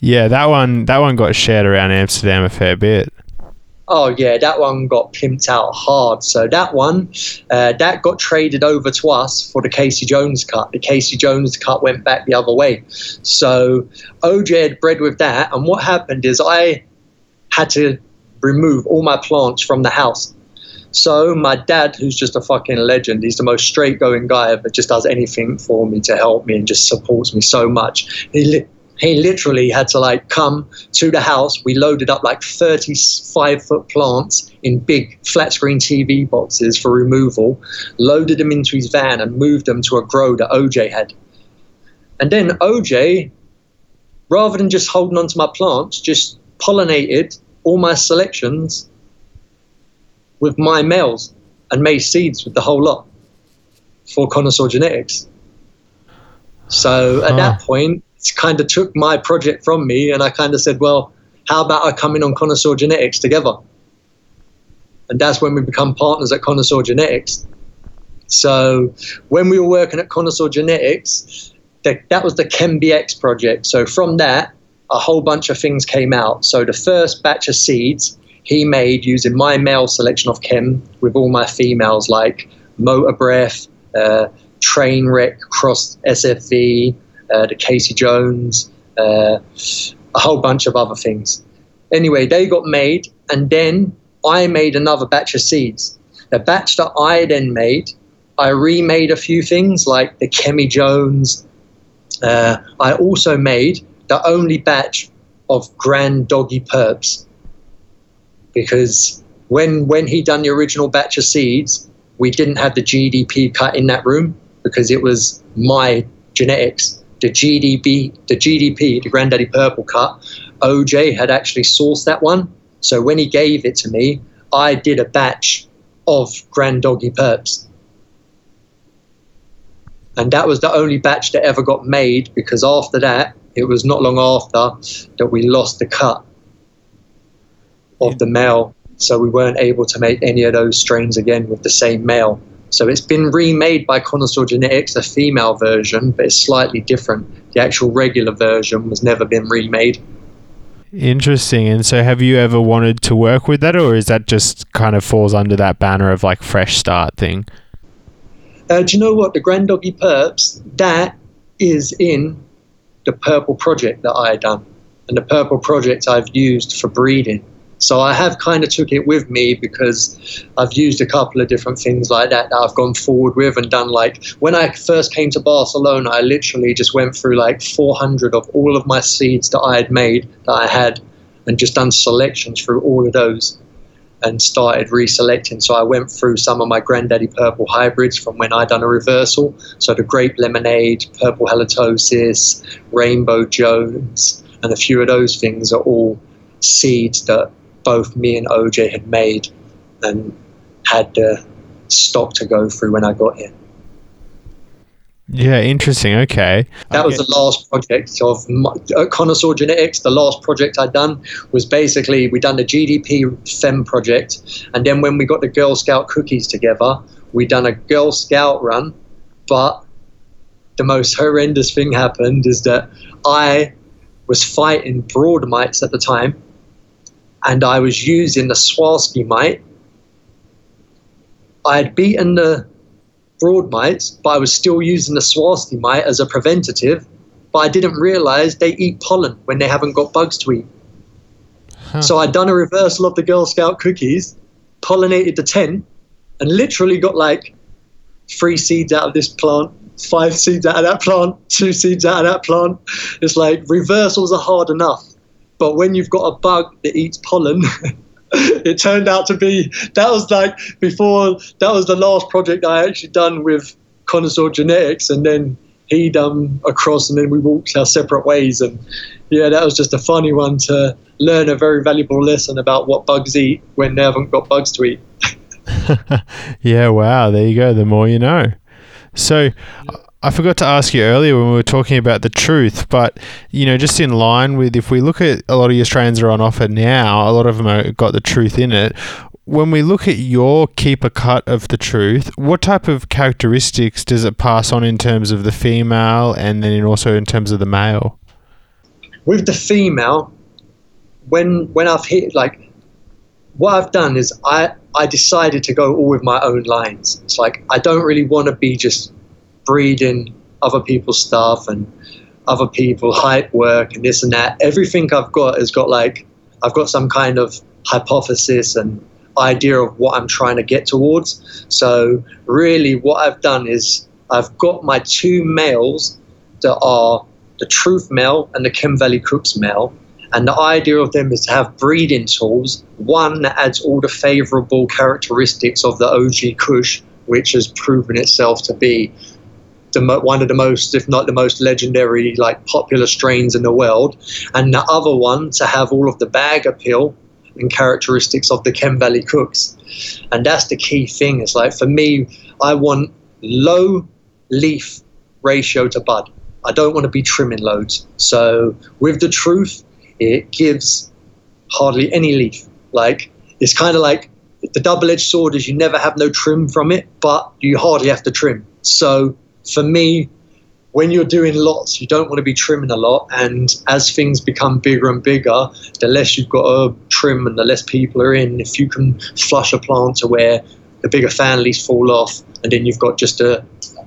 Yeah, that one that one got shared around Amsterdam a fair bit. Oh yeah, that one got pimped out hard. So that one, uh, that got traded over to us for the Casey Jones cut. The Casey Jones cut went back the other way. So OJ had bred with that, and what happened is I had to remove all my plants from the house. So my dad, who's just a fucking legend, he's the most straight going guy ever. just does anything for me to help me and just supports me so much. He he literally had to like come to the house. We loaded up like 35 foot plants in big flat screen TV boxes for removal, loaded them into his van and moved them to a grow that OJ had. And then OJ, rather than just holding on to my plants, just pollinated all my selections with my males and made seeds with the whole lot for connoisseur genetics. So at that ah. point, kind of took my project from me, and I kind of said, well, how about I come in on Connoisseur Genetics together? And that's when we become partners at Connoisseur Genetics. So when we were working at Connoisseur Genetics, the, that was the ChemBX project. So from that, a whole bunch of things came out. So the first batch of seeds he made using my male selection of chem with all my females like Motor Breath, uh, Trainwreck, Cross SFV, uh, the Casey Jones, uh, a whole bunch of other things. Anyway, they got made, and then I made another batch of seeds. The batch that I then made, I remade a few things like the Chemmy Jones. Uh, I also made the only batch of Grand Doggy Perps because when when he done the original batch of seeds, we didn't have the GDP cut in that room because it was my genetics the GDP, the GDP, the Granddaddy Purple cut, OJ had actually sourced that one. So when he gave it to me, I did a batch of Grand Doggy Perps. And that was the only batch that ever got made because after that, it was not long after that we lost the cut of the male. So we weren't able to make any of those strains again with the same male. So it's been remade by Connoisseur Genetics, a female version, but it's slightly different. The actual regular version was never been remade. Interesting. And so, have you ever wanted to work with that, or is that just kind of falls under that banner of like fresh start thing? Uh, do you know what the Grand Doggy Perps? That is in the Purple project that I had done, and the Purple project I've used for breeding. So I have kind of took it with me because I've used a couple of different things like that that I've gone forward with and done like when I first came to Barcelona, I literally just went through like 400 of all of my seeds that I had made that I had and just done selections through all of those and started reselecting. So I went through some of my Granddaddy Purple hybrids from when I'd done a reversal. So the Grape Lemonade, Purple Halitosis, Rainbow Jones, and a few of those things are all seeds that both me and OJ had made and had the stock to go through when I got here. Yeah, interesting. Okay. That was the last project of my, uh, Connoisseur Genetics. The last project I'd done was basically we'd done the GDP Fem project, and then when we got the Girl Scout cookies together, we'd done a Girl Scout run. But the most horrendous thing happened is that I was fighting broad mites at the time, and I was using the swirskii mite. I had beaten the broad mites, but I was still using the swirskii mite as a preventative. But I didn't realize they eat pollen when they haven't got bugs to eat. Huh. So I'd done a reversal of the Girl Scout cookies, pollinated the tent, and literally got like three seeds out of this plant, five seeds out of that plant, two seeds out of that plant. It's like reversals are hard enough. But when you've got a bug that eats pollen, it turned out to be that was like before that was the last project I actually done with Connoisseur Genetics, and then he done um, across, and then we walked our separate ways. And yeah, that was just a funny one to learn a very valuable lesson about what bugs eat when they haven't got bugs to eat. yeah, wow. There you go. The more you know. So, I forgot to ask you earlier when we were talking about the truth, but you know, just in line with if we look at a lot of your strains are on offer now, a lot of them have got the truth in it. When we look at your keeper cut of the truth, what type of characteristics does it pass on in terms of the female and then also in terms of the male? With the female, when when I've hit like what I've done is I I decided to go all with my own lines. It's like I don't really want to be just breeding other people's stuff and other people hype work and this and that. Everything I've got has got like I've got some kind of hypothesis and idea of what I'm trying to get towards. So really what I've done is I've got my two males that are the Truth male and the Chem Valley Kush male. And the idea of them is to have breeding tools, one that adds all the favorable characteristics of the OG Kush, which has proven itself to be the, one of the most, if not the most legendary, like popular strains in the world, and the other one to have all of the bag appeal and characteristics of the Chem Valley Kush, and that's the key thing. It's like for me, I want low leaf ratio to bud. I don't want to be trimming loads. So with the truth, it gives hardly any leaf. Like it's kind of like the double-edged sword is you never have no trim from it, but you hardly have to trim. So for me, when you're doing lots, you don't want to be trimming a lot. And as things become bigger and bigger, the less you've got to trim and the less people are in. If you can flush a plant to where the bigger leaves fall off, and then you've got just a,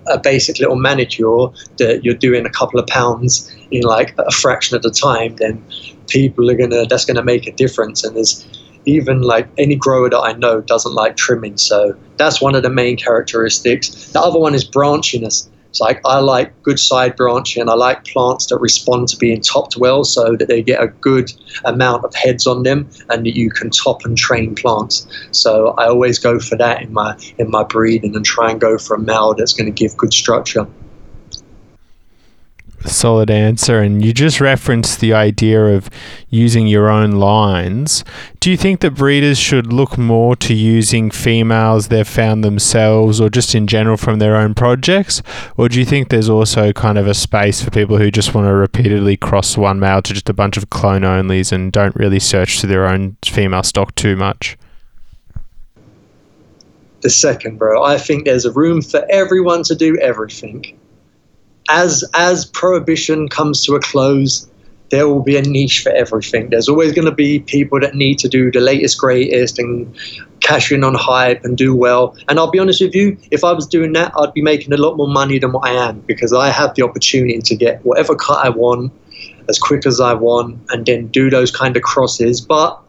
a basic little manicure that you're doing a couple of pounds in like a fraction of the time, then people are gonna that's gonna make a difference. And there's even like any grower that I know doesn't like trimming. So that's one of the main characteristics. The other one is branchiness. It's like I like good side branching. I like plants that respond to being topped well so that they get a good amount of heads on them and that you can top and train plants. So I always go for that in my in my breeding and try and go for a male that's going to give good structure solid answer. And you just referenced the idea of using your own lines. Do you think that breeders should look more to using females they've found themselves or just in general from their own projects? Or do you think there's also kind of a space for people who just want to repeatedly cross one male to just a bunch of clone onlys and don't really search to their own female stock too much? The second, bro. I think there's a room for everyone to do everything as as prohibition comes to a close, there will be a niche for everything. There's always going to be people that need to do the latest, greatest, and cash in on hype and do well. And I'll be honest with you, if I was doing that, I'd be making a lot more money than what I am because I have the opportunity to get whatever cut I want as quick as I want and then do those kind of crosses. But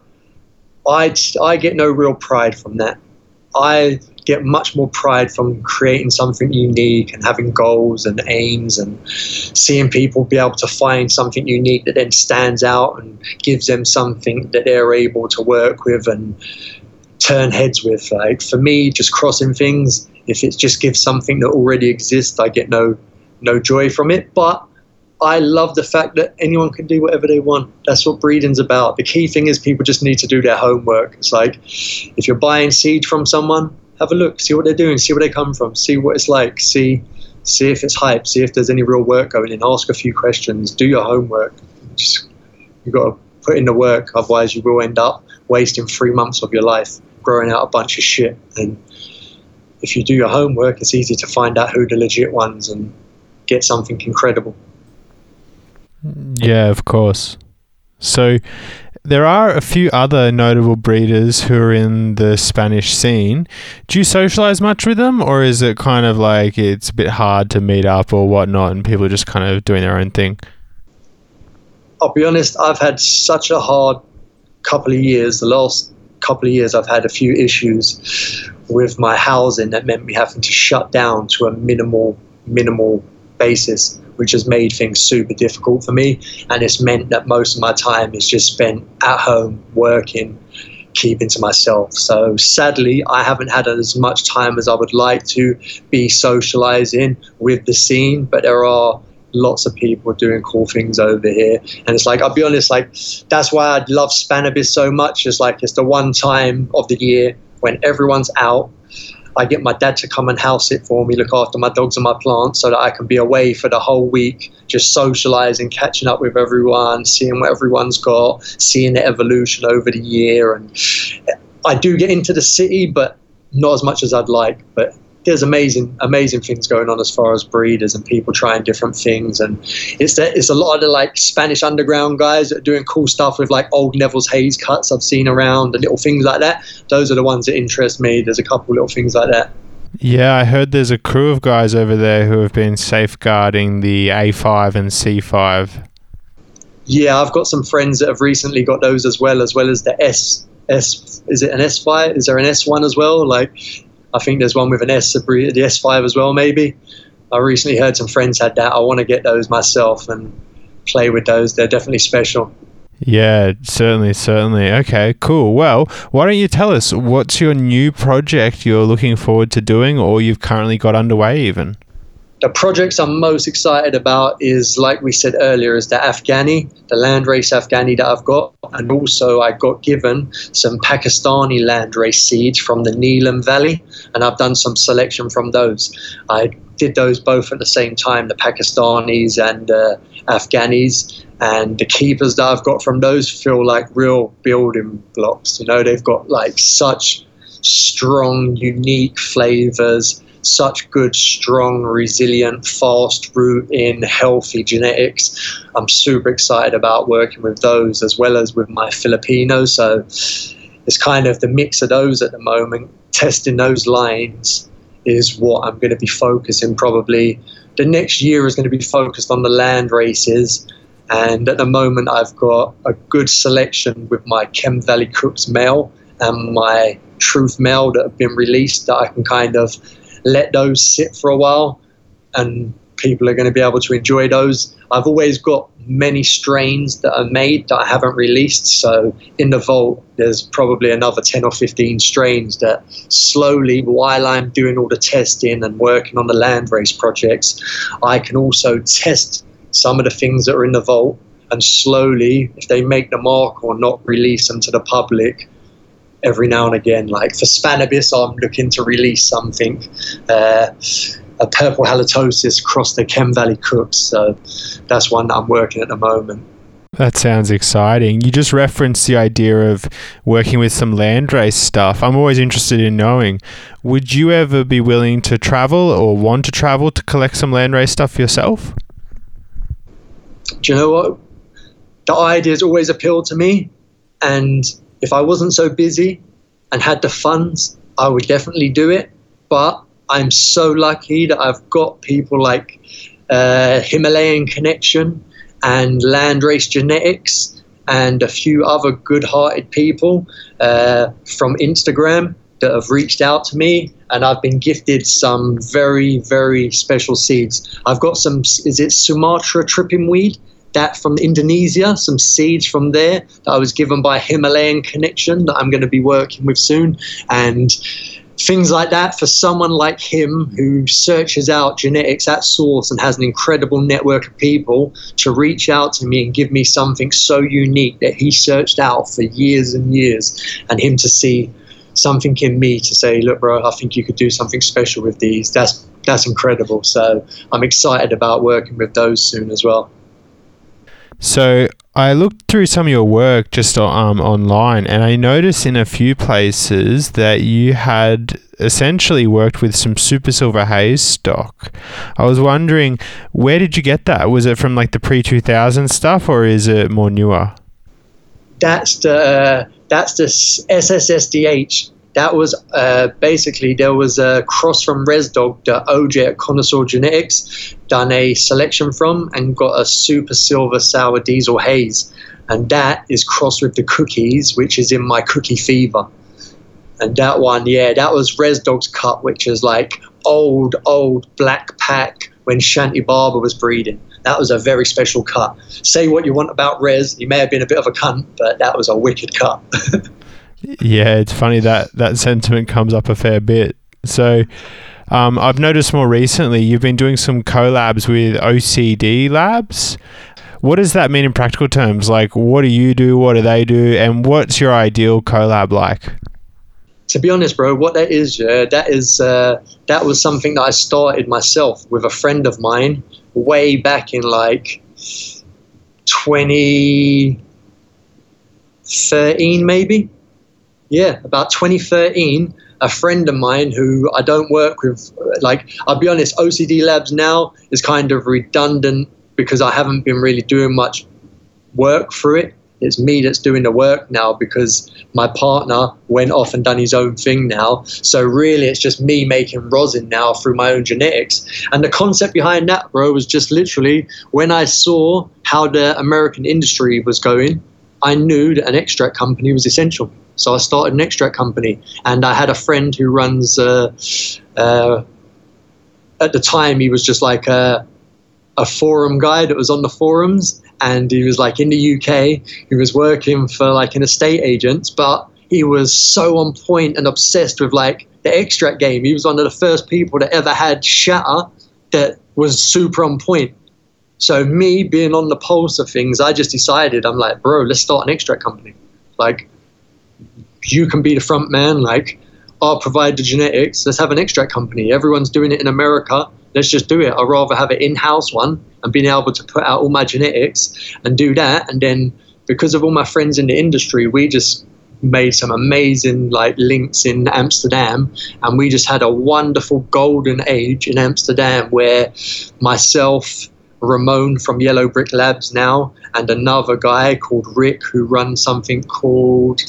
I I get no real pride from that. I get much more pride from creating something unique and having goals and aims and seeing people be able to find something unique that then stands out and gives them something that they're able to work with and turn heads with. Like for me, just crossing things, if it just gives something that already exists, I get no no joy from it. But I love the fact that anyone can do whatever they want. That's what breeding's about. The key thing is people just need to do their homework. It's like if you're buying seed from someone, have a look, see what they're doing, see where they come from, see what it's like, see see if it's hype, see if there's any real work going in, ask a few questions, do your homework. Just, you've got to put in the work, otherwise you will end up wasting three months of your life growing out a bunch of shit. And if you do your homework, it's easy to find out who the legit ones and get something incredible. Yeah, of course. So there are a few other notable breeders who are in the Spanish scene. Do you socialize much with them, or is it kind of like it's a bit hard to meet up or whatnot, and people are just kind of doing their own thing? I'll be honest, I've had such a hard couple of years. The last couple of years, I've had a few issues with my housing that meant me having to shut down to a minimal, minimal basis which has made things super difficult for me. And it's meant that most of my time is just spent at home working, keeping to myself. So sadly, I haven't had as much time as I would like to be socializing with the scene, but there are lots of people doing cool things over here. And it's like, I'll be honest, like, that's why I love Spannabis so much. It's like, it's the one time of the year when everyone's out I get my dad to come and house it for me, look after my dogs and my plants so that I can be away for the whole week, just socializing, catching up with everyone, seeing what everyone's got, seeing the evolution over the year. And I do get into the city, but not as much as I'd like. But there's amazing, amazing things going on as far as breeders and people trying different things. And it's that it's a lot of the like Spanish underground guys that are doing cool stuff with like old Neville's Haze cuts I've seen around and little things like that. Those are the ones that interest me. There's a couple little things like that. Yeah, I heard there's a crew of guys over there who have been safeguarding the A5 and C5. Yeah, I've got some friends that have recently got those as well, as well as the S S. Is it an S5? Is there an S1 as well? Like I think there's one with an S, the S5 as well, maybe. I recently heard some friends had that. I want to get those myself and play with those. They're definitely special. Yeah, certainly, certainly. Okay, cool. Well, why don't you tell us what's your new project you're looking forward to doing or you've currently got underway even? The projects I'm most excited about is, like we said earlier, is the Afghani, the landrace Afghani that I've got, and also I got given some Pakistani landrace seeds from the Neelam Valley, and I've done some selection from those. I did those both at the same time, the Pakistanis and uh, Afghanis, and the keepers that I've got from those feel like real building blocks. You know, they've got like such strong, unique flavors such good, strong, resilient, fast root in healthy genetics. I'm super excited about working with those as well as with my Filipino. So it's kind of the mix of those at the moment. Testing those lines is what I'm going to be focusing probably. The next year is going to be focused on the land races. And at the moment, I've got a good selection with my Chem Valley Kush male and my Truth male that have been released that I can kind of let those sit for a while and people are going to be able to enjoy those. I've always got many strains that are made that I haven't released. So in the vault, there's probably another 10 or 15 strains that slowly, while I'm doing all the testing and working on the landrace projects, I can also test some of the things that are in the vault and slowly, if they make the mark or not, release them to the public every now and again. Like for Spannabis, I'm looking to release something. Uh, a purple halitosis across the Chem Valley Kush. So that's one that I'm working at the moment. That sounds exciting. You just referenced the idea of working with some landrace stuff. I'm always interested in knowing would you ever be willing to travel or want to travel to collect some landrace stuff yourself? Do you know what? The idea's always appealed to me. And if I wasn't so busy and had the funds, I would definitely do it. But I'm so lucky that I've got people like uh, Himalayan Connection and Landrace Genetics and a few other good hearted people uh, from Instagram that have reached out to me and I've been gifted some very, very special seeds. I've got some, is it Sumatra tripping weed? That from Indonesia, some seeds from there that I was given by Himalayan Connection that I'm going to be working with soon. And things like that for someone like him who searches out genetics at source and has an incredible network of people to reach out to me and give me something so unique that he searched out for years and years and him to see something in me to say look bro i think you could do something special with these. That's that's incredible. So i'm excited about working with those soon as well so I looked through some of your work just um, online, and I noticed in a few places that you had essentially worked with some super silver haze stock. I was wondering, where did you get that? Was it from like the pre two thousand stuff, or is it more newer? That's the that's the SSSDH that was uh, basically there was a cross from ResDog that OJ at Connoisseur Genetics done a selection from and got a super silver sour diesel haze, and that is crossed with the cookies, which is in my cookie fever. And that one, yeah, that was ResDog's cut, which is like old, old black pack when Shantibaba was breeding. That was a very special cut. Say what you want about Res, he may have been a bit of a cunt, but that was a wicked cut. Yeah, it's funny that that sentiment comes up a fair bit. So, um, I've noticed more recently you've been doing some collabs with OCD Labs. What does that mean in practical terms? Like, what do you do? What do they do? And what's your ideal collab like? To be honest, bro, what that is, uh, that is uh, that was something that I started myself with a friend of mine way back in like 2013, maybe yeah, about 2013, a friend of mine who I don't work with, like, I'll be honest, OCD Labs now is kind of redundant because I haven't been really doing much work for it. It's me that's doing the work now because my partner went off and done his own thing now. So really, it's just me making rosin now through my own genetics. And the concept behind that, bro, was just literally when I saw how the American industry was going, I knew that an extract company was essential. So I started an extract company, and I had a friend who runs. Uh, uh, at the time, he was just like a, a forum guy that was on the forums, and he was like in the UK. He was working for like an estate agent, but he was so on point and obsessed with like the extract game. He was one of the first people that ever had shatter that was super on point. So me being on the pulse of things, I just decided I'm like, bro, let's start an extract company. Like you can be the front man. Like, I'll provide the genetics. Let's have an extract company. Everyone's doing it in America. Let's just do it. I'd rather have an in-house one and being able to put out all my genetics and do that. And then because of all my friends in the industry, we just made some amazing like links in Amsterdam and we just had a wonderful golden age in Amsterdam where myself Ramon from Yellow Brick Labs now, and another guy called Rick who runs something called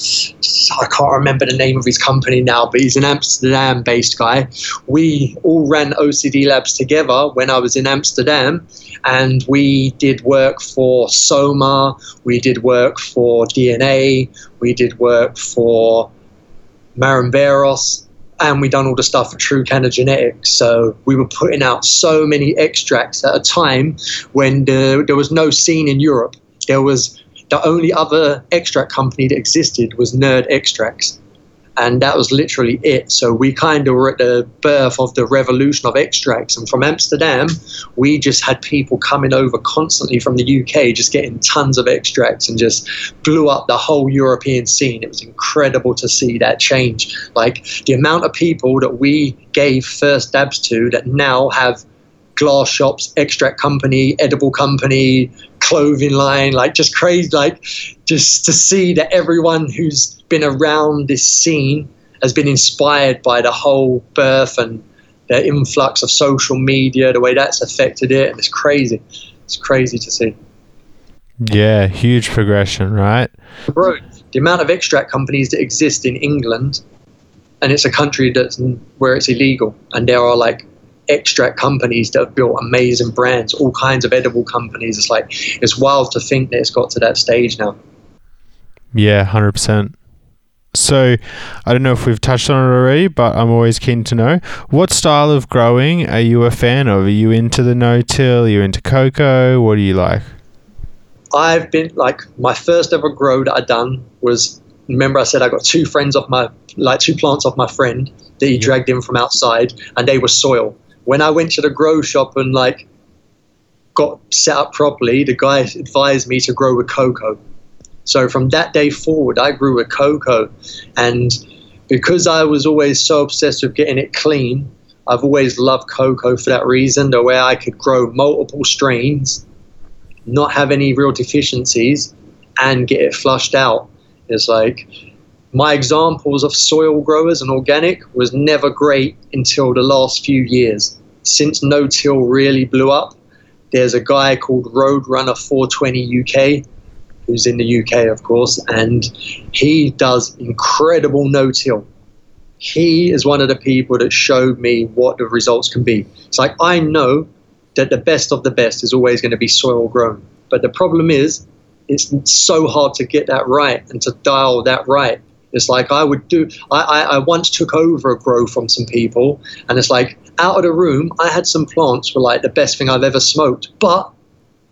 I can't remember the name of his company now, but he's an Amsterdam based guy. We all ran OCD Labs together when I was in Amsterdam, and we did work for Soma, we did work for DNA, we did work for Marimberos, and we'd done all the stuff for True Canna Genetics. So we were putting out so many extracts at a time when the, there was no scene in Europe. There was the only other extract company that existed was Nerd Extracts and that was literally it. So we kind of were at the birth of the revolution of extracts. And from Amsterdam, we just had people coming over constantly from the UK, just getting tons of extracts and just blew up the whole European scene. It was incredible to see that change. Like the amount of people that we gave first dabs to that now have glass shops, extract company, edible company, clothing line, like just crazy, like just to see that everyone who's been around this scene has been inspired by the whole birth and the influx of social media, the way that's affected it, and it's crazy. It's crazy to see. Yeah, huge progression, right? Bro, the amount of extract companies that exist in England, and it's a country that's where it's illegal, and there are like extract companies that have built amazing brands, all kinds of edible companies. It's like it's wild to think that it's got to that stage now. Yeah, hundred percent. So, I don't know if we've touched on it already, but I'm always keen to know what style of growing are you a fan of? Are you into the no-till? Are you into coco? What do you like? I've been like my first ever grow that I done was remember I said I got two friends off my like two plants off my friend that he dragged in from outside, and they were soil. When I went to the grow shop and like got set up properly, the guy advised me to grow with coco. So from that day forward, I grew with coco, and because I was always so obsessed with getting it clean, I've always loved coco for that reason. The way I could grow multiple strains, not have any real deficiencies, and get it flushed out. It's like my examples of soil growers and organic was never great until the last few years. Since no till really blew up, there's a guy called Roadrunner 420 UK, who's in the UK, of course, and he does incredible no till. He is one of the people that showed me what the results can be. It's like I know that the best of the best is always going to be soil grown, but the problem is it's so hard to get that right and to dial that right. It's like I would do. I, I, I once took over a grow from some people, and it's like out of the room, I had some plants were like the best thing I've ever smoked, but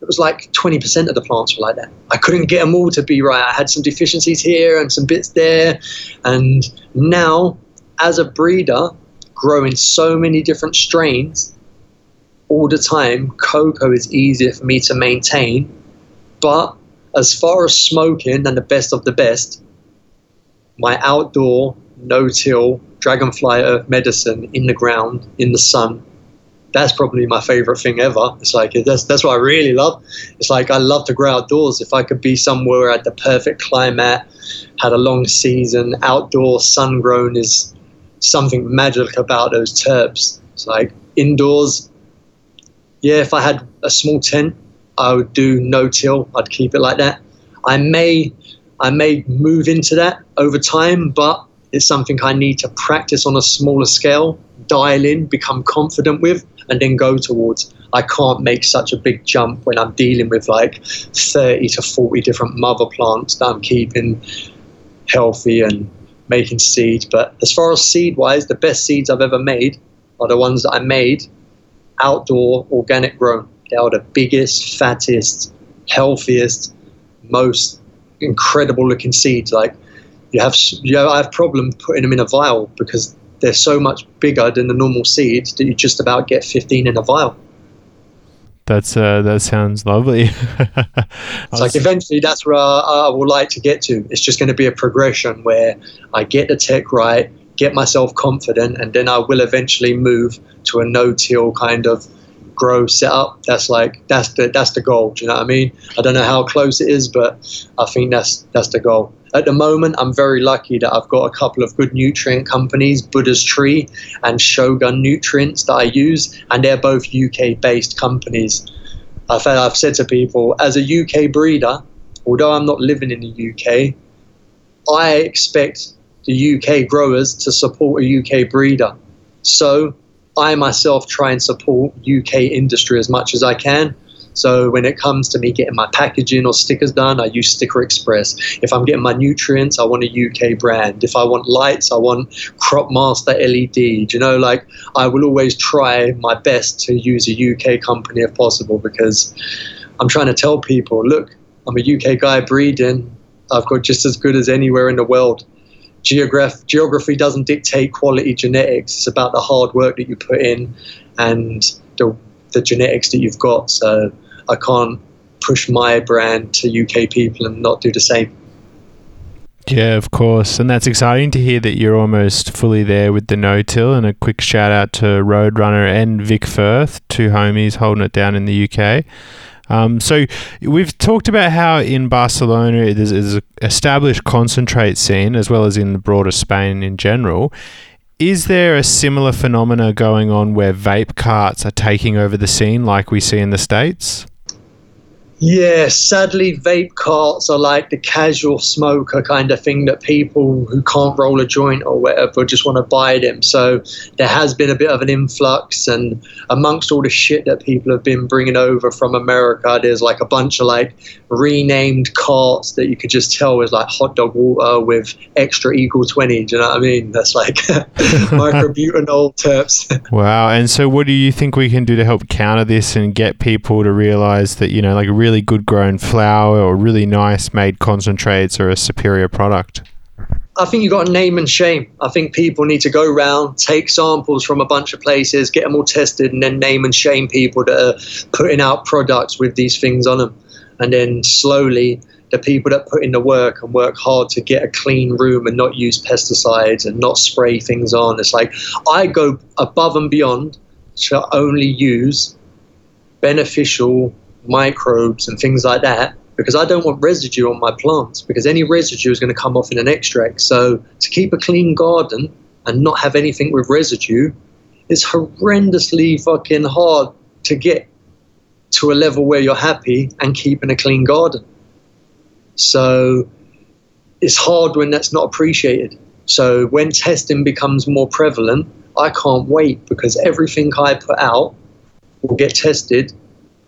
it was like 20% of the plants were like that. I couldn't get them all to be right. I had some deficiencies here and some bits there, and now as a breeder, growing so many different strains all the time, coco is easier for me to maintain, but as far as smoking and the best of the best, my outdoor no-till dragonfly medicine in the ground in the sun. That's probably my favorite thing ever. It's like that's that's what i really love. It's like i love to grow outdoors. If i could be somewhere at the perfect climate had a long season outdoor sun grown is something magic about those terps. It's like indoors yeah if i had a small tent I would do no till. I'd keep it like that. I may I may move into that over time, but it's something I need to practice on a smaller scale, dial in, become confident with, and then go towards. I can't make such a big jump when I'm dealing with like 30 to 40 different mother plants that I'm keeping healthy and making seeds. But as far as seed wise, the best seeds I've ever made are the ones that I made outdoor, organic grown. They are the biggest, fattest, healthiest, most incredible looking seeds. Like you have, you I have problem putting them in a vial because they're so much bigger than the normal seeds that you just about get 15 in a vial. That's uh, that sounds lovely. it's like eventually that's where I, I would like to get to. It's just going to be a progression where I get the tech right, get myself confident, and then I will eventually move to a no-till kind of grow setup. That's like that's the that's the goal. Do you know what I mean? I don't know how close it is, but I think that's that's the goal. At the moment, I'm very lucky that I've got a couple of good nutrient companies, Buddha's Tree and Shogun Nutrients, that I use, and they're both UK-based companies. I've I've said to people, as a UK breeder, although I'm not living in the UK, I expect the UK growers to support a UK breeder. So I myself try and support UK industry as much as I can. So when it comes to me getting my packaging or stickers done, I use Sticker Express. If I'm getting my nutrients, I want a UK brand. If I want lights, I want Cropmaster LED. Do You know, like I will always try my best to use a UK company if possible because I'm trying to tell people, look, I'm a UK guy breeding. I've got just as good as anywhere in the world geograph- geography doesn't dictate quality genetics. It's about the hard work that you put in and the, the genetics that you've got. So I can't push my brand to UK people and not do the same. Yeah, of course. And that's exciting to hear that you're almost fully there with the no till. And a quick shout out to Roadrunner and Vic Firth, two homies holding it down in the UK. Um, so we've talked about how in Barcelona there's, there's an established concentrate scene as well as in the broader Spain in general. Is there a similar phenomena going on where vape carts are taking over the scene like we see in the States? Yeah, sadly, vape carts are like the casual smoker kind of thing that people who can't roll a joint or whatever just want to buy them. So there has been a bit of an influx, and amongst all the shit that people have been bringing over from America, there's like a bunch of like renamed carts that you could just tell is like hot dog water with extra equal 20. Do you know what I mean? That's like myclobutanil terps. wow. And so, what do you think we can do to help counter this and get people to realize that, you know, like really really good grown flour or really nice made concentrates are a superior product? I think you've got name and shame. I think people need to go around, take samples from a bunch of places, get them all tested, and then name and shame people that are putting out products with these things on them. And then slowly, the people that put in the work and work hard to get a clean room and not use pesticides and not spray things on. It's like I go above and beyond to only use beneficial microbes and things like that because I don't want residue on my plants because any residue is going to come off in an extract. So to keep a clean garden and not have anything with residue is horrendously fucking hard to get to a level where you're happy and keeping a clean garden. So it's hard when that's not appreciated. So when testing becomes more prevalent, I can't wait because everything I put out will get tested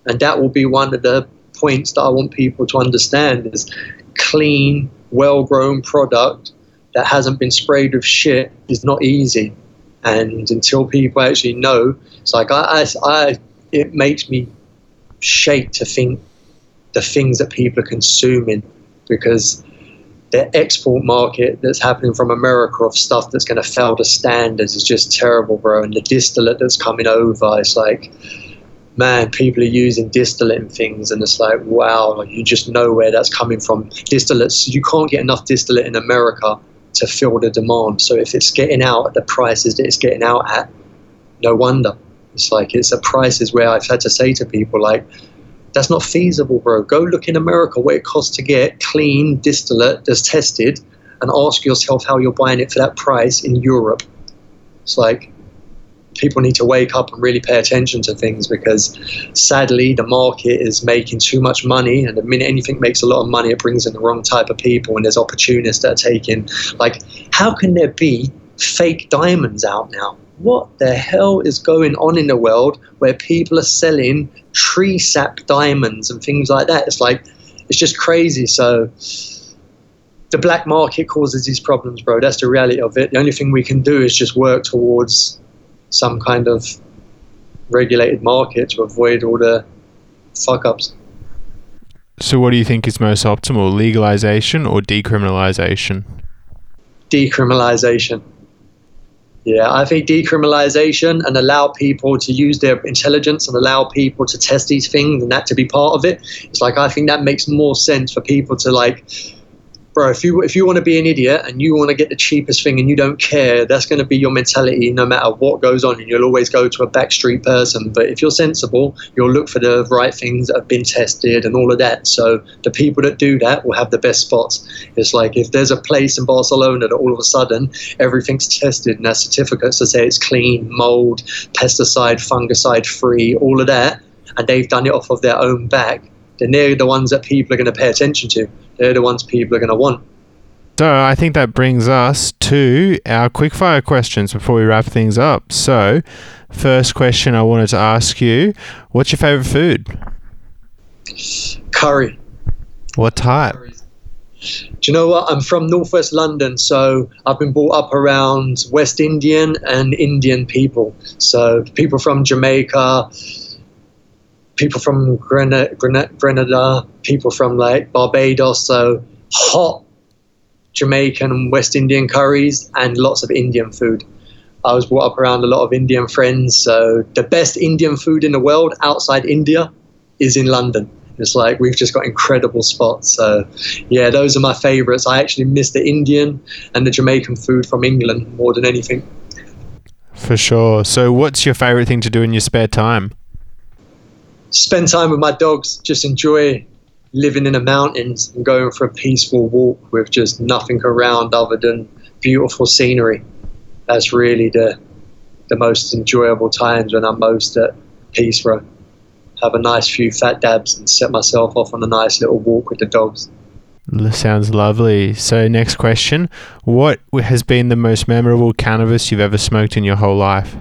and that will be one of the points that I want people to understand is clean, well-grown product that hasn't been sprayed with shit is not easy. And until people actually know, it's like I, I, I it makes me shake to think the things that people are consuming because the export market that's happening from America of stuff that's going to fail the standards is just terrible, bro. And the distillate that's coming over, it's like man, people are using distillate and things, and it's like, wow, you just know where that's coming from. Distillates, you can't get enough distillate in America to fill the demand. So if it's getting out at the prices that it's getting out at, no wonder. It's like it's a prices where I've had to say to people like, that's not feasible, bro. Go look in America what it costs to get clean distillate that's tested, and ask yourself how you're buying it for that price in Europe. It's like people need to wake up and really pay attention to things because sadly the market is making too much money. And the minute anything makes a lot of money it brings in the wrong type of people. And there's opportunists that are taking like how can there be fake diamonds out now? What the hell is going on in the world where people are selling tree sap diamonds and things like that? It's like it's just crazy. So the black market causes these problems, bro. That's the reality of it. The only thing we can do is just work towards some kind of regulated market to avoid all the fuck ups. So, what do you think is most optimal, legalization or decriminalization? Decriminalization. Yeah, I think decriminalization and allow people to use their intelligence and allow people to test these things and that to be part of it. It's like I think that makes more sense for people to like bro, if you if you want to be an idiot and you want to get the cheapest thing and you don't care, that's going to be your mentality no matter what goes on, and you'll always go to a backstreet person. But if you're sensible, you'll look for the right things that have been tested and all of that. So the people that do that will have the best spots. It's like if there's a place in Barcelona that all of a sudden everything's tested and has certificates to say it's clean, mold, pesticide, fungicide free, all of that, and they've done it off of their own back, then they're the ones that people are going to pay attention to they're the ones people are going to want. So I think that brings us to our quickfire questions before we wrap things up. So, first question I wanted to ask you: What's your favorite food? Curry. What type? Do you know what? I'm from northwest London, so I've been brought up around West Indian and Indian people. So people from Jamaica, people from Grenada, Grenada, people from like Barbados, so hot Jamaican and West Indian curries and lots of Indian food. I was brought up around a lot of Indian friends, so the best Indian food in the world outside India is in London. It's like we've just got incredible spots. So, yeah, those are my favorites. I actually miss the Indian and the Jamaican food from England more than anything. For sure. So, what's your favorite thing to do in your spare time? Spend time with my dogs, just enjoy living in the mountains and going for a peaceful walk with just nothing around other than beautiful scenery. That's really the the most enjoyable times when I'm most at peace, bro. Have a nice few fat dabs and set myself off on a nice little walk with the dogs. Sounds lovely. So, next question What has been the most memorable cannabis you've ever smoked in your whole life?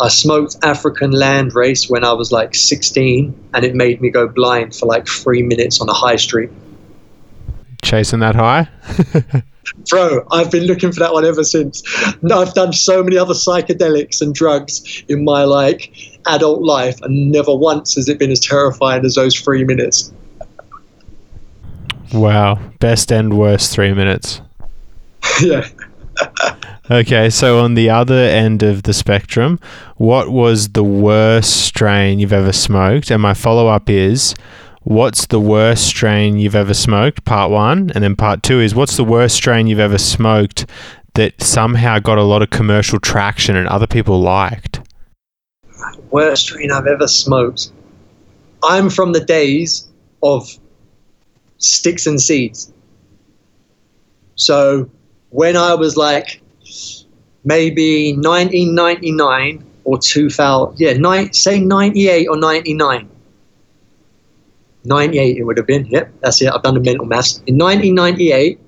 I smoked African landrace when I was like 16, and it made me go blind for like three minutes on a high street. Chasing that high? Bro, I've been looking for that one ever since. I've done so many other psychedelics and drugs in my like adult life, and never once has it been as terrifying as those three minutes. Wow, best and worst three minutes. yeah. Okay, so on the other end of the spectrum, what was the worst strain you've ever smoked? And my follow up is, what's the worst strain you've ever smoked? Part one. And then part two is, what's the worst strain you've ever smoked that somehow got a lot of commercial traction and other people liked? Worst strain I've ever smoked. I'm from the days of sticks and seeds. So when I was like maybe 1999 or 2000, yeah, ni- say 98 or 99. 98 it would have been, yep, that's it, I've done the mental maths. In 1998,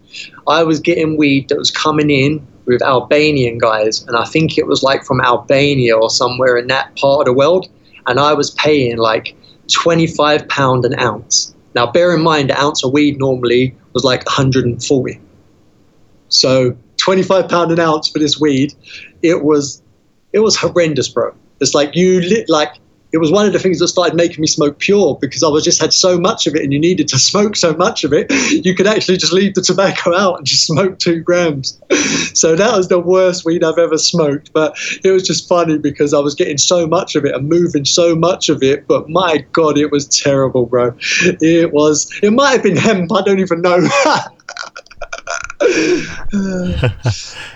I was getting weed that was coming in with Albanian guys, and I think it was like from Albania or somewhere in that part of the world, and I was paying like 25 pound an ounce. Now, bear in mind, an ounce of weed normally was like 140. So 25 pound an ounce for this weed, it was it was horrendous, bro. It's like you lit like it was one of the things that started making me smoke pure because I was just had so much of it and you needed to smoke so much of it, you could actually just leave the tobacco out and just smoke two grams. So that was the worst weed I've ever smoked. But it was just funny because I was getting so much of it and moving so much of it. But my God, it was terrible, bro. It was, it might have been hemp, I don't even know.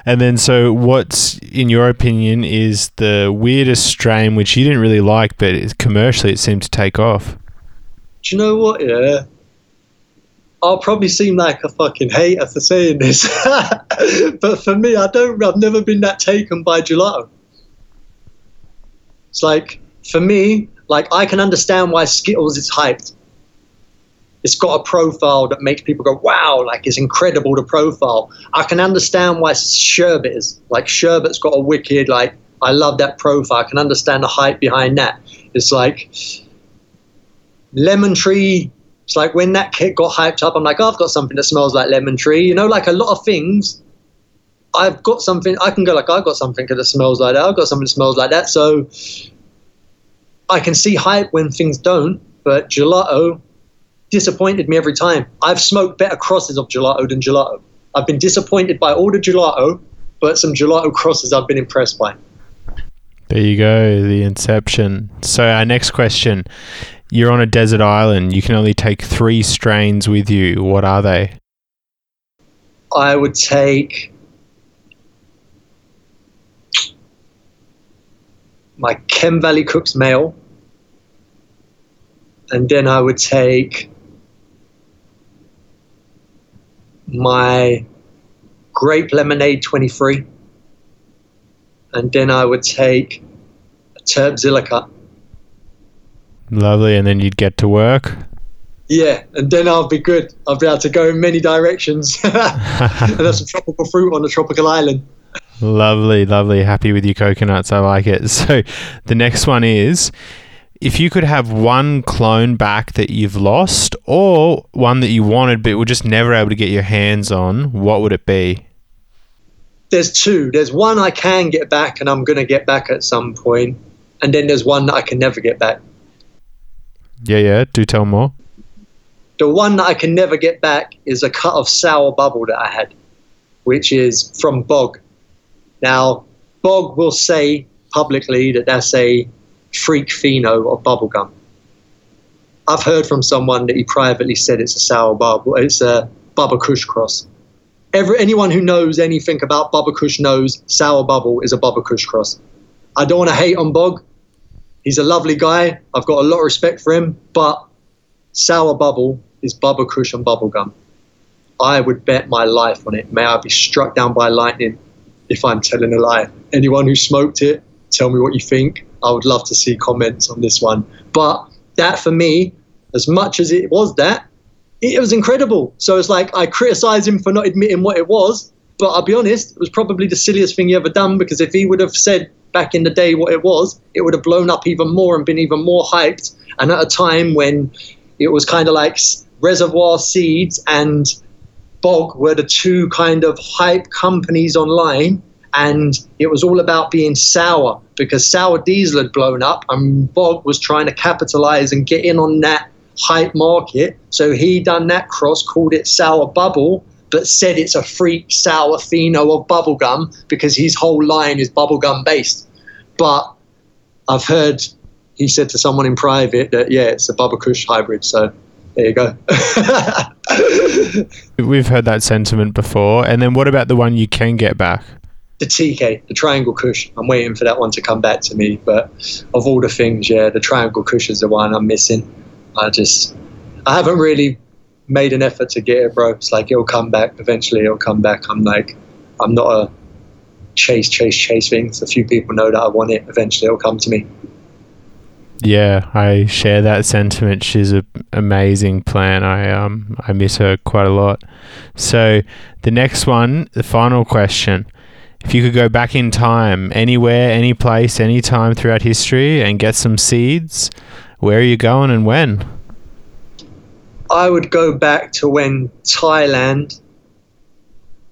and then, so what's, in your opinion, is the weirdest strain which you didn't really like, but commercially it seemed to take off? Do you know what? Yeah. I'll probably seem like a fucking hater for saying this, but for me, I don't. I've never been that taken by gelato. It's like for me, like I can understand why Skittles is hyped it's got a profile that makes people go, wow, like it's incredible the profile. I can understand why Sherbet is like Sherbet's got a wicked, like, I love that profile. I can understand the hype behind that. It's like Lemon Tree. It's like when that kit got hyped up, I'm like, oh, I've got something that smells like lemon tree. You know, like a lot of things. I've got something, I can go like, I've got something that smells like that. I've got something that smells like that. So I can see hype when things don't, but gelato, disappointed me every time. I've smoked better crosses of gelato than gelato. I've been disappointed by all the gelato, but some gelato crosses I've been impressed by. There you go, the inception. So, our next question you're on a desert island, you can only take three strains with you. What are they? I would take my Chem Valley Kush male, and then I would take my grape lemonade 23 and then I would take a Terpzilla Lovely, and then you'd get to work. Yeah, and then I'll be good. I'll be able to go in many directions and have some tropical fruit on a tropical island. Lovely, lovely. Happy with your coconuts. I like it. So, the next one is if you could have one clone back that you've lost or one that you wanted but were just never able to get your hands on, what would it be? There's two. There's one I can get back and I'm going to get back at some point, and then there's one that I can never get back. Yeah, yeah. Do tell more. The one that I can never get back is a cut of sour bubble that I had, which is from Bog. Now, Bog will say publicly that that's a freak pheno of bubblegum. I've heard from someone that he privately said it's a sour bubble, it's a Bubba Kush cross. Every, anyone who knows anything about Bubba Kush knows sour bubble is a Bubba Kush cross. I don't want to hate on Bog. He's a lovely guy. I've got a lot of respect for him, but sour bubble is Bubba Kush and bubblegum. I would bet my life on it. May I be struck down by lightning if I'm telling a lie. Anyone who smoked it, tell me what you think. I would love to see comments on this one. But that for me, as much as it was that, it was incredible. So it's like I criticize him for not admitting what it was, but I'll be honest, it was probably the silliest thing he ever done because if he would have said back in the day what it was, it would have blown up even more and been even more hyped. And at a time when it was kind of like Reservoir Seeds and Bog were the two kind of hype companies online and it was all about being sour because sour diesel had blown up and Bog was trying to capitalize and get in on that hype market. So he done that cross, called it sour bubble, but said it's a freak sour pheno of bubblegum because his whole line is bubblegum based. But I've heard he said to someone in private that yeah, it's a Bubba Kush hybrid. So there you go. We've heard that sentiment before. And then what about the one you can get back? The TK, the Triangle Kush. I'm waiting for that one to come back to me. But of all the things, yeah, the Triangle Kush is the one I'm missing. I just, I haven't really made an effort to get it, bro. It's like it'll come back. Eventually, it'll come back. I'm like, I'm not a chase, chase, chase things. A few people know that I want it. Eventually, it'll come to me. Yeah, I share that sentiment. She's an amazing plan. I um I miss her quite a lot. So the next one, the final question. If you could go back in time, anywhere, any place, any time throughout history and get some seeds, where are you going and when? I would go back to when Thailand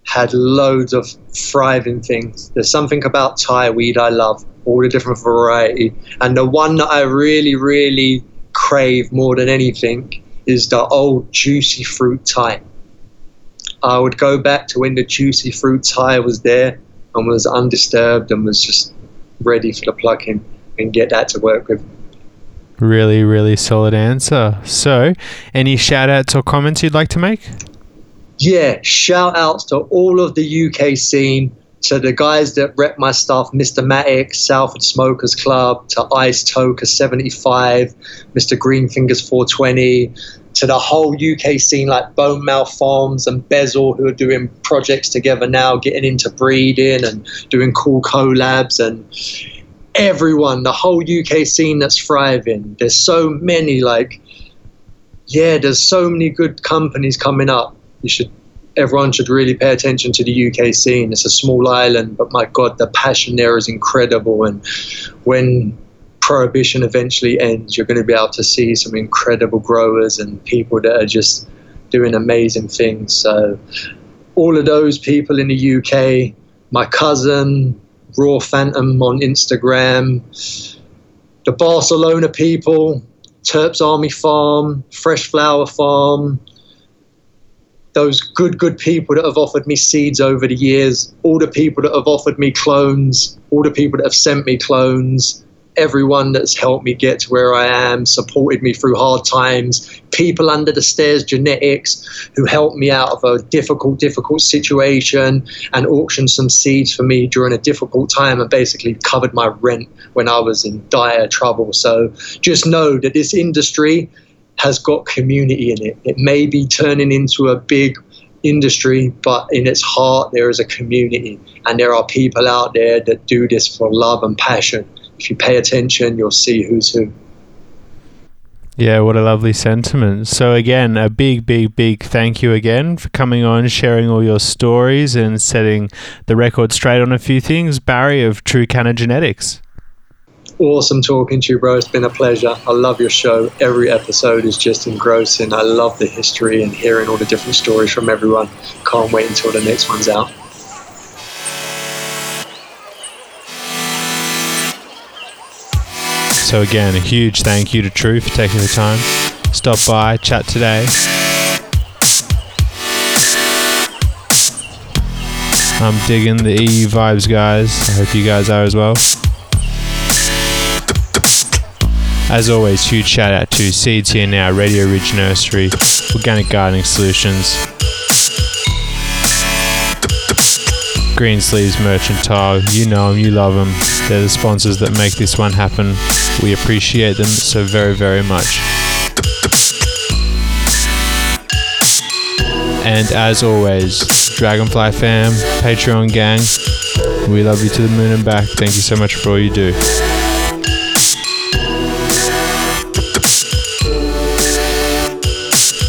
had loads of thriving things. There's something about Thai weed I love, all the different variety. And the one that I really, really crave more than anything is the old juicy fruit Thai. I would go back to when the juicy fruit Thai was there and was undisturbed and was just ready for the plucking and get that to work with. Really, really solid answer. So, any shout outs or comments you'd like to make? yeah, shout outs to all of the UK scene, to the guys that rep my stuff, Mr. Matic, Salford Smokers Club, to Ice Toker 75, Mr. Greenfingers 420, to the whole UK scene like Bone Mouth Farms and Bezel who are doing projects together now, getting into breeding and doing cool collabs and everyone, the whole UK scene that's thriving. There's so many like yeah, there's so many good companies coming up you should everyone should really pay attention to the UK scene. It's a small island, but my God, the passion there is incredible. And when prohibition eventually ends, you're going to be able to see some incredible growers and people that are just doing amazing things. So, all of those people in the UK, my cousin, Raw Phantom on Instagram, the Barcelona people, Terps Army Farm, Fresh Flower Farm, those good, good people that have offered me seeds over the years, all the people that have offered me clones, all the people that have sent me clones, everyone that's helped me get to where I am, supported me through hard times, people under the stairs, genetics, who helped me out of a difficult, difficult situation and auctioned some seeds for me during a difficult time and basically covered my rent when I was in dire trouble. So just know that this industry has got community in it. It may be turning into a big industry, but in its heart, there is a community. And there are people out there that do this for love and passion. If you pay attention, you'll see who's who. Yeah, what a lovely sentiment. So, again, a big, big, big thank you again for coming on, sharing all your stories, and setting the record straight on a few things. Barri of True Canna Genetics awesome talking to you, bro. It's been a pleasure. I love your show. Every episode is just engrossing. I love the history and hearing all the different stories from everyone. Can't wait until the next one's out. So, again, a huge thank you to True for taking the time. Stop by, chat today. I'm digging the EU vibes, guys. I hope you guys are as well. As always, huge shout out to Seeds Here Now, Radio Ridge Nursery, Organic Gardening Solutions, Green Sleeves Mercantile. You know them, you love them. They're the sponsors that make this one happen. We appreciate them so very, very much. And as always, Dragonfly fam, Patreon gang, we love you to the moon and back. Thank you so much for all you do.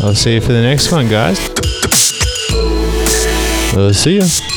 I'll see you for the next one, guys. We'll see you.